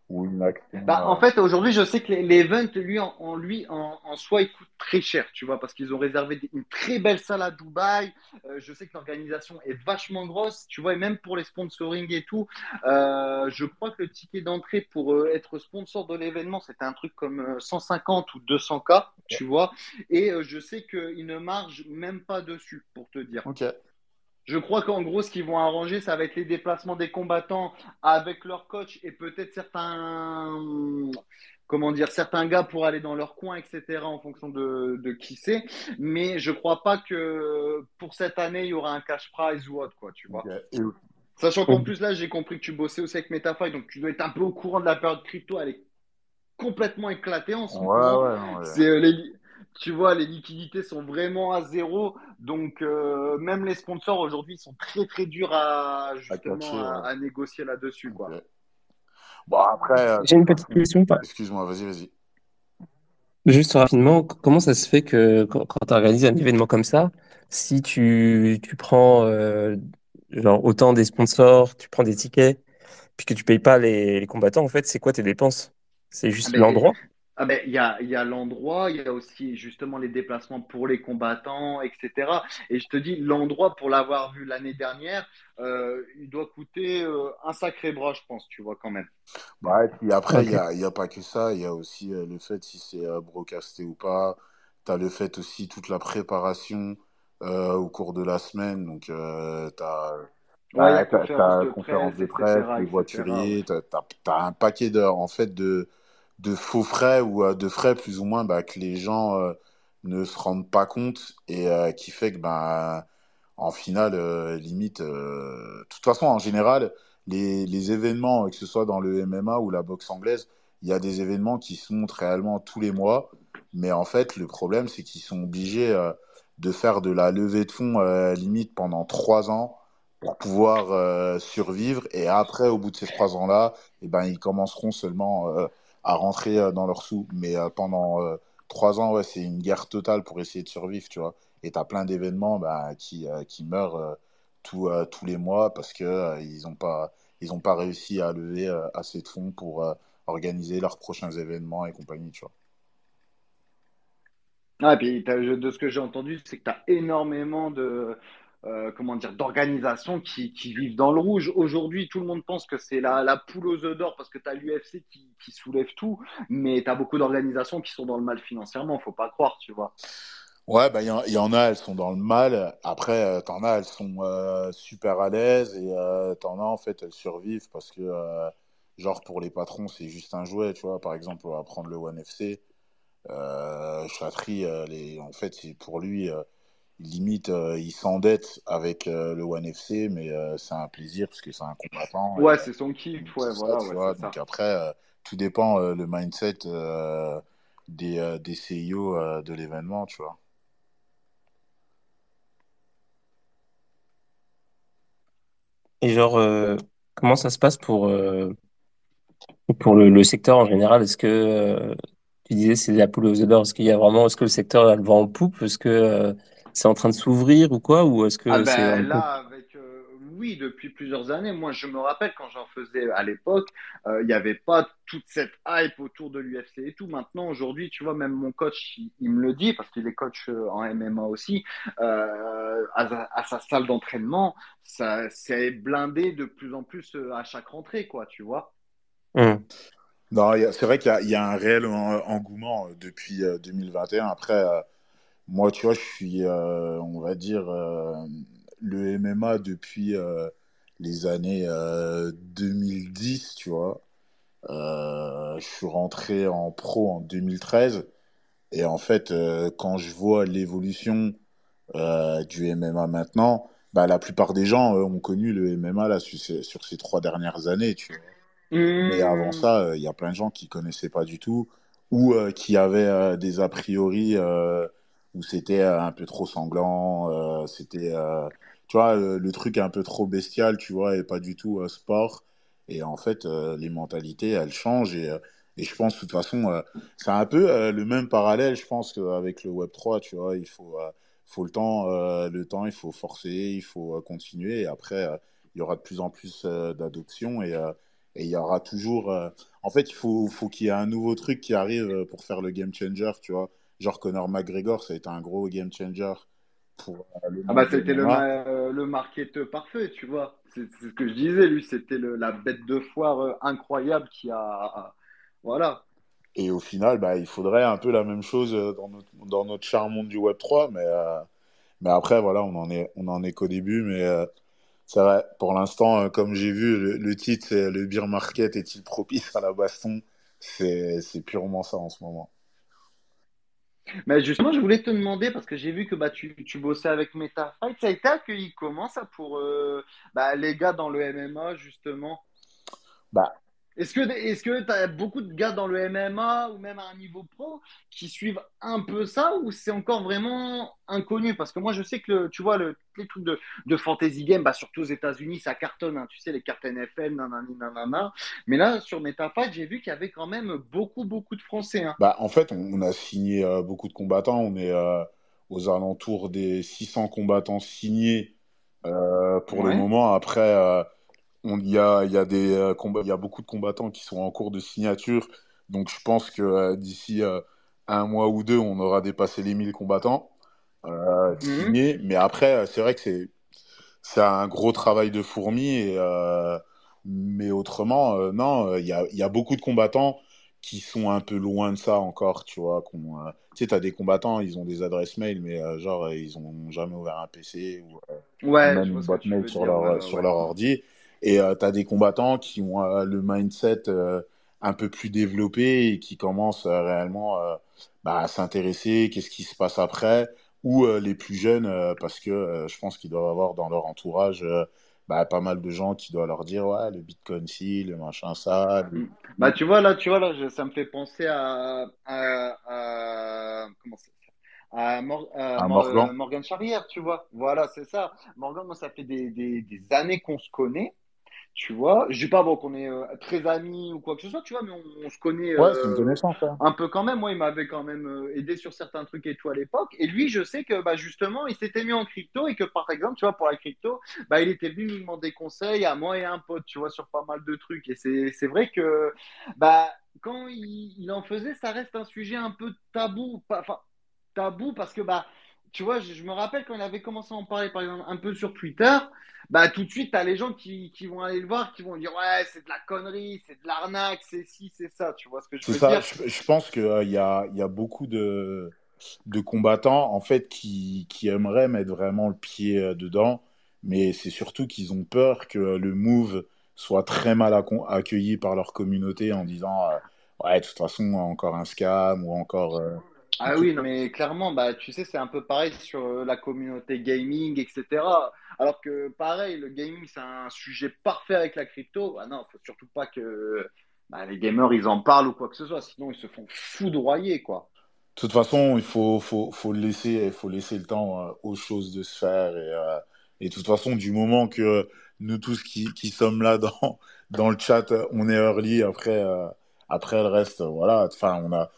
ou une action. Bah, en fait, aujourd'hui, je sais que l'event, lui, en, lui, en, en, soi, il coûte très cher, tu vois, parce qu'ils ont réservé une très belle salle à Dubaï. je sais que l'organisation est vachement grosse, tu vois, et même pour les sponsoring et tout, je crois que le ticket d'entrée pour être sponsor de l'événement, c'était un truc comme 150 ou 200 k, tu vois, et je sais qu'ils ne margent même pas dessus, pour te dire. Ok. Je crois qu'en gros, ce qu'ils vont arranger, ça va être les déplacements des combattants avec leur coach et peut-être certains, comment dire, certains gars pour aller dans leur coin, etc., en fonction de, qui c'est. Mais je crois pas que pour cette année, il y aura un cash prize ou autre, quoi, tu vois. Sachant qu'en plus, là, j'ai compris que tu bossais aussi avec MetaFi, donc tu dois être un peu au courant de la période crypto. Elle est complètement éclatée en ce moment. C'est euh, les, tu vois, les liquidités sont vraiment à zéro. Donc, euh, même les sponsors aujourd'hui sont très, très durs à, justement, à, négocier là-dessus. Quoi. Bon, après. Euh, J'ai une petite question. Excuse-moi, vas-y, vas-y. Juste rapidement, comment ça se fait que quand, tu organises un événement comme ça, si tu, tu prends euh, genre autant des sponsors, tu prends des tickets, puis que tu payes pas les, combattants, en fait, c'est quoi tes dépenses? C'est juste ah, l'endroit? Ah ben, il y a, y a l'endroit, il y a aussi justement les déplacements pour les combattants, etc. Et je te dis, l'endroit, pour l'avoir vu l'année dernière, euh, il doit coûter euh, un sacré bras, je pense, tu vois, quand même. Ouais, et puis après, il n'y a, y a pas que ça, il y a aussi euh, le fait si c'est broadcasté ou pas. Tu as le fait aussi toute la préparation au cours de la semaine. Donc, tu as. Ouais, conférence de presse, les voituriers, tu as, un paquet d'heures en fait de, de faux frais ou euh, de frais plus ou moins bah, que les gens euh, ne se rendent pas compte et euh, qui fait que bah, en finale limite de toute façon en général les, événements que ce soit dans le MMA ou la boxe anglaise il y a des événements qui se montrent réellement tous les mois mais en fait le problème c'est qu'ils sont obligés de faire de la levée de fonds limite pendant trois ans pour pouvoir survivre et après au bout de ces trois ans là et eh ben ils commenceront seulement à rentrer euh, dans leurs sous. Mais euh, pendant euh, trois ans, ouais, c'est une guerre totale pour essayer de survivre, tu vois. Et tu as plein d'événements bah, qui, qui meurent tous les mois parce qu'ils ils n'ont pas, pas réussi à lever assez de fonds pour organiser leurs prochains événements et compagnie, tu vois. Ah, et puis de ce que j'ai entendu, c'est que tu as énormément de, euh, comment dire, d'organisations qui, vivent dans le rouge. Aujourd'hui, tout le monde pense que c'est la, la, poule aux œufs d'or parce que tu as l'UFC qui, soulève tout, mais tu as beaucoup d'organisations qui sont dans le mal financièrement, faut pas croire, tu vois. Ouais, bah, il y, en a, elles sont dans le mal. Après, euh, t'en as, elles sont euh, super à l'aise et euh, t'en as, en fait, elles survivent parce que, genre, pour les patrons, c'est juste un jouet, tu vois. Par exemple, on va prendre le One FC. Euh, les, en fait, c'est pour lui, limite, il s'endette avec le One FC, mais c'est un plaisir parce que c'est un combattant. Ouais, c'est son kiff, ouais, voilà. Ça, ouais, donc ça. après, tout dépend le mindset des, des CIO de l'événement, tu vois. Et genre, euh, comment ça se passe pour, euh, pour le, le, secteur en général? Est-ce que euh, tu disais c'est la poule aux œufs d'or Est-ce qu'il y a vraiment, est-ce que le secteur a le vent en poupe? Est-ce que c'est en train de s'ouvrir ou quoi Ou est-ce que ah ben, là, avec, oui, depuis plusieurs années. Moi, je me rappelle quand j'en faisais à l'époque, il n'y avait pas toute cette hype autour de l'UFC et tout. Maintenant, aujourd'hui, tu vois, même mon coach, il, il me le dit parce qu'il est coach en MMA aussi. Euh, à, à, sa salle d'entraînement, ça c'est blindé de plus en plus à chaque rentrée, quoi, tu vois. Mmh. Non, c'est vrai qu'il y, y, a un réel engouement depuis 2021. Après, euh, moi, tu vois, je suis, euh, on va dire, le MMA depuis les années 2010, tu vois. Euh, je suis rentré en pro en 2013 et en fait, euh, quand je vois l'évolution euh, du MMA maintenant, bah, la plupart des gens ont connu le MMA là, sur, ces, sur ces trois dernières années. Tu vois. Mmh. Mais avant ça, il y a plein de gens qui connaissaient pas du tout ou qui avaient des a priori où c'était un peu trop sanglant, c'était tu vois le, truc un peu trop bestial, tu vois, et pas du tout sport. Et en fait, euh, les mentalités, elles changent. Et, euh, je pense, de toute façon, euh, c'est un peu le même parallèle, je pense, qu'avec le Web 3, tu vois. Il faut, faut le temps, le temps, il faut forcer, il faut continuer. Et après, il y aura de plus en plus d'adoption. Et, et il y aura toujours. En fait, il faut, faut qu'il y ait un nouveau truc qui arrive pour faire le game changer, tu vois. Genre Conor McGregor, ça a été un gros game changer pour le ah bah c'était le, le market parfait, tu vois. C'est ce que je disais, lui, c'était la bête de foire incroyable qui a. Voilà. Et au final, bah, il faudrait un peu la même chose dans notre, dans notre cher monde du Web3, mais, euh, mais après, voilà, on en est, on en est qu'au début, mais euh, c'est vrai, pour l'instant, euh, comme j'ai vu, le, le titre, le beer market est-il propice à la baston? C'est purement ça en ce moment. Mais justement, je voulais te demander, parce que j'ai vu que bah, tu, tu bossais avec MetaFight, ça a été accueilli comment ça pour euh, bah, les gars dans le MMA, justement? Bah, Est-ce que est-ce que tu as beaucoup de gars dans le MMA ou même à un niveau pro qui suivent un peu ça ou c'est encore vraiment inconnu? Parce que moi, je sais que le, tu vois, le, les trucs de, de fantasy game, bah, surtout aux États-Unis, ça cartonne. Hein, tu sais, les cartes NFL, nanani, nanana. Mais là, sur MetaFight, j'ai vu qu'il y avait quand même beaucoup, beaucoup de Français. Hein. Bah, en fait, on, on a signé euh, beaucoup de combattants. On est euh, aux alentours des 600 combattants signés euh, pour ouais. le moment. Après il y a, y, a des, combats, y a beaucoup de combattants qui sont en cours de signature. Donc je pense que euh, d'ici euh, un mois ou deux, on aura dépassé les 1000 combattants euh, mmh. signés. Mais après, c'est vrai que c'est, c'est un gros travail de fourmi. Et, mais autrement, non, il y a, y a beaucoup de combattants qui sont un peu loin de ça encore, tu vois. tu sais, t'as des combattants, ils ont des adresses mail, mais genre, ils ont jamais ouvert un PC ou ouais, même une boîte mail sur, leur, ouais, sur ouais. leur ordi. Et euh, tu as des combattants qui ont euh, le mindset euh, un peu plus développé et qui commencent réellement bah, à s'intéresser, qu'est-ce qui se passe après, ou les plus jeunes, parce que je pense qu'ils doivent avoir dans leur entourage bah, pas mal de gens qui doivent leur dire ouais le bitcoin si le machin ça le... bah tu vois là tu vois là ça me fait penser à, à, à comment ça à, Mor à Morgan. Morgan Charrière tu vois. Voilà c'est ça. Morgan moi ça fait des, des, des années qu'on se connaît tu vois. Je dis pas bon, qu'on est euh, très amis ou quoi que ce soit, tu vois, mais on, on se connaît ouais, euh, hein. un peu quand même. Moi, il m'avait quand même euh, aidé sur certains trucs et tout à l'époque. Et lui, je sais que bah, justement, il s'était mis en crypto et que par exemple, tu vois, pour la crypto, bah, il était venu me demander conseil à moi et à un pote, tu vois, sur pas mal de trucs. Et c'est vrai que bah, quand il, il, en faisait, ça reste un sujet un peu tabou. Enfin, tabou parce que bah, tu vois, je, me rappelle quand il avait commencé à en parler, par exemple, un peu sur Twitter, bah tout de suite, tu as les gens qui, qui, vont aller le voir, qui vont dire Ouais, c'est de la connerie, c'est de l'arnaque, c'est ci, c'est ça. Tu vois ce que je veux dire? je, je, pense qu'il euh, y, a, y a beaucoup de, de combattants, en fait, qui, qui aimeraient mettre vraiment le pied euh, dedans, mais c'est surtout qu'ils ont peur que le move soit très mal accueilli par leur communauté en disant euh, Ouais, de toute façon, encore un scam ou encore. Ah oui, mais clairement, bah, tu sais, c'est un peu pareil sur euh, la communauté gaming, etc. Alors que, pareil, le gaming, c'est un sujet parfait avec la crypto. Bah non, faut surtout pas que bah, les gamers, ils en parlent ou quoi que ce soit. Sinon, ils se font foudroyer, quoi. De toute façon, il faut, faut, faut laisser, faut laisser le temps euh, aux choses de se faire. Et, euh, et, de toute façon, du moment que nous tous qui, qui sommes là dans, dans le chat, on est early, après, après le reste, voilà. Enfin, on a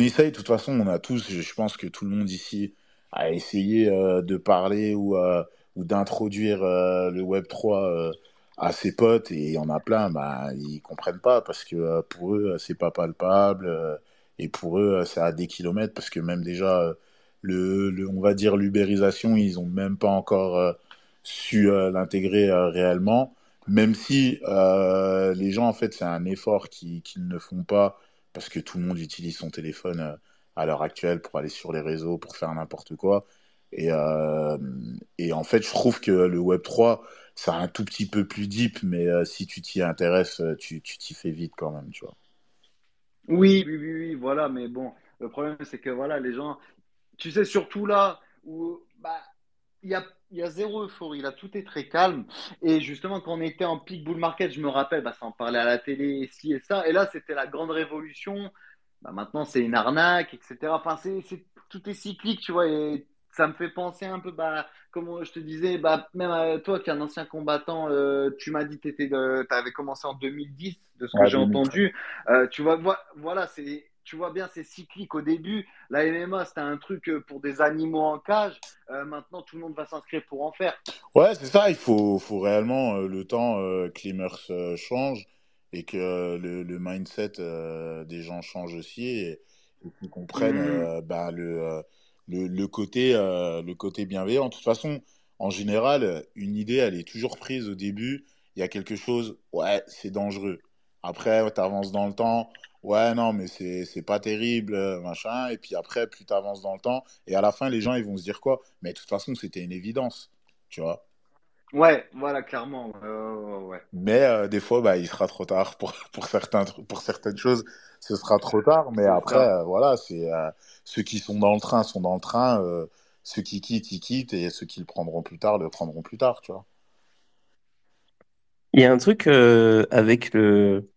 essaye, de toute façon, on a tous, je pense que tout le monde ici a essayé euh, de parler ou, euh, d'introduire euh, le Web 3 à ses potes et il y en a plein, bah, ils comprennent pas parce que pour eux, c'est pas palpable et pour eux, c'est à des kilomètres parce que même déjà, le, on va dire l'ubérisation, ils ont même pas encore su l'intégrer réellement, même si les gens, en fait, c'est un effort qu'ils ne font pas parce que tout le monde utilise son téléphone euh, à l'heure actuelle pour aller sur les réseaux, pour faire n'importe quoi. Et, euh, en fait, je trouve que le Web 3, c'est un tout petit peu plus deep, mais euh, si tu t'y intéresses, tu t'y fais vite quand même, tu vois. Oui, oui, oui, voilà, mais bon, le problème, c'est que voilà, les gens, tu sais, surtout là où bah, il y a, y a, zéro euphorie, là, tout est très calme. Et justement, quand on était en peak bull market, je me rappelle, bah, ça en parlait à la télé, ci et ça. Et là, c'était la grande révolution. Bah, maintenant, c'est une arnaque, etc. Enfin, c'est, tout est cyclique, tu vois. Et ça me fait penser un peu, bah, comme je te disais, bah, même toi qui es un ancien combattant, euh, tu m'as dit que tu avais commencé en 2010, de ce que j'ai entendu. Euh, tu vois, voilà, c'est tu vois bien, c'est cyclique. Au début, la MMA, c'était un truc euh, pour des animaux en cage. Euh, maintenant, tout le monde va s'inscrire pour en faire. Ouais, c'est ça. Il faut, faut réellement euh, le temps que les mœurs changent et que le, mindset des gens change aussi et, qu'ils comprennent mmh. bah, le, le, côté, le côté bienveillant. De toute façon, en général, une idée, elle est toujours prise au début. Il y a quelque chose, ouais, c'est dangereux. Après, tu avances dans le temps ouais, non, mais c'est pas terrible, euh, machin. Et puis après, plus tu avances dans le temps, et à la fin, les gens, ils vont se dire quoi? Mais de toute façon, c'était une évidence, tu vois. Ouais, voilà, clairement. ouais. Mais euh, des fois, bah, il sera trop tard pour, pour, certains, pour certaines choses. Ce sera trop tard, mais après, euh, voilà, c'est ceux qui sont dans le train sont dans le train. ceux qui quittent, ils quittent, et ceux qui le prendront plus tard, le prendront plus tard, tu vois. Il y a un truc avec le,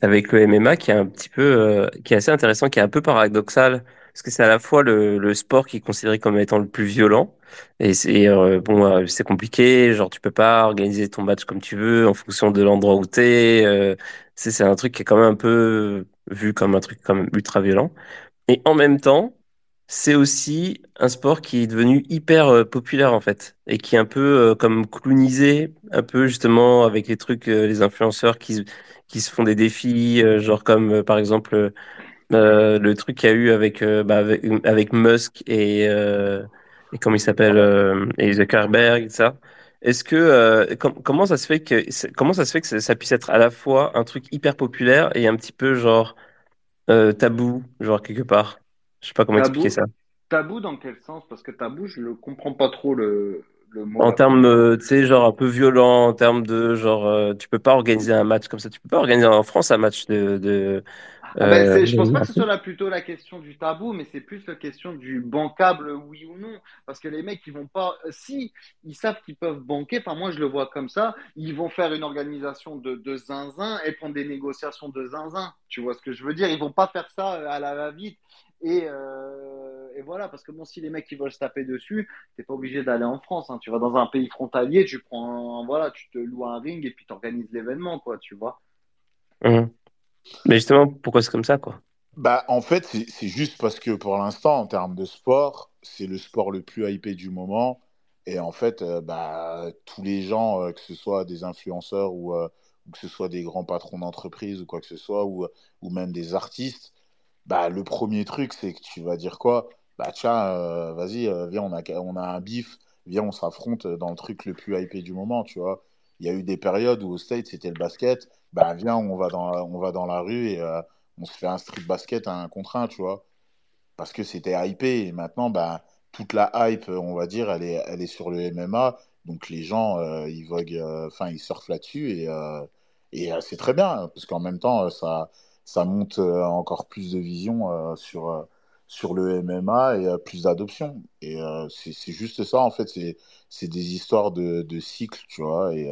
avec le MMA qui est un petit peu, euh, qui est assez intéressant, qui est un peu paradoxal, parce que c'est à la fois le, sport qui est considéré comme étant le plus violent, et c'est euh, bon, euh, c'est compliqué, genre tu peux pas organiser ton match comme tu veux en fonction de l'endroit où. Euh, c'est c'est un truc qui est quand même un peu vu comme un truc comme ultra violent, et en même temps, c'est aussi un sport qui est devenu hyper populaire en fait, et qui est un peu comme clownisé, un peu justement avec les trucs, les influenceurs qui qui se font des défis, euh, genre comme euh, par exemple euh, le truc qu'il y a eu avec, bah, avec, Musk et, et comment il s'appelle et Zuckerberg et ça. Est-ce que comment ça se fait que comment ça se fait que ça, puisse être à la fois un truc hyper populaire et un petit peu genre tabou, genre quelque part? Je sais pas comment expliquer ça. Tabou dans quel sens? Parce que tabou, je ne comprends pas trop le. En termes, euh, tu sais, genre un peu violent, en termes de genre, euh, tu peux pas organiser un match comme ça. Tu peux pas organiser en France un match de. de ah ben, euh, je pense pas que ce soit là plutôt la question du tabou, mais c'est plus la question du bancable, oui ou non. Parce que les mecs, ils vont pas. Si ils savent qu'ils peuvent banquer, enfin, moi, je le vois comme ça, ils vont faire une organisation de, de zinzin et prendre des négociations de zinzin. Tu vois ce que je veux dire? Ils vont pas faire ça à la va-vite. Et, euh, et, voilà, parce que bon, si les mecs ils veulent se taper dessus, t'es pas obligé d'aller en France. Hein. Tu vas dans un pays frontalier, tu prends, voilà, tu te loues un ring et puis tu organises l'événement, quoi, tu vois. Mmh. Mais justement, pourquoi c'est comme ça, quoi? Bah, en fait, c'est juste parce que pour l'instant, en termes de sport, c'est le sport le plus hypé du moment. Et en fait, euh, bah, tous les gens, euh, que ce soit des influenceurs ou, ou, que ce soit des grands patrons d'entreprise ou quoi que ce soit, ou, ou même des artistes, bah, le premier truc, c'est que tu vas dire quoi? Bah tiens, euh, vas-y, euh, viens, on a, on a un bif, viens, on s'affronte dans le truc le plus hypé du moment, tu vois. Il y a eu des périodes où au State, c'était le basket, bah viens, on va dans, on va dans la rue et euh, on se fait un street basket à un contre un, tu vois. Parce que c'était hypé et maintenant, bah, toute la hype, on va dire, elle est, elle est sur le MMA. Donc les gens, ils voguent, enfin, ils surfent là-dessus et, et c'est très bien parce qu'en même temps, ça, ça monte euh, encore plus de vision euh, sur, euh, sur le MMA et plus d'adoption. Et c'est juste ça, en fait, c'est des histoires de, de cycles, tu vois. Et,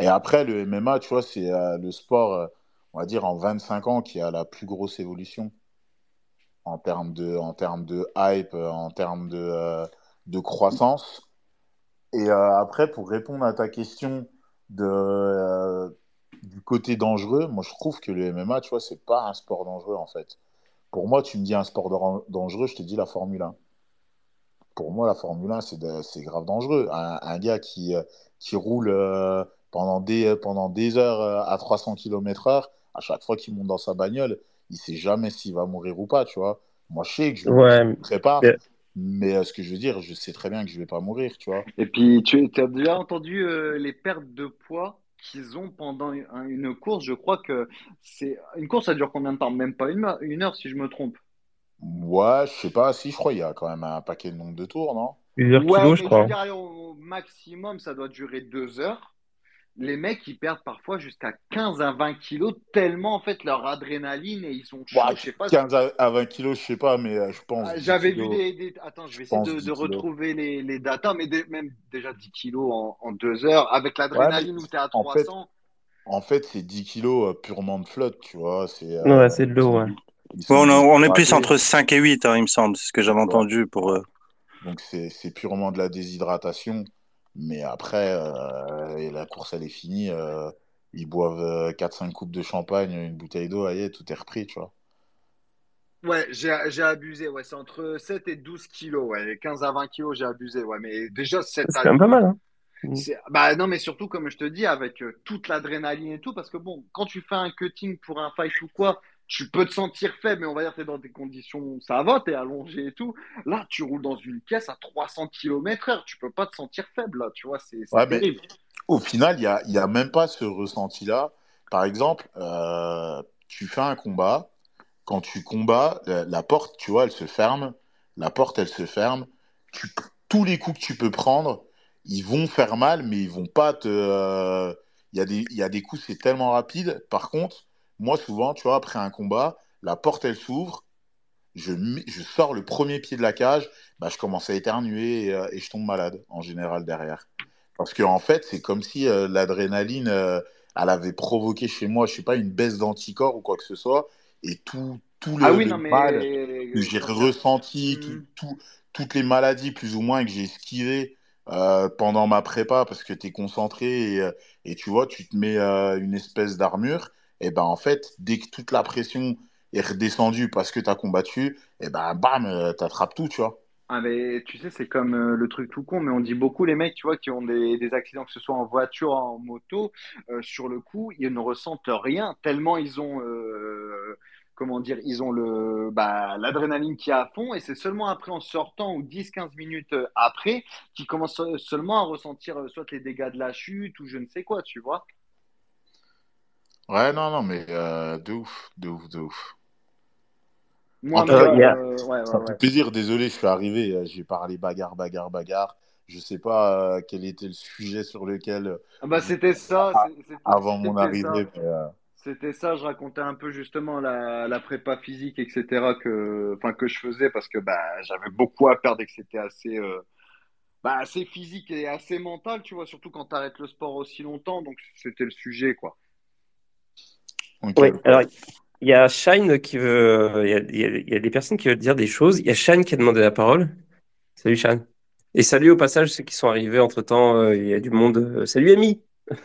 et après, le MMA, tu vois, c'est le sport, on va dire, en 25 ans qui a la plus grosse évolution en termes de, en termes de hype, en termes de, de croissance. Et après, pour répondre à ta question de, du côté dangereux, moi je trouve que le MMA, tu vois, c'est pas un sport dangereux en fait. Pour moi, tu me dis un sport dan- dangereux, je te dis la Formule 1. Pour moi, la Formule 1, c'est grave dangereux. Un, un gars qui, euh, qui roule euh, pendant des, pendant des heures euh, à 300 km heure, à chaque fois qu'il monte dans sa bagnole, il sait jamais s'il va mourir ou pas, tu vois. Moi, je sais que je, Ouais, me prépare, mais- mais euh, ce que je veux dire, je sais très bien que je vais pas mourir, tu vois. Et puis, tu as déjà entendu euh, les pertes de poids qu'ils ont pendant une, une course? Je crois que c'est une course, ça dure combien de temps? Même pas une heure, une heure si je me trompe. Ouais, je sais pas, si je crois, il y a quand même un paquet de nombre de tours, non? plusieurs Ouais, kilos, je mais je crois. dire, au maximum, ça doit durer deux heures. Les mecs, ils perdent parfois jusqu'à 15 à 20 kilos, tellement en fait leur adrénaline et ils sont chauds. Ouais, Je sais pas. 15 à à 20 kilos, je sais pas, mais euh, je pense Ah, 10 J'avais vu des, des- Attends, je Je vais essayer de, 10 de kilos. retrouver les, les datas, mais des- même déjà 10 kilos en, en deux heures. Avec Ouais, l'adrénaline où tu es à en fait, 300, en fait, c'est 10 kilos euh, purement de flotte, tu vois. C'est, Ouais, euh, c'est de l'eau, ouais. Ouais, on, a- on est plus entre 5 et 8, hein, il me semble, c'est ce que j'avais Ouais. entendu pour eux. Donc, c'est, c'est purement de la déshydratation. Mais après, euh, et la course, elle est finie. euh, ils boivent euh, 4-5 coupes de champagne, une bouteille d'eau, allez, tout est repris, tu vois. ouais, j'ai j'ai abusé. Ouais, c'est entre 7 et 12 kilos. Ouais, 15 à 20 kilos, j'ai abusé. Ouais, mais déjà 7 C'est quand même pas 12. mal, hein. Bah non, mais surtout, comme je te dis, avec euh, toute l'adrénaline et tout, parce que bon, quand tu fais un cutting pour un fight ou quoi, tu peux te sentir faible, mais on va dire que t'es dans des conditions, ça va, t'es allongé et tout. Là, tu roules dans une caisse à 300 km heure, tu peux pas te sentir faible, là, tu vois, c'est Ouais, terrible. au final, il n'y a, y a même pas ce ressenti-là. Par exemple, euh, tu fais un combat. Quand tu combats, la, la porte, tu vois, elle se ferme. La porte, elle se ferme. Tu, tous les coups que tu peux prendre, ils vont faire mal, mais ils vont pas te. euh, Il y a des, il y a des coups, c'est tellement rapide. Par contre, moi, souvent, tu vois, après un combat, la porte, elle s'ouvre. Je, je sors le premier pied de la cage, bah, je commence à éternuer et, euh, et je tombe malade, en général, derrière. Parce que, en fait, c'est comme si euh, l'adrénaline, euh, elle avait provoqué chez moi, je sais pas, une baisse d'anticorps ou quoi que ce soit. Et tout, tout Ah le, oui, le non, mais mal que j'ai ressenti, tout, Hmm. tout- toutes les maladies plus ou moins que j'ai esquivées euh, pendant ma prépa parce que tu es concentré et, et tu vois, tu te mets euh, une espèce d'armure. Et ben en fait, dès que toute la pression est redescendue parce que tu as combattu, et ben bam, euh, t'attrapes tout, tu vois. Ah mais tu sais, c'est comme euh, le truc tout con, mais on dit beaucoup les mecs, tu vois, qui ont des, accidents, que ce soit en voiture, en moto, euh, sur le coup, ils ne ressentent rien, tellement ils ont, comment dire, ils ont le, bah, l'adrénaline qui est à fond, et c'est seulement après en sortant, ou 10-15 minutes après, qu'ils commencent seulement à ressentir soit les dégâts de la chute, ou je ne sais quoi, tu vois. Ouais, non, non, mais euh, de ouf, de ouf, de ouf. Moi, Euh, euh, ouais, ça fait ouais. plaisir. Désolé, je suis arrivé, euh, j'ai parlé bagarre, bagarre, bagarre. Je sais pas euh, quel était le sujet sur lequel Ah bah c'était ça, a- c'est- c'était avant mon arrivée. euh, C'était ça, je racontais un peu justement la, la prépa physique, etc. que, enfin, que je faisais parce que bah, j'avais beaucoup à perdre et que c'était assez, euh, bah, assez physique et assez mental, tu vois, surtout quand tu arrêtes le sport aussi longtemps. Donc c'était le sujet, quoi. Oui, alors il y a Shine qui veut. Il y a, y y des personnes qui veulent dire des choses. Il y a Shine qui a demandé la parole. Salut Shine. Et salut au passage ceux qui sont arrivés entre-temps. euh, il y a du monde. euh, Salut Ami.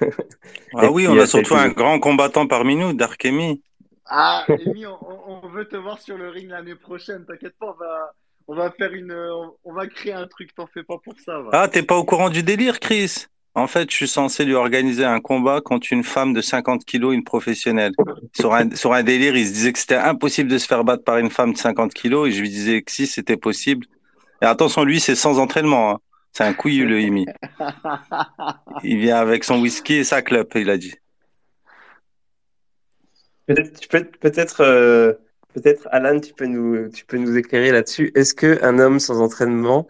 Ah oui, on euh, a surtout un grand combattant parmi nous, Darkemi. Ah, Amy, on, veut te voir sur le ring l'année prochaine. T'inquiète pas, on va, on va faire une, on, on va créer un truc. T'en fais pas pour ça, va. Ah, t'es pas au courant du délire, Chris? En fait, je suis censé lui organiser un combat contre une femme de 50 kilos, une professionnelle. Sur un, sur un délire, il se disait que c'était impossible de se faire battre par une femme de 50 kilos et je lui disais que si c'était possible. Et attention, lui, c'est sans entraînement. Hein. C'est un couillu, le Imi. Il vient avec son whisky et sa clope, il a dit. Peut-être, peut-être, euh, peut-être, Alan, tu peux nous, tu peux nous éclairer là-dessus. Est-ce que un homme sans entraînement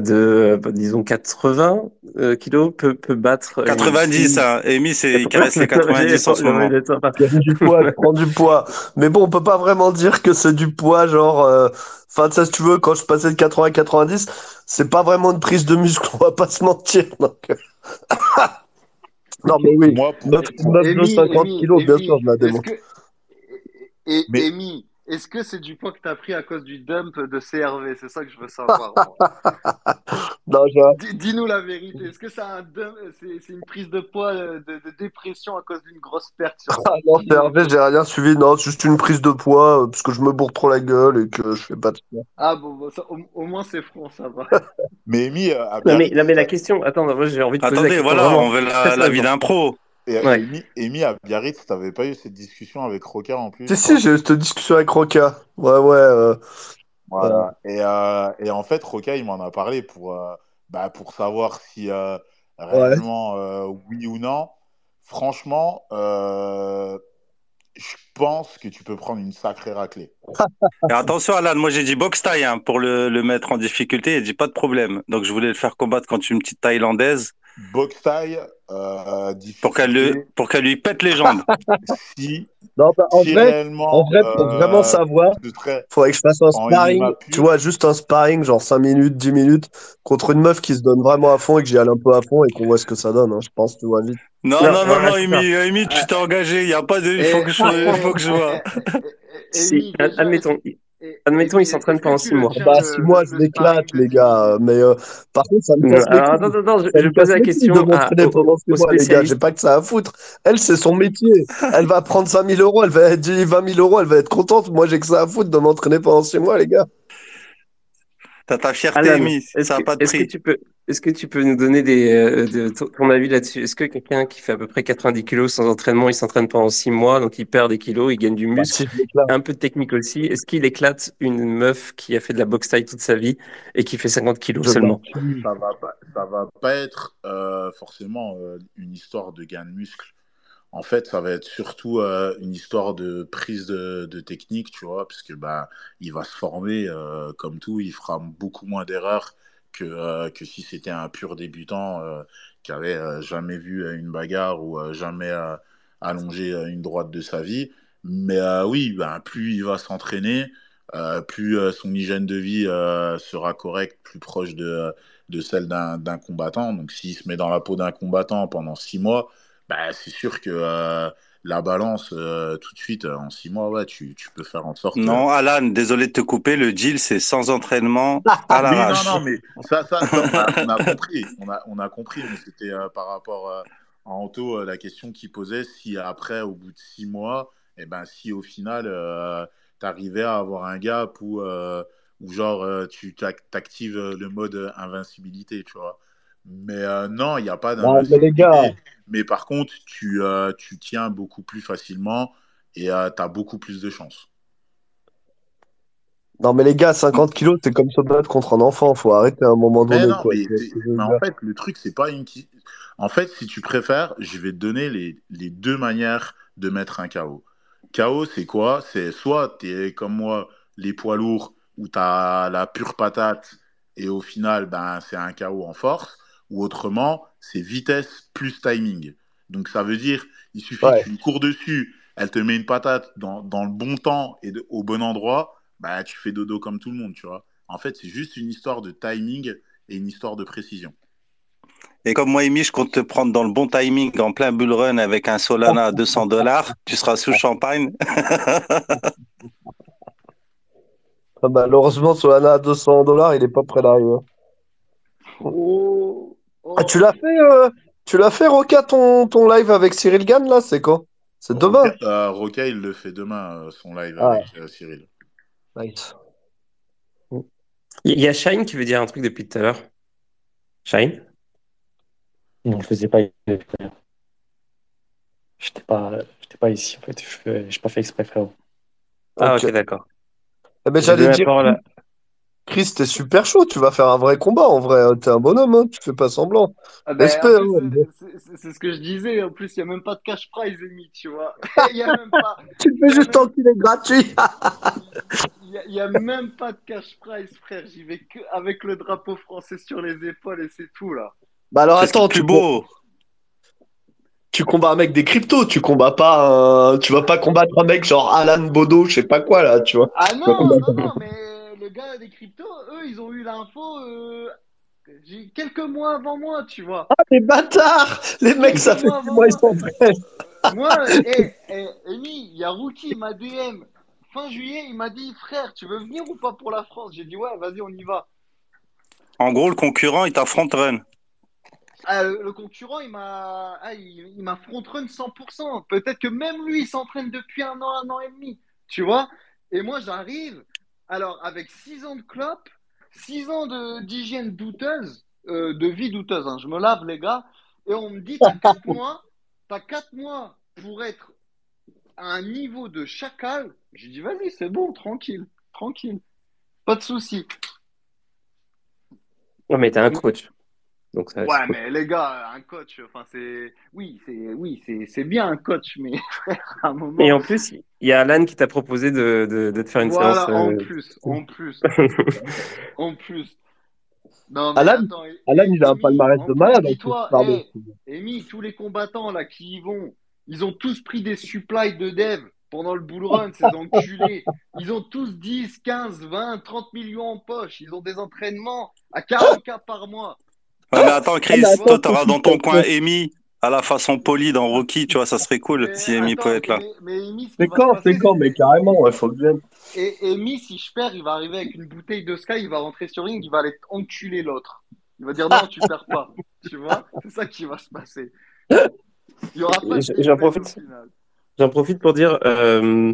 de, euh, disons, 80 euh, kilos peut, peut battre. 90, hein. Amy, c'est, il caresse les 90 en ce moment. du poids, prend du poids. Mais bon, on peut pas vraiment dire que c'est du poids, genre, euh... enfin, ça, si tu veux, quand je passais de 80 à 90, c'est pas vraiment une prise de muscle, on va pas se mentir. Donc... non, mais oui. Moi, pour... 9, 950 kilos, bien sûr, je la démontre. Et, mais... Amy, est-ce que c'est du poids que tu as pris à cause du dump de CRV C'est ça que je veux savoir. Dis-nous la vérité. Est-ce que c'est un c'est une prise de poids euh, de, dépression à cause d'une grosse perte sur ah, Non, CRV, j'ai rien suivi. Non, c'est juste une prise de poids euh, parce que je me bourre trop la gueule et que je fais pas de Ah bon, au, moins c'est franc, ça va. mais Amy, euh, non, mais, non, mais la question, attends, moi j'ai envie de poser Attendez, voilà, on veut la, vie d'un pro. Et ouais. Amy, à Biarritz, t'avais pas eu cette discussion avec Roca en plus Si, si, j'ai eu cette discussion avec Roca. Ouais, ouais. Euh... Voilà. Et, euh, et, en fait, Roca, il m'en a parlé pour, euh, bah, pour savoir si euh, réellement euh, oui ou non. Franchement, je pense que tu peux prendre une sacrée raclée. Et attention, Alan, moi j'ai dit box taille hein, pour le, le, mettre en difficulté. Il dit pas de problème. Donc je voulais le faire combattre contre une petite thaïlandaise. Box taille, euh, pour qu'elle lui, pour qu'elle lui pète les jambes. si, non, bah, en, vrai, en vrai, pour euh, vraiment savoir, il faudrait que je fasse un sparring, tu vois, juste un sparring, genre 5 minutes, 10 minutes, contre une meuf qui se donne vraiment à fond et que j'y aille un peu à fond et qu'on voit ce que ça donne, hein, je pense, tu vois, vite. Non, non, non, non, Amy, Amy, tu t'es engagé, il n'y a pas de, il faut que je, il faut que je vois. Si, admettons, Admettons, il s'entraîne pendant 6 mois. Bah, 6 mois, je l'éclate, les gars. Mais euh, par contre, ça me casse les non, non, je, je pose la question à, pendant 6 mois, les gars. J'ai pas que ça à foutre. Elle, c'est son métier. Elle va prendre 5 000 euros, elle va être 20 000 euros, elle va être contente. Moi, j'ai que ça à foutre de m'entraîner pendant 6 mois, les gars. T'as ta fierté, mise. Ça n'a pas de prix. Est-ce que tu peux, est-ce que tu peux nous donner des, euh, de, ton avis là-dessus? Est-ce que quelqu'un qui fait à peu près 90 kilos sans entraînement, il s'entraîne pendant 6 mois, donc il perd des kilos, il gagne du bah, muscle, un peu de technique aussi. Est-ce qu'il éclate une meuf qui a fait de la boxe taille toute sa vie et qui fait 50 kilos seulement? Ça va pas, ça va pas être euh, forcément euh, une histoire de gain de muscle. En fait, ça va être surtout euh, une histoire de prise de, technique, tu vois, puisque bah, il va se former euh, comme tout, il fera beaucoup moins d'erreurs que, euh, que si c'était un pur débutant qui avait jamais vu une bagarre ou jamais allongé une droite de sa vie. Mais oui, ben, plus il va s'entraîner, plus son hygiène de vie sera correcte, plus proche de, de celle d'un combattant. Donc s'il se met dans la peau d'un combattant pendant six mois, bah, c'est sûr que euh, la balance, euh, tout de suite, en six mois, ouais, tu, tu, peux faire en sorte. Non, Alan, désolé de te couper, le deal, c'est sans entraînement à oui, non, non, mais ça, ça, on, a, compris. On a, on a compris, mais c'était euh, par rapport à Anto, la question qu'il posait, si après, au bout de six mois, et eh ben, si au final, tu arrivais à avoir un gap où, où genre, tu t'actives le mode invincibilité, tu vois. Mais euh, non, il n'y a pas d'invincibilité. mais, mais, par contre, tu, euh, tu tiens beaucoup plus facilement et euh, tu as beaucoup plus de chances. Non, mais les gars, 50 kilos, c'est comme se battre contre un enfant. faut arrêter à un moment donné. Non, mais, mais en fait, le truc, c'est pas une. En fait, si tu préfères, je vais te donner les, les deux manières de mettre un KO. KO, c'est quoi? C'est soit tu es comme moi, les poids lourds, où tu as la pure patate et au final, ben, c'est un KO en force ou autrement, c'est vitesse plus timing. Donc ça veut dire, il suffit que tu cours dessus, elle te met une patate dans, dans le bon temps et au bon endroit, bah tu fais dodo comme tout le monde, tu vois. En fait, c'est juste une histoire de timing et une histoire de précision. Et comme moi, Amy, je compte te prendre dans le bon timing en plein bull run avec un Solana à 200 dollars, tu seras sous champagne. Malheureusement, Solana à 200 dollars, il n'est pas prêt d'arriver. Oh. Ah, tu l'as fait, euh, tu l'as fait, Roca, ton, ton live avec Cyril Gann, là C'est quand? C'est demain euh, Roca, il le fait demain, euh, son live ah. avec Cyril. Nice. Il y a Shine qui veut dire un truc depuis tout à l'heure. Shine? Non, je faisais pas. Pas, j'étais pas ici, en fait. Je n'ai pas fait exprès, frérot. Ah, ok, d'accord. Eh ben, j'allais dire, Chris, t'es super chaud, tu vas faire un vrai combat en vrai. T'es un bonhomme, hein, tu fais pas semblant. Ah ben, c'est ce que je disais. En plus, il n'y a même pas de cash prize, Amy, tu vois. y a même pas... tu fais juste est gratuit. Il n'y a, même pas de cash prize, frère. J'y vais que avec le drapeau français sur les épaules et c'est tout là. Bah alors attends, tu beau. Tu combats un mec des cryptos, tu combats pas tu vas pas combattre un mec genre Alan Bodo, je sais pas quoi là, tu vois. Ah non, non, non, mais le gars des cryptos, eux, ils ont eu l'info euh, quelques mois avant moi, tu vois. Ah, les bâtards Les mecs, ça fait six mois, ils sont prêts. Moi, hé, hé, Amy, il y a Rookie, il m'a DM. Fin juillet, il m'a dit, frère, tu veux venir ou pas pour la France? J'ai dit, ouais, vas-y, on y va. En gros, le concurrent, il t'a front-run. Ah, le concurrent, il m'a ah, il, il front-run 100%. Peut-être que même lui, il s'entraîne depuis un an, un an et demi. Tu vois? Et moi, j'arrive, alors, avec 6 ans de clope, 6 ans d'hygiène douteuse, euh, de vie douteuse, hein, je me lave les gars, et on me dit, t'as 4 mois, t'as 4 mois pour être à un niveau de chacal. J'ai dit, vas-y, c'est bon, tranquille, tranquille, pas de souci. Ouais, mais t'as un coach ouais, mais les gars, un coach, enfin, c'est. Oui, c'est oui, c'est bien un coach, mais à un moment. Et en plus, il y a Alan qui t'a proposé de, de, de, te faire une voilà, séance. En euh, plus, en plus. en plus. Non, mais Alan, attends, Alan il a un palmarès de malade. Toi, Amy, tous les combattants là qui y vont, ils ont tous pris des supplies de dev pendant le bull run, ces enculés. Ils ont tous 10, 15, 20, 30 millions en poche. Ils ont des entraînements à 40K par mois. Ouais, mais attends, Chris, toi, t'auras dans ton coin Amy à la façon polie dans Rocky, tu vois, ça serait cool si Amy pouvait être là. Mais, c'est quand, c'est quand, mais carrément, il faut que j'aime. Et Amy, si je perds, il va arriver avec une bouteille de Sky, il va rentrer sur ring, il va aller enculer l'autre. Il va dire non, tu perds pas. tu vois C'est ça qui va se passer. Il y aura pas de J'en profite. J'en profite pour dire, euh,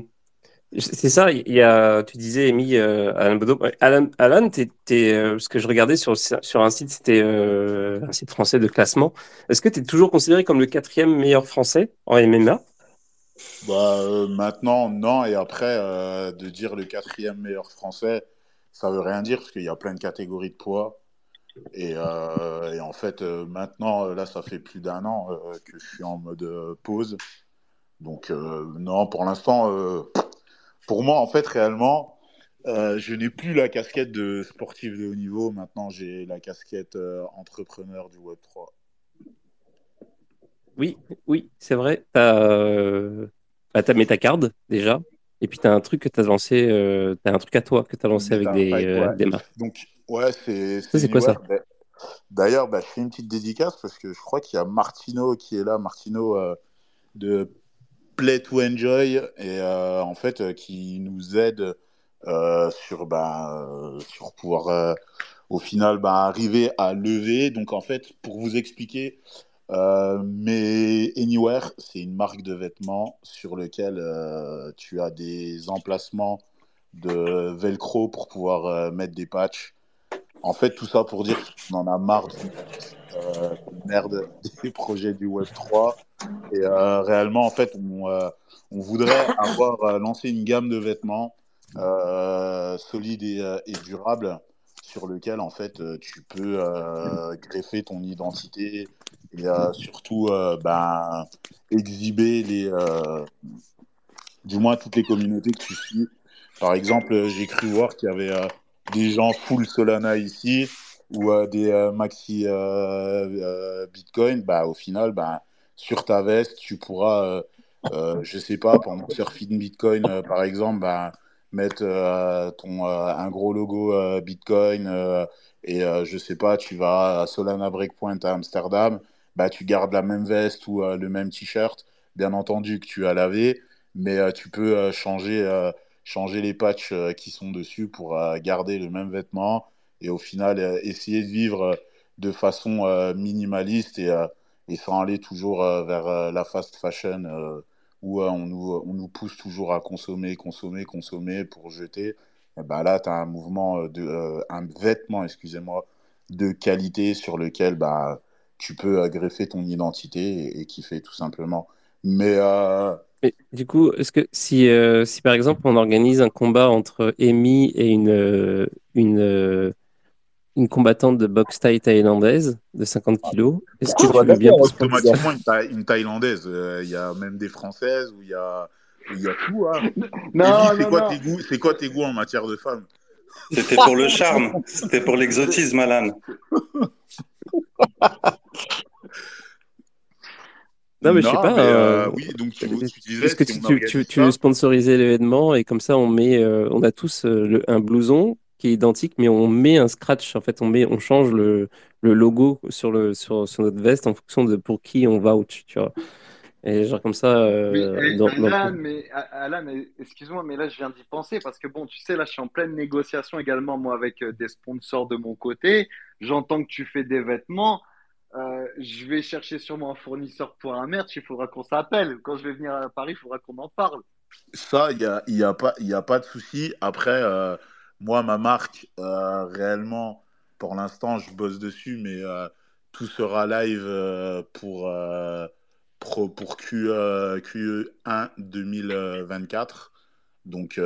c'est ça, il y a, tu disais, Amy, euh, Alan Bodo. Alan, euh, ce que je regardais sur, sur un site, c'était euh, un site français de classement. Est-ce que tu es toujours considéré comme le quatrième meilleur français en MMA bah, Maintenant, non. Et après, de dire le quatrième meilleur français, ça veut rien dire parce qu'il y a plein de catégories de poids. Et, et en fait, maintenant, là, ça fait plus d'un an que je suis en mode pause. Donc, non, pour l'instant pour moi, en fait, réellement, euh, je n'ai plus la casquette de sportif de haut niveau. Maintenant, j'ai la casquette euh, entrepreneur du Web3. Oui, oui, c'est vrai. Tu as, euh, bah, as Metacard déjà. Et puis, tu as un truc que tu as lancé, tu as un truc à toi que tu as lancé avec des, des, marques. Donc, ouais, c'est. C'est quoi ça D'ailleurs, bah, je fais une petite dédicace parce que je crois qu'il y a Martino qui est là, Martino de Play to Enjoy et euh, en fait euh, qui nous aide euh, sur bah, sur pouvoir au final bah, arriver à lever. Donc en fait pour vous expliquer, mais Anywhere c'est une marque de vêtements sur lequel tu as des emplacements de velcro pour pouvoir mettre des patchs. En fait, tout ça pour dire qu'on en a marre de merde des projets du Web 3 et euh, réellement, en fait, on, euh, on voudrait avoir euh, lancé une gamme de vêtements solides et, et durables sur lequel en fait tu peux greffer ton identité et surtout ben, exhiber les du moins toutes les communautés que tu suis. Par exemple, j'ai cru voir qu'il y avait des gens full Solana ici ou des maxi Bitcoin. Bah, au final, bah, sur ta veste, tu pourras, euh, euh, je sais pas, pendant Surfing Bitcoin, euh, par exemple, bah, mettre ton, un gros logo Bitcoin et je sais pas, tu vas à Solana Breakpoint à Amsterdam, bah, tu gardes la même veste ou le même t-shirt, bien entendu que tu as lavé, mais tu peux changer, changer les patchs qui sont dessus pour garder le même vêtement et au final essayer de vivre de façon minimaliste et et sans aller toujours euh, vers euh, la fast fashion euh, où on nous, on, nous, pousse toujours à consommer, consommer, consommer pour jeter. Et ben là, tu as un mouvement, de, un vêtement, excusez-moi, de qualité sur lequel bah, tu peux greffer ton identité et, kiffer tout simplement. Mais, du coup, est-ce que si, si par exemple on organise un combat entre Amy et une, une combattante de boxe thaï thaïlandaise de 50 kilos, est-ce que tu veux bien automatiquement une, une thaïlandaise Il y a même des françaises où il y a, il y a tout. Hein. Non, c'est quoi, tes goûts, quoi tes goûts en matière de femmes? C'était pour le charme, c'était pour l'exotisme, Alan. Non, mais je sais pas. Euh, euh, oui, donc tu, disais. Est-ce que tu, tu, veux sponsoriser l'événement et comme ça, on met, euh, on a tous un blouson qui est identique, mais on met un scratch. En fait, on met, on change le, le logo sur le sur, sur, notre veste en fonction de pour qui on va tu vois. Et genre comme ça. oui, Alan, mais, Alan, excuse-moi, mais là, je viens d'y penser parce que bon, tu sais, là, je suis en pleine négociation également, moi, avec des sponsors de mon côté. J'entends que tu fais des vêtements. Euh, je vais chercher sûrement un fournisseur pour un merch, il faudra qu'on s'appelle. Quand je vais venir à Paris, il faudra qu'on en parle. Ça, il n'y a, y a, pas, y a pas de souci. Après, euh, moi, ma marque, euh, réellement, pour l'instant, je bosse dessus, mais tout sera live pour, pour, pour Q, Q1 2024. Donc,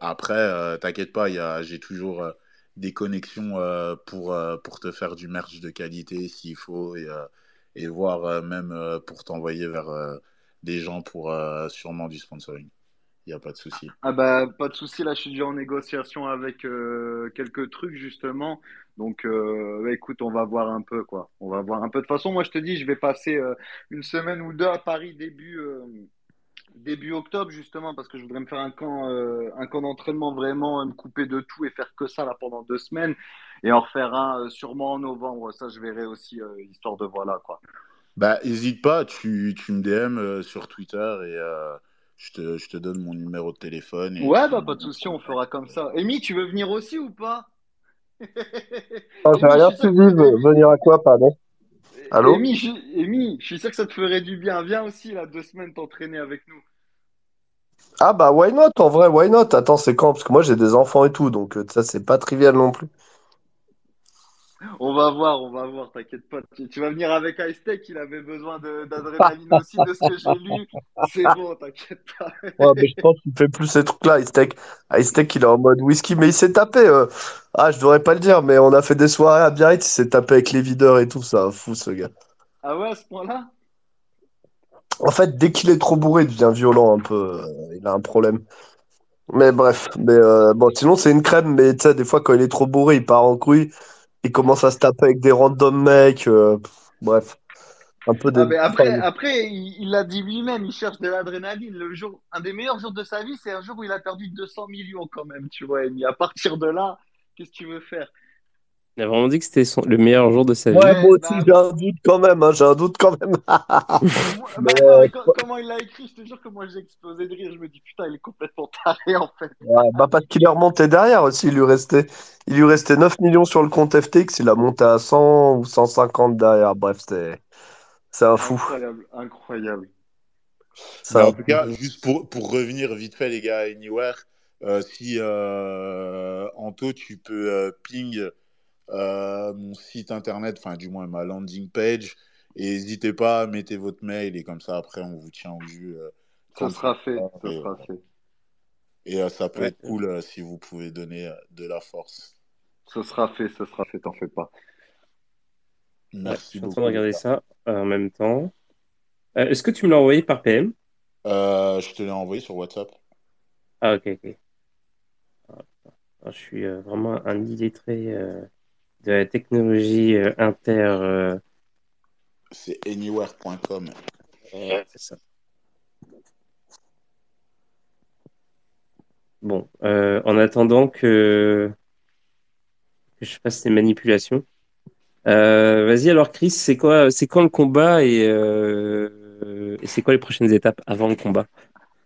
après, t'inquiète pas, j'ai toujours des connexions euh, pour, euh, pour te faire du merch de qualité s'il faut et, euh, et voir même pour t'envoyer vers des gens pour sûrement du sponsoring. Il n'y a pas de souci. Ah bah pas de souci, là je suis déjà en négociation avec quelques trucs justement. Donc bah, écoute, on va voir un peu quoi. On va voir un peu. De toute façon, moi je te dis, je vais passer une semaine ou deux à Paris début début octobre justement parce que je voudrais me faire un camp euh, un camp d'entraînement vraiment me couper de tout et faire que ça là pendant deux semaines et en refaire un euh, sûrement en novembre ça je verrai aussi euh, histoire de voilà quoi bah hésite pas tu, tu me DM sur Twitter et je te, je te, donne mon numéro de téléphone ouais bah pas de souci on fera comme ça. Amy tu veux venir aussi ou pas? Oh, j'ai rien suivi venir à quoi pardon? Allô? Amy je, je suis sûr que ça te ferait du bien. Viens aussi, là, deux semaines t'entraîner avec nous. Ah bah why not? En vrai why not? Attends c'est quand? Parce que moi j'ai des enfants et tout donc euh, ça c'est pas trivial non plus on va voir on va voir t'inquiète pas. Tu, vas venir avec Ice il avait besoin d'adrénaline aussi de ce que j'ai lu. C'est bon t'inquiète pas. Ouais mais je pense qu'il fait plus ces trucs là Ice Tech il est en mode whisky mais il s'est tapé euh, ah je devrais pas le dire mais on a fait des soirées à Biarritz il s'est tapé avec les videurs et tout ça fou ce gars. Ah ouais à ce point là en fait, dès qu'il est trop bourré, il devient violent un peu. Euh, il a un problème. Mais bref, mais euh, bon, sinon c'est une crème, mais tu sais, des fois quand il est trop bourré, il part en couille, il commence à se taper avec des random mecs, euh, bref. Un peu ah, après, après, il l'a dit lui-même, il cherche de l'adrénaline. Le jour, un des meilleurs jours de sa vie, c'est un jour où il a perdu 200 millions quand même, tu vois. Et à partir de là, qu'est-ce que tu veux faire? Il a vraiment dit que c'était le meilleur jour de sa vie. Ouais, moi aussi, bah, j'ai un doute quand même. Hein, j'ai un doute quand même. mais, euh, comment il l'a écrit Je te jure que moi, j'ai explosé de rire. Je me dis, putain, il est complètement taré, en fait. Ouais, bah, parce qu'il est remonté derrière aussi. Il lui, restait, il lui restait 9 millions sur le compte FTX. Il a monté à 100 ou 150 derrière. Bref, c'est un fou. Incroyable, incroyable. Ça, en tout cas, juste pour, pour, revenir vite fait, les gars, Anywhere, euh, si euh, Anto, tu peux euh, ping euh, mon site internet, enfin du moins ma landing page. Et n'hésitez pas, mettez votre mail et comme ça après on vous tient au jus. Euh, ça sera fait, ça sera fait. Et euh, ça peut être cool si vous pouvez donner de la force. Ce sera fait, ce sera fait, t'en fais pas. Merci beaucoup. Je suis en train de regarder ça en même temps. Est-ce que tu me l'as envoyé par PM Je te l'ai envoyé sur WhatsApp. Ah, ok, ok. Ah, je suis vraiment un illettré de la technologie euh, inter. Euh, c'est anywhere.com. c'est ça. Bon, euh, en attendant que... je fasse ces manipulations. Vas-y alors Chris, c'est quoi, c'est quand le combat et, et c'est quoi les prochaines étapes avant le combat?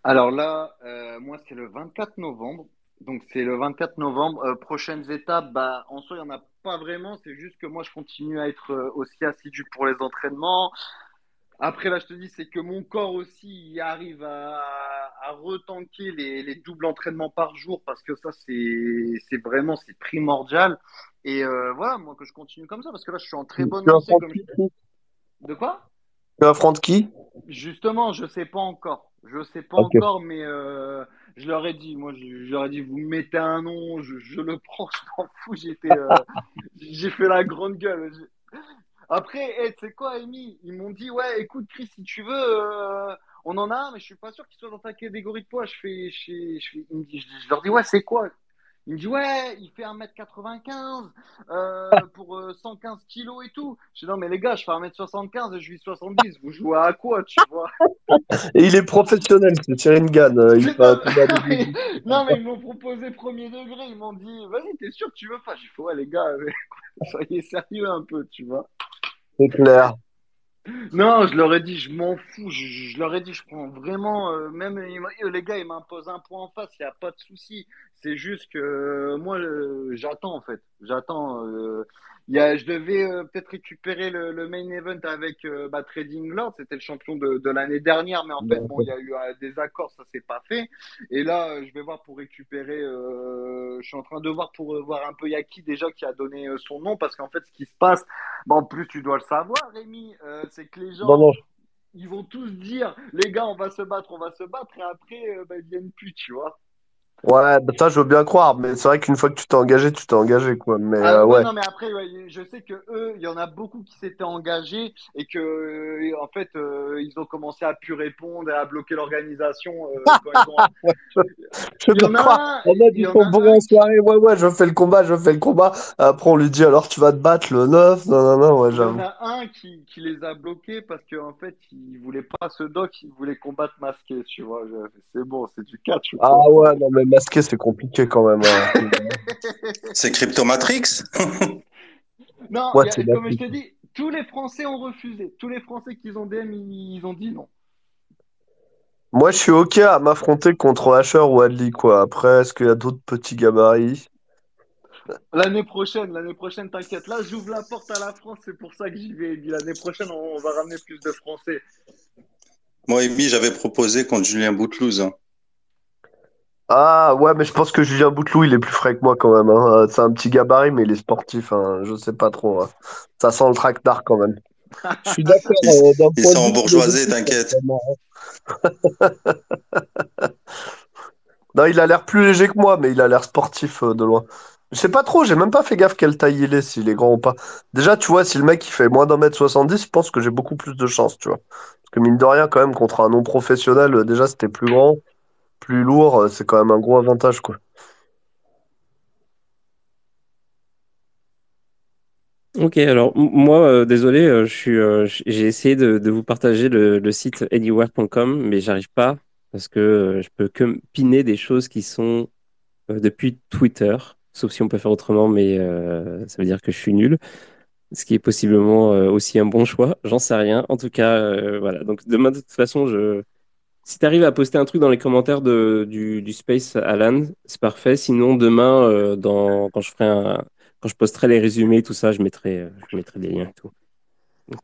Alors là, moi c'est le 24 novembre. Donc c'est le 24 novembre. prochaines étapes, bah en soi il y en a pas vraiment, c'est juste que moi je continue à être euh, aussi assidu pour les entraînements. Après, là, je te dis, c'est que mon corps aussi il arrive à, à retanker les, les, doubles entraînements par jour parce que ça, c'est vraiment c'est primordial. Et euh, voilà, moi que je continue comme ça parce que là, je suis en très bonne lancée. De quoi? Tu affrontes qui? Justement, je sais pas encore. Je sais pas encore, mais euh, je leur ai dit, moi, je, leur ai dit, vous mettez un nom, je, le prends, je m'en fous. J'étais, euh, j'ai fait la grande gueule. Après, tu sais quoi, Amy? Ils m'ont dit, ouais, écoute, Chris, si tu veux, euh, on en a un, mais je suis pas sûr qu'il soit dans ta catégorie de poids. Je fais, je, je leur dis, ouais, c'est quoi? Il me dit ouais, il fait 1m95 euh, pour 115 euh, kilos et tout. Je dis non mais les gars, je fais 1m75 et je vis 70. Vous jouez à quoi, tu vois? Et il est professionnel, c'est Sheringan. Euh, il non, mais, non mais ils m'ont proposé premier degré. Ils m'ont dit vas-y, t'es sûr que tu veux pas? J'ai fait ouais les gars, soyez sérieux un peu, tu vois. C'est clair. Non, je leur ai dit, je m'en fous. Je, leur ai dit, je prends vraiment. Euh, même les gars, ils m'imposent un point en face, il n'y a pas de souci. C'est juste que euh, moi, j'attends en fait. J'attends. Euh, je devais euh, peut-être récupérer le, main event avec euh, bah, Trading Lord, c'était le champion de, l'année dernière, mais en fait, bon, il y a eu euh, des accords, ça s'est pas fait. Et là, je vais voir pour récupérer. je suis en train de voir pour voir un peu Yaki déjà qui a donné son nom, parce qu'en fait, ce qui se passe, bah, en plus, tu dois le savoir, Rémi, c'est que les gens. Ils vont tous dire, les gars, on va se battre, on va se battre, et après, bah, ils viennent plus, tu vois. Ouais, bah, ça je veux bien croire, mais c'est vrai qu'une fois que tu t'es engagé, tu t'es engagé quoi. Mais ah, euh, ouais, Non, mais après, je sais que eux, il y en a beaucoup qui s'étaient engagés et que euh, en fait, euh, ils ont commencé à plus répondre et à bloquer l'organisation. je peux croire. On a dit qu'on pourrait en soirée. Ouais, ouais, je fais le combat, je fais le combat. Après, on lui dit alors tu vas te battre le 9. Non, non, non, ouais, Il y en a un qui, qui les a bloqués parce qu'en fait, il voulait pas ce doc, il voulait combattre masqué, tu vois. C'est bon, c'est du catch. Ah ouais, non, mais masqué, c'est compliqué quand même. Hein. c'est Cryptomatrix Non, comme je te dis, tous les Français ont refusé. Tous les Français qui ont DM, ils ont dit non. Moi, je suis OK à m'affronter contre Asher ou Adli, quoi. Après, est-ce qu'il y a d'autres petits gabarits? L'année prochaine, l'année prochaine, t'inquiète. Là, j'ouvre la porte à la France, c'est pour ça que j'y vais. L'année prochaine, on, va ramener plus de Français. Moi, Amy, j'avais proposé contre Julien Boutelouze. Hein. Ah ouais, mais je pense que Julien Bouteloup, il est plus frais que moi quand même. Hein. C'est un petit gabarit, mais il est sportif. Hein. Je sais pas trop. Hein. Ça sent le tractard quand même. Je suis d'accord. Euh, ils sont bourgeoisés, t'inquiète. non, il a l'air plus léger que moi, mais il a l'air sportif euh, de loin. Je sais pas trop, j'ai même pas fait gaffe quelle taille il est, s'il est grand ou pas. Déjà, tu vois, si le mec il fait moins d'un mètre 70, je pense que j'ai beaucoup plus de chance, tu vois. Parce que mine de rien, quand même, contre un non professionnel, euh, déjà c'était plus grand plus lourd, euh, c'est quand même un gros avantage, quoi. Ok, alors moi, euh, désolé, euh, j'ai essayé de, vous partager le, site anywhere.com, mais j'arrive pas parce que je peux que piner des choses qui sont depuis Twitter, sauf si on peut faire autrement, mais ça veut dire que je suis nul, ce qui est possiblement aussi un bon choix, j'en sais rien. En tout cas, voilà. Donc demain, de toute façon, je si tu arrives à poster un truc dans les commentaires de, du, Space Alan, c'est parfait. Sinon, demain, euh, dans, quand, je ferai un, quand je posterai les résumés, tout ça, je mettrai, euh, je mettrai des liens et tout.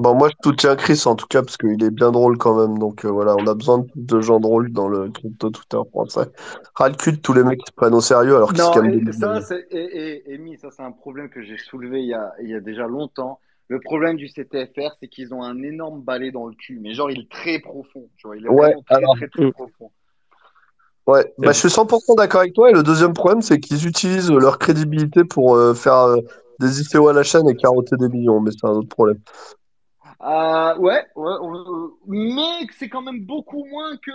Bon, moi, je soutiens Chris en tout cas parce qu'il est bien drôle quand même. Donc euh, voilà, on a besoin de gens drôles dans le crypto Twitter français. Ras le cul de tous les mecs qui se prennent au sérieux alors qu'ils se calment. Ça, c'est, et, et, ça, c'est un problème que j'ai soulevé il y, a, il y a déjà longtemps. Le problème du CTFR, c'est qu'ils ont un énorme balai dans le cul, mais genre il est très profond. Tu vois, il est ouais, très, très, très, profond. Ouais, bah, je suis 100% d'accord avec toi. Et le deuxième problème, c'est qu'ils utilisent leur crédibilité pour euh, faire euh, des ICO à la chaîne et carotter des millions, mais c'est un autre problème. Euh, ouais, ouais, mais c'est quand même beaucoup moins que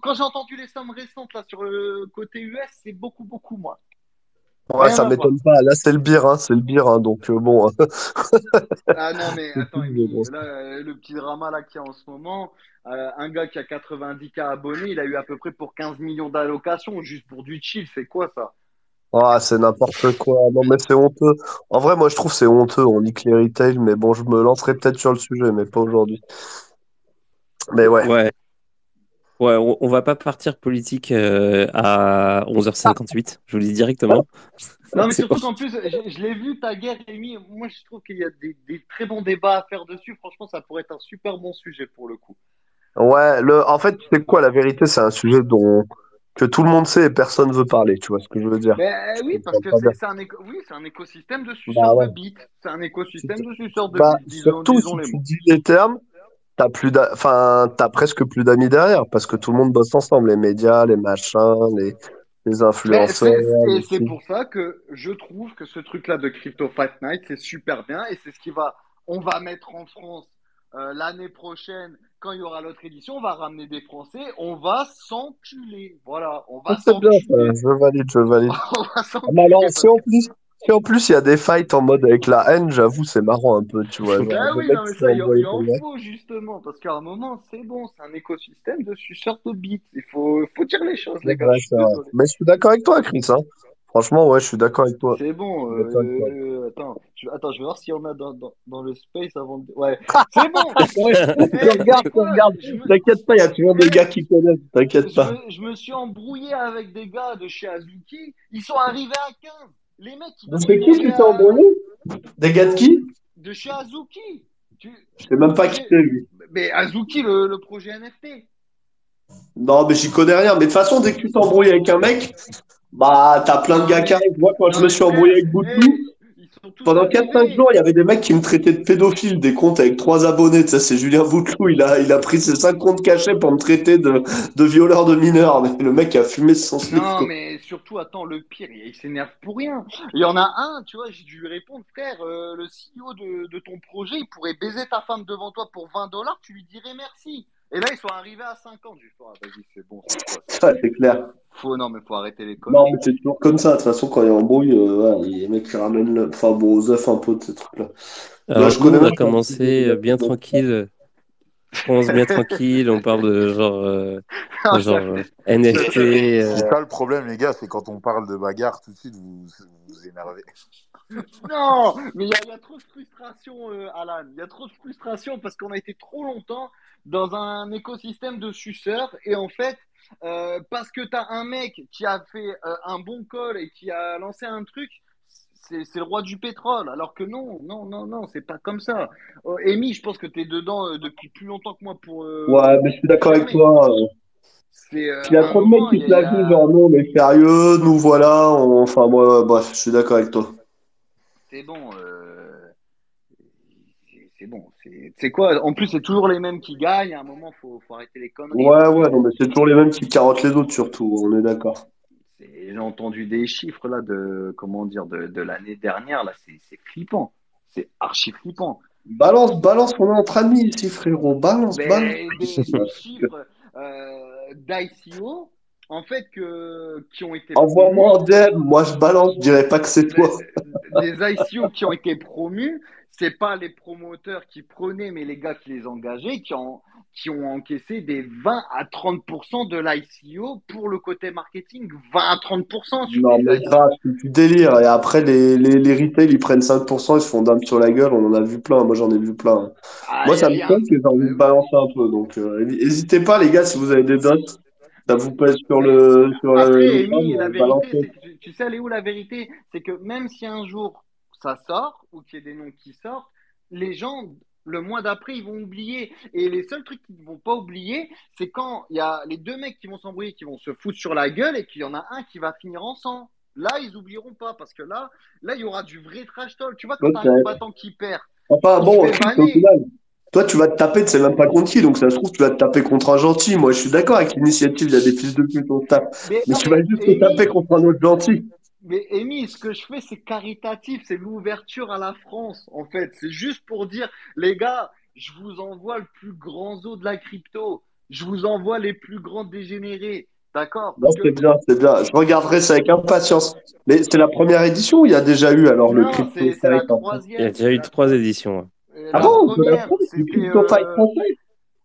quand, j'ai entendu les sommes récentes là sur le côté US, c'est beaucoup beaucoup moins. Ouais, ça m'étonne pas. Là, c'est le bir, hein, c'est le bir, hein, donc euh, bon. ah non, mais attends, là, euh, le petit drama là qu'il y a en ce moment, euh, un gars qui a 90K abonnés, il a eu à peu près pour 15 millions d'allocations juste pour du chill. C'est quoi ça? Ah, c'est n'importe quoi. Non, mais c'est honteux. En vrai, moi, je trouve c'est honteux. On nique les retail, mais bon, je me lancerai peut-être sur le sujet, mais pas aujourd'hui. Mais ouais. Ouais. Ouais, on, va pas partir politique euh, à 11h58, je vous le dis directement. Non, mais surtout qu'en plus, je, l'ai vu, ta guerre, Rémi. Moi, je trouve qu'il y a des, très bons débats à faire dessus. Franchement, ça pourrait être un super bon sujet pour le coup. Ouais, le, en fait, c'est quoi la vérité C'est un sujet dont que tout le monde sait et personne veut parler, tu vois ce que je veux dire ben, Oui, parce que c'est un, oui, un, écosystème de bah suceurs de bits. C'est un écosystème de suceurs de bah, bits. surtout si tu dis les termes, t'as plus enfin, as presque plus d'amis derrière parce que tout le monde bosse ensemble, les médias, les machins, les, les influenceurs. Et c'est pour ça que je trouve que ce truc-là de Crypto Fight Night, c'est super bien et c'est ce qui va, on va mettre en France euh, l'année prochaine, quand il y aura l'autre édition, on va ramener des Français, on va s'enculer. Voilà, on va s'enculer. Je valide, je valide. on va ah, en plus, si en plus il y a des fights en mode avec la haine, j'avoue, c'est marrant un peu, tu vois. Ah oui, non, mais ça, il y, en faut justement, parce qu'à un moment, c'est bon, c'est un écosystème de suceurs de bits. Il faut, faut dire les choses, les gars. mais je suis d'accord avec toi, Chris. Hein. Franchement, ouais, je suis d'accord avec toi. C'est bon. Euh, attends, je, attends, je vais voir s'il y en a dans, dans, dans, le space avant de. Ouais, c'est bon. regarde, regarde. T'inquiète pas, il y a toujours des gars qui connaissent. T'inquiète pas. Je, me suis embrouillé avec des gars de chez Azuki. Ils sont arrivés à 15. Les mecs, ils. De qui tu t'es embrouillé Des gars de qui De chez Azuki. Tu... Je sais même pas qui c'est lui. Mais Azuki, le, le projet NFT. Non, mais j'y connais rien. Mais de toute façon, dès que tu t'embrouilles avec un mec, bah, t'as plein de gars qui arrivent. Moi, quand je me suis embrouillé avec Boutou, pendant 4-5 jours, il y avait des mecs qui me traitaient de pédophile, des comptes avec 3 abonnés. Ça, c'est Julien Boutlou. Il a, il a pris ses 5 comptes cachés pour me traiter de, de violeur de mineurs. Mais le mec a fumé son slip. Non, mais surtout, attends, le pire, il s'énerve pour rien. Il y en a un, tu vois, j'ai dû lui répondre, frère, euh, le CEO de, de ton projet, il pourrait baiser ta femme devant toi pour 20 dollars, tu lui dirais merci. Et là, ils sont arrivés à 50. du ah, vas-y, c'est bon. C'est clair. Faut, non, mais faut arrêter les conneries. Non, mais c'est toujours comme ça. De toute façon, quand il y a embrouille, euh, les mecs qui ramènent le... enfin, bon, aux œufs un peu de ces trucs-là. Alors, je connais on a commencé bien tranquille. Je commence bien tranquille, on parle de genre, euh, genre euh, NFT. C'est pas le problème, les gars, c'est quand on parle de bagarre, tout de suite, vous vous, énervez. Non, mais il y, y, a trop de frustration, Alan. Il y a trop de frustration parce qu'on a été trop longtemps dans un écosystème de suceurs et en fait, euh, parce que tu as un mec qui a fait euh, un bon call et qui a lancé un truc, c'est le roi du pétrole. Alors que non, non, non, non, c'est pas comme ça. Euh, Amy, je pense que tu es dedans depuis plus longtemps que moi pour. ouais, mais je suis d'accord avec toi. Il y a trop de mecs qui se la jouent, genre nous on est sérieux, nous voilà, enfin moi, bref, je suis d'accord avec toi. C'est bon, c'est bon. C'est quoi En plus, c'est toujours les mêmes qui gagnent. À un moment, il faut, faut, arrêter les conneries. Ouais, ouais, non, mais c'est toujours les mêmes qui carottent les autres, surtout. On est d'accord. J'ai entendu des chiffres là de comment dire de, de l'année dernière là, c'est flippant. C'est archi flippant. Balance, balance, on est entre amis ici, frérot. Balance, balance. Des, des chiffres euh, d'ICO en fait, que, qui ont été. Envoie-moi un DM, moi je balance, je dirais pas que c'est toi. Des ICO qui ont été promus, c'est pas les promoteurs qui prenaient, mais les gars qui les engageaient, qui ont, qui ont encaissé des 20 à 30% de l'ICO pour le côté marketing. 20 à 30%. non, mais grave, c'est du délire. Et après, les, les, les retail, ils prennent 5%, ils se font dame sur la gueule. On en a vu plein. Moi, j'en ai vu plein. Ah, Moi, ça me fait que j'ai envie de balancer un peu. Donc, n'hésitez euh, pas, les gars, si vous avez des dots ça vous pèse sur le. Sur Après, la vérité, tu sais, elle est où la vérité? C'est que même si un jour ça sort ou qu'il y ait des noms qui sortent, les gens, le mois d'après, ils vont oublier. Et les seuls trucs qu'ils ne vont pas oublier, c'est quand il y a les deux mecs qui vont s'embrouiller, qui vont se foutre sur la gueule et qu'il y en a un qui va finir en sang. Là, ils oublieront pas parce que là, là, il y aura du vrai trash talk. Tu vois, quand tu as un combattant qui perd. Enfin, bon, au final, toi, tu vas te taper, tu sais même pas contre qui, donc ça se trouve, tu vas te taper contre un gentil. Moi, je suis d'accord avec l'initiative, il y a des fils de pute, on tape. Mais, tu vas juste te taper contre un autre gentil. Mais Amy, ce que je fais, c'est caritatif, c'est l'ouverture à la France, en fait. C'est juste pour dire, les gars, je vous envoie le plus grand zoo de la crypto. Je vous envoie les plus grands dégénérés. D'accord? C'est bien, c'est bien. Je regarderai ça avec impatience. Mais c'est la première édition ou il y a déjà eu alors le crypto c'est la troisième. Il y a déjà eu trois éditions. Ah bon euh,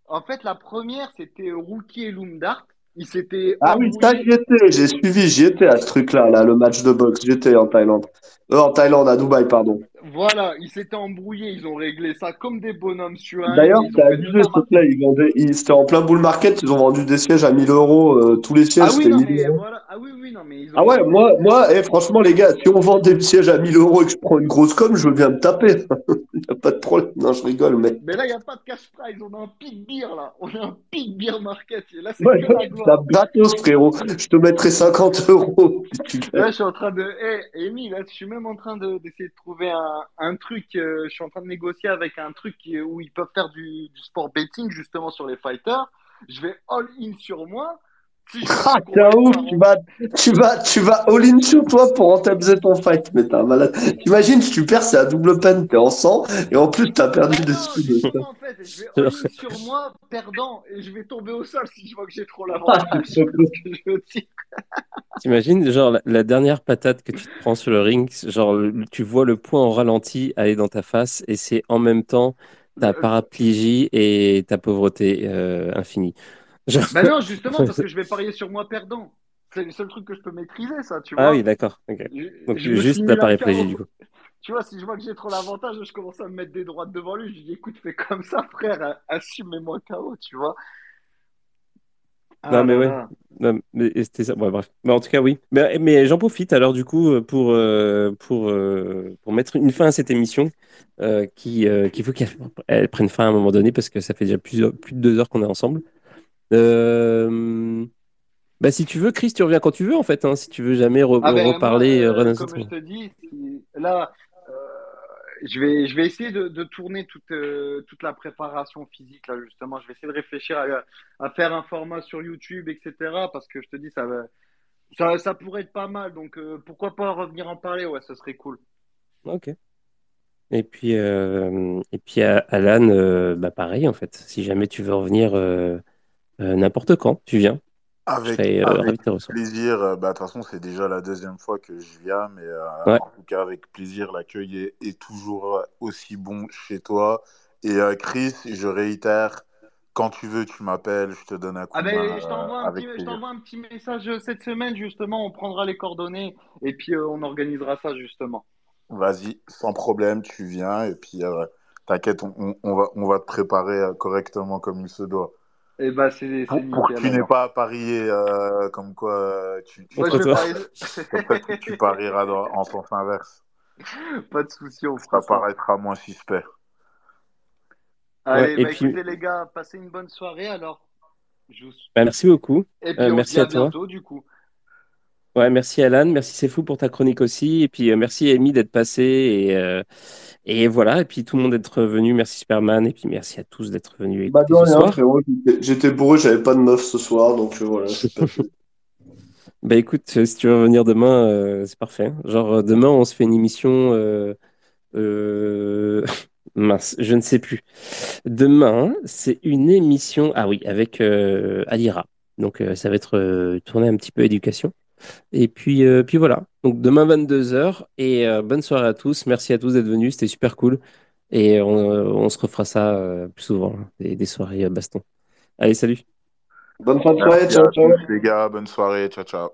En fait, la première, c'était Rookie et Loomdart. Il s'était. Ah oui, ça j'y étais, j'ai suivi, j'y étais à ce truc-là, là, le match de boxe. J'étais en Thaïlande. Euh, en Thaïlande, à Dubaï, pardon. Voilà, ils s'étaient embrouillés, ils ont réglé ça comme des bonhommes sur un. D'ailleurs, t'as abusé ce truc-là, ils vendaient, c'était en plein bull market, ils ont vendu des sièges à 1000 euros, euh, tous les sièges, ah oui, non, mais voilà. Ah oui, oui, non, mais ils ont Ah ouais, moi, moi, eh, franchement, les gars, si on vend des sièges à 1000 euros et que je prends une grosse com, je veux bien me taper. pas de problème. Non, je rigole, mais. Mais là, il n'y a pas de cash prize. On a un pic beer, là. On a un pic beer market. Et là, c'est ouais, que la gloire. gratos, frérot. Je te mettrai 50 euros. là, je suis en train de. Hé, hey, Amy, là, je suis même en train d'essayer de, trouver un, un truc. Euh, je suis en train de négocier avec un truc où ils peuvent faire du, du sport betting, justement, sur les fighters. Je vais all in sur moi. Ah, ouf, tu vas, tu vas, tu vas all-in sur toi pour rentabiliser ton fight, mais t'es un malade. T'imagines, si tu perds, c'est à double peine, t'es en sang, et en plus, t'as perdu des sous. En fait, je vais all-in sur moi, perdant, et je vais tomber au sol si je vois que j'ai trop l'avantage. T'imagines, genre, la, dernière patate que tu te prends sur le ring, genre, tu vois le point en ralenti aller dans ta face, et c'est en même temps ta euh, paraplégie et ta pauvreté euh, infinie. Bah non, justement, parce que je vais parier sur moi perdant. C'est le seul truc que je peux maîtriser, ça, tu ah vois. Ah oui, d'accord. Donc, juste ta paraplégie, du coup. Tu vois, si je vois que j'ai trop l'avantage, je commence à me mettre des droites devant lui. Je lui dis, écoute, fais comme ça, frère, assume-moi KO, tu vois. Ah, non, mais ouais. Non, mais c'était ça. bref. Mais en tout cas, oui. Mais, mais j'en profite alors, du coup, pour, euh, pour, euh, pour mettre une fin à cette émission euh, qui, qu'il faut qu'elle prenne fin à un moment donné parce que ça fait déjà plus, plus de deux heures qu'on est ensemble. Euh, bah, si tu veux, Chris, tu reviens quand tu veux, en fait. Hein, si tu veux jamais ah ben, reparler. Euh, comme je te dis, là, euh, je, vais, je vais essayer de, tourner toute, toute la préparation physique, là, justement. Je vais essayer de réfléchir à, faire un format sur YouTube, etc. Parce que je te dis, ça, ça, ça pourrait être pas mal. Donc, pourquoi pas revenir en parler Ouais, ça serait cool. Ok. Et puis, et puis Alan, bah pareil, en fait. Si jamais tu veux revenir euh, n'importe quand, tu viens. Avec, euh, plaisir. Euh, bah, de toute façon, c'est déjà la deuxième fois que je viens, mais en tout cas, avec plaisir, l'accueil est, toujours aussi bon chez toi. Et Chris, je réitère, quand tu veux, tu m'appelles, je te donne un coup ah ben, Je t'envoie un, petit message cette semaine, justement, on prendra les coordonnées et puis on organisera ça, justement. Vas-y, sans problème, tu viens et puis t'inquiète, on, va, on va te préparer correctement comme il se doit. Et eh bah, c'est pour, pour que tu n'aies pas à parier euh, comme quoi euh, tu, tu, tu parieras en sens inverse. Pas de souci, on fera ça. paraîtra moins suspect. Allez, bah, écoutez les gars, passez une bonne soirée alors. Bah, merci beaucoup. Et puis, euh, merci à, bientôt, toi. du coup. Ouais, merci Alan, merci C'est Fou pour ta chronique aussi. Et puis euh, merci Amy d'être passé. Et, euh, et voilà, et puis tout le monde d'être venu. Merci Superman. Et puis merci à tous d'être venus. Bah, ce soir. J'étais bourré, j'avais pas de meuf ce soir. Donc euh, voilà. bah écoute, si tu veux venir demain, c'est parfait. Genre demain, on se fait une émission. Mince, je ne sais plus. Demain, c'est une émission. Ah oui, avec Alira. Donc ça va être tourné un petit peu éducation. Et puis, euh, puis voilà. Donc demain 22h et euh, bonne soirée à tous. Merci à tous d'être venus, c'était super cool. Et on, on se refera ça euh, plus souvent, hein, des, des soirées baston. Allez, salut. Bonne soirée, ciao, ciao. les gars, bonne soirée, ciao, ciao.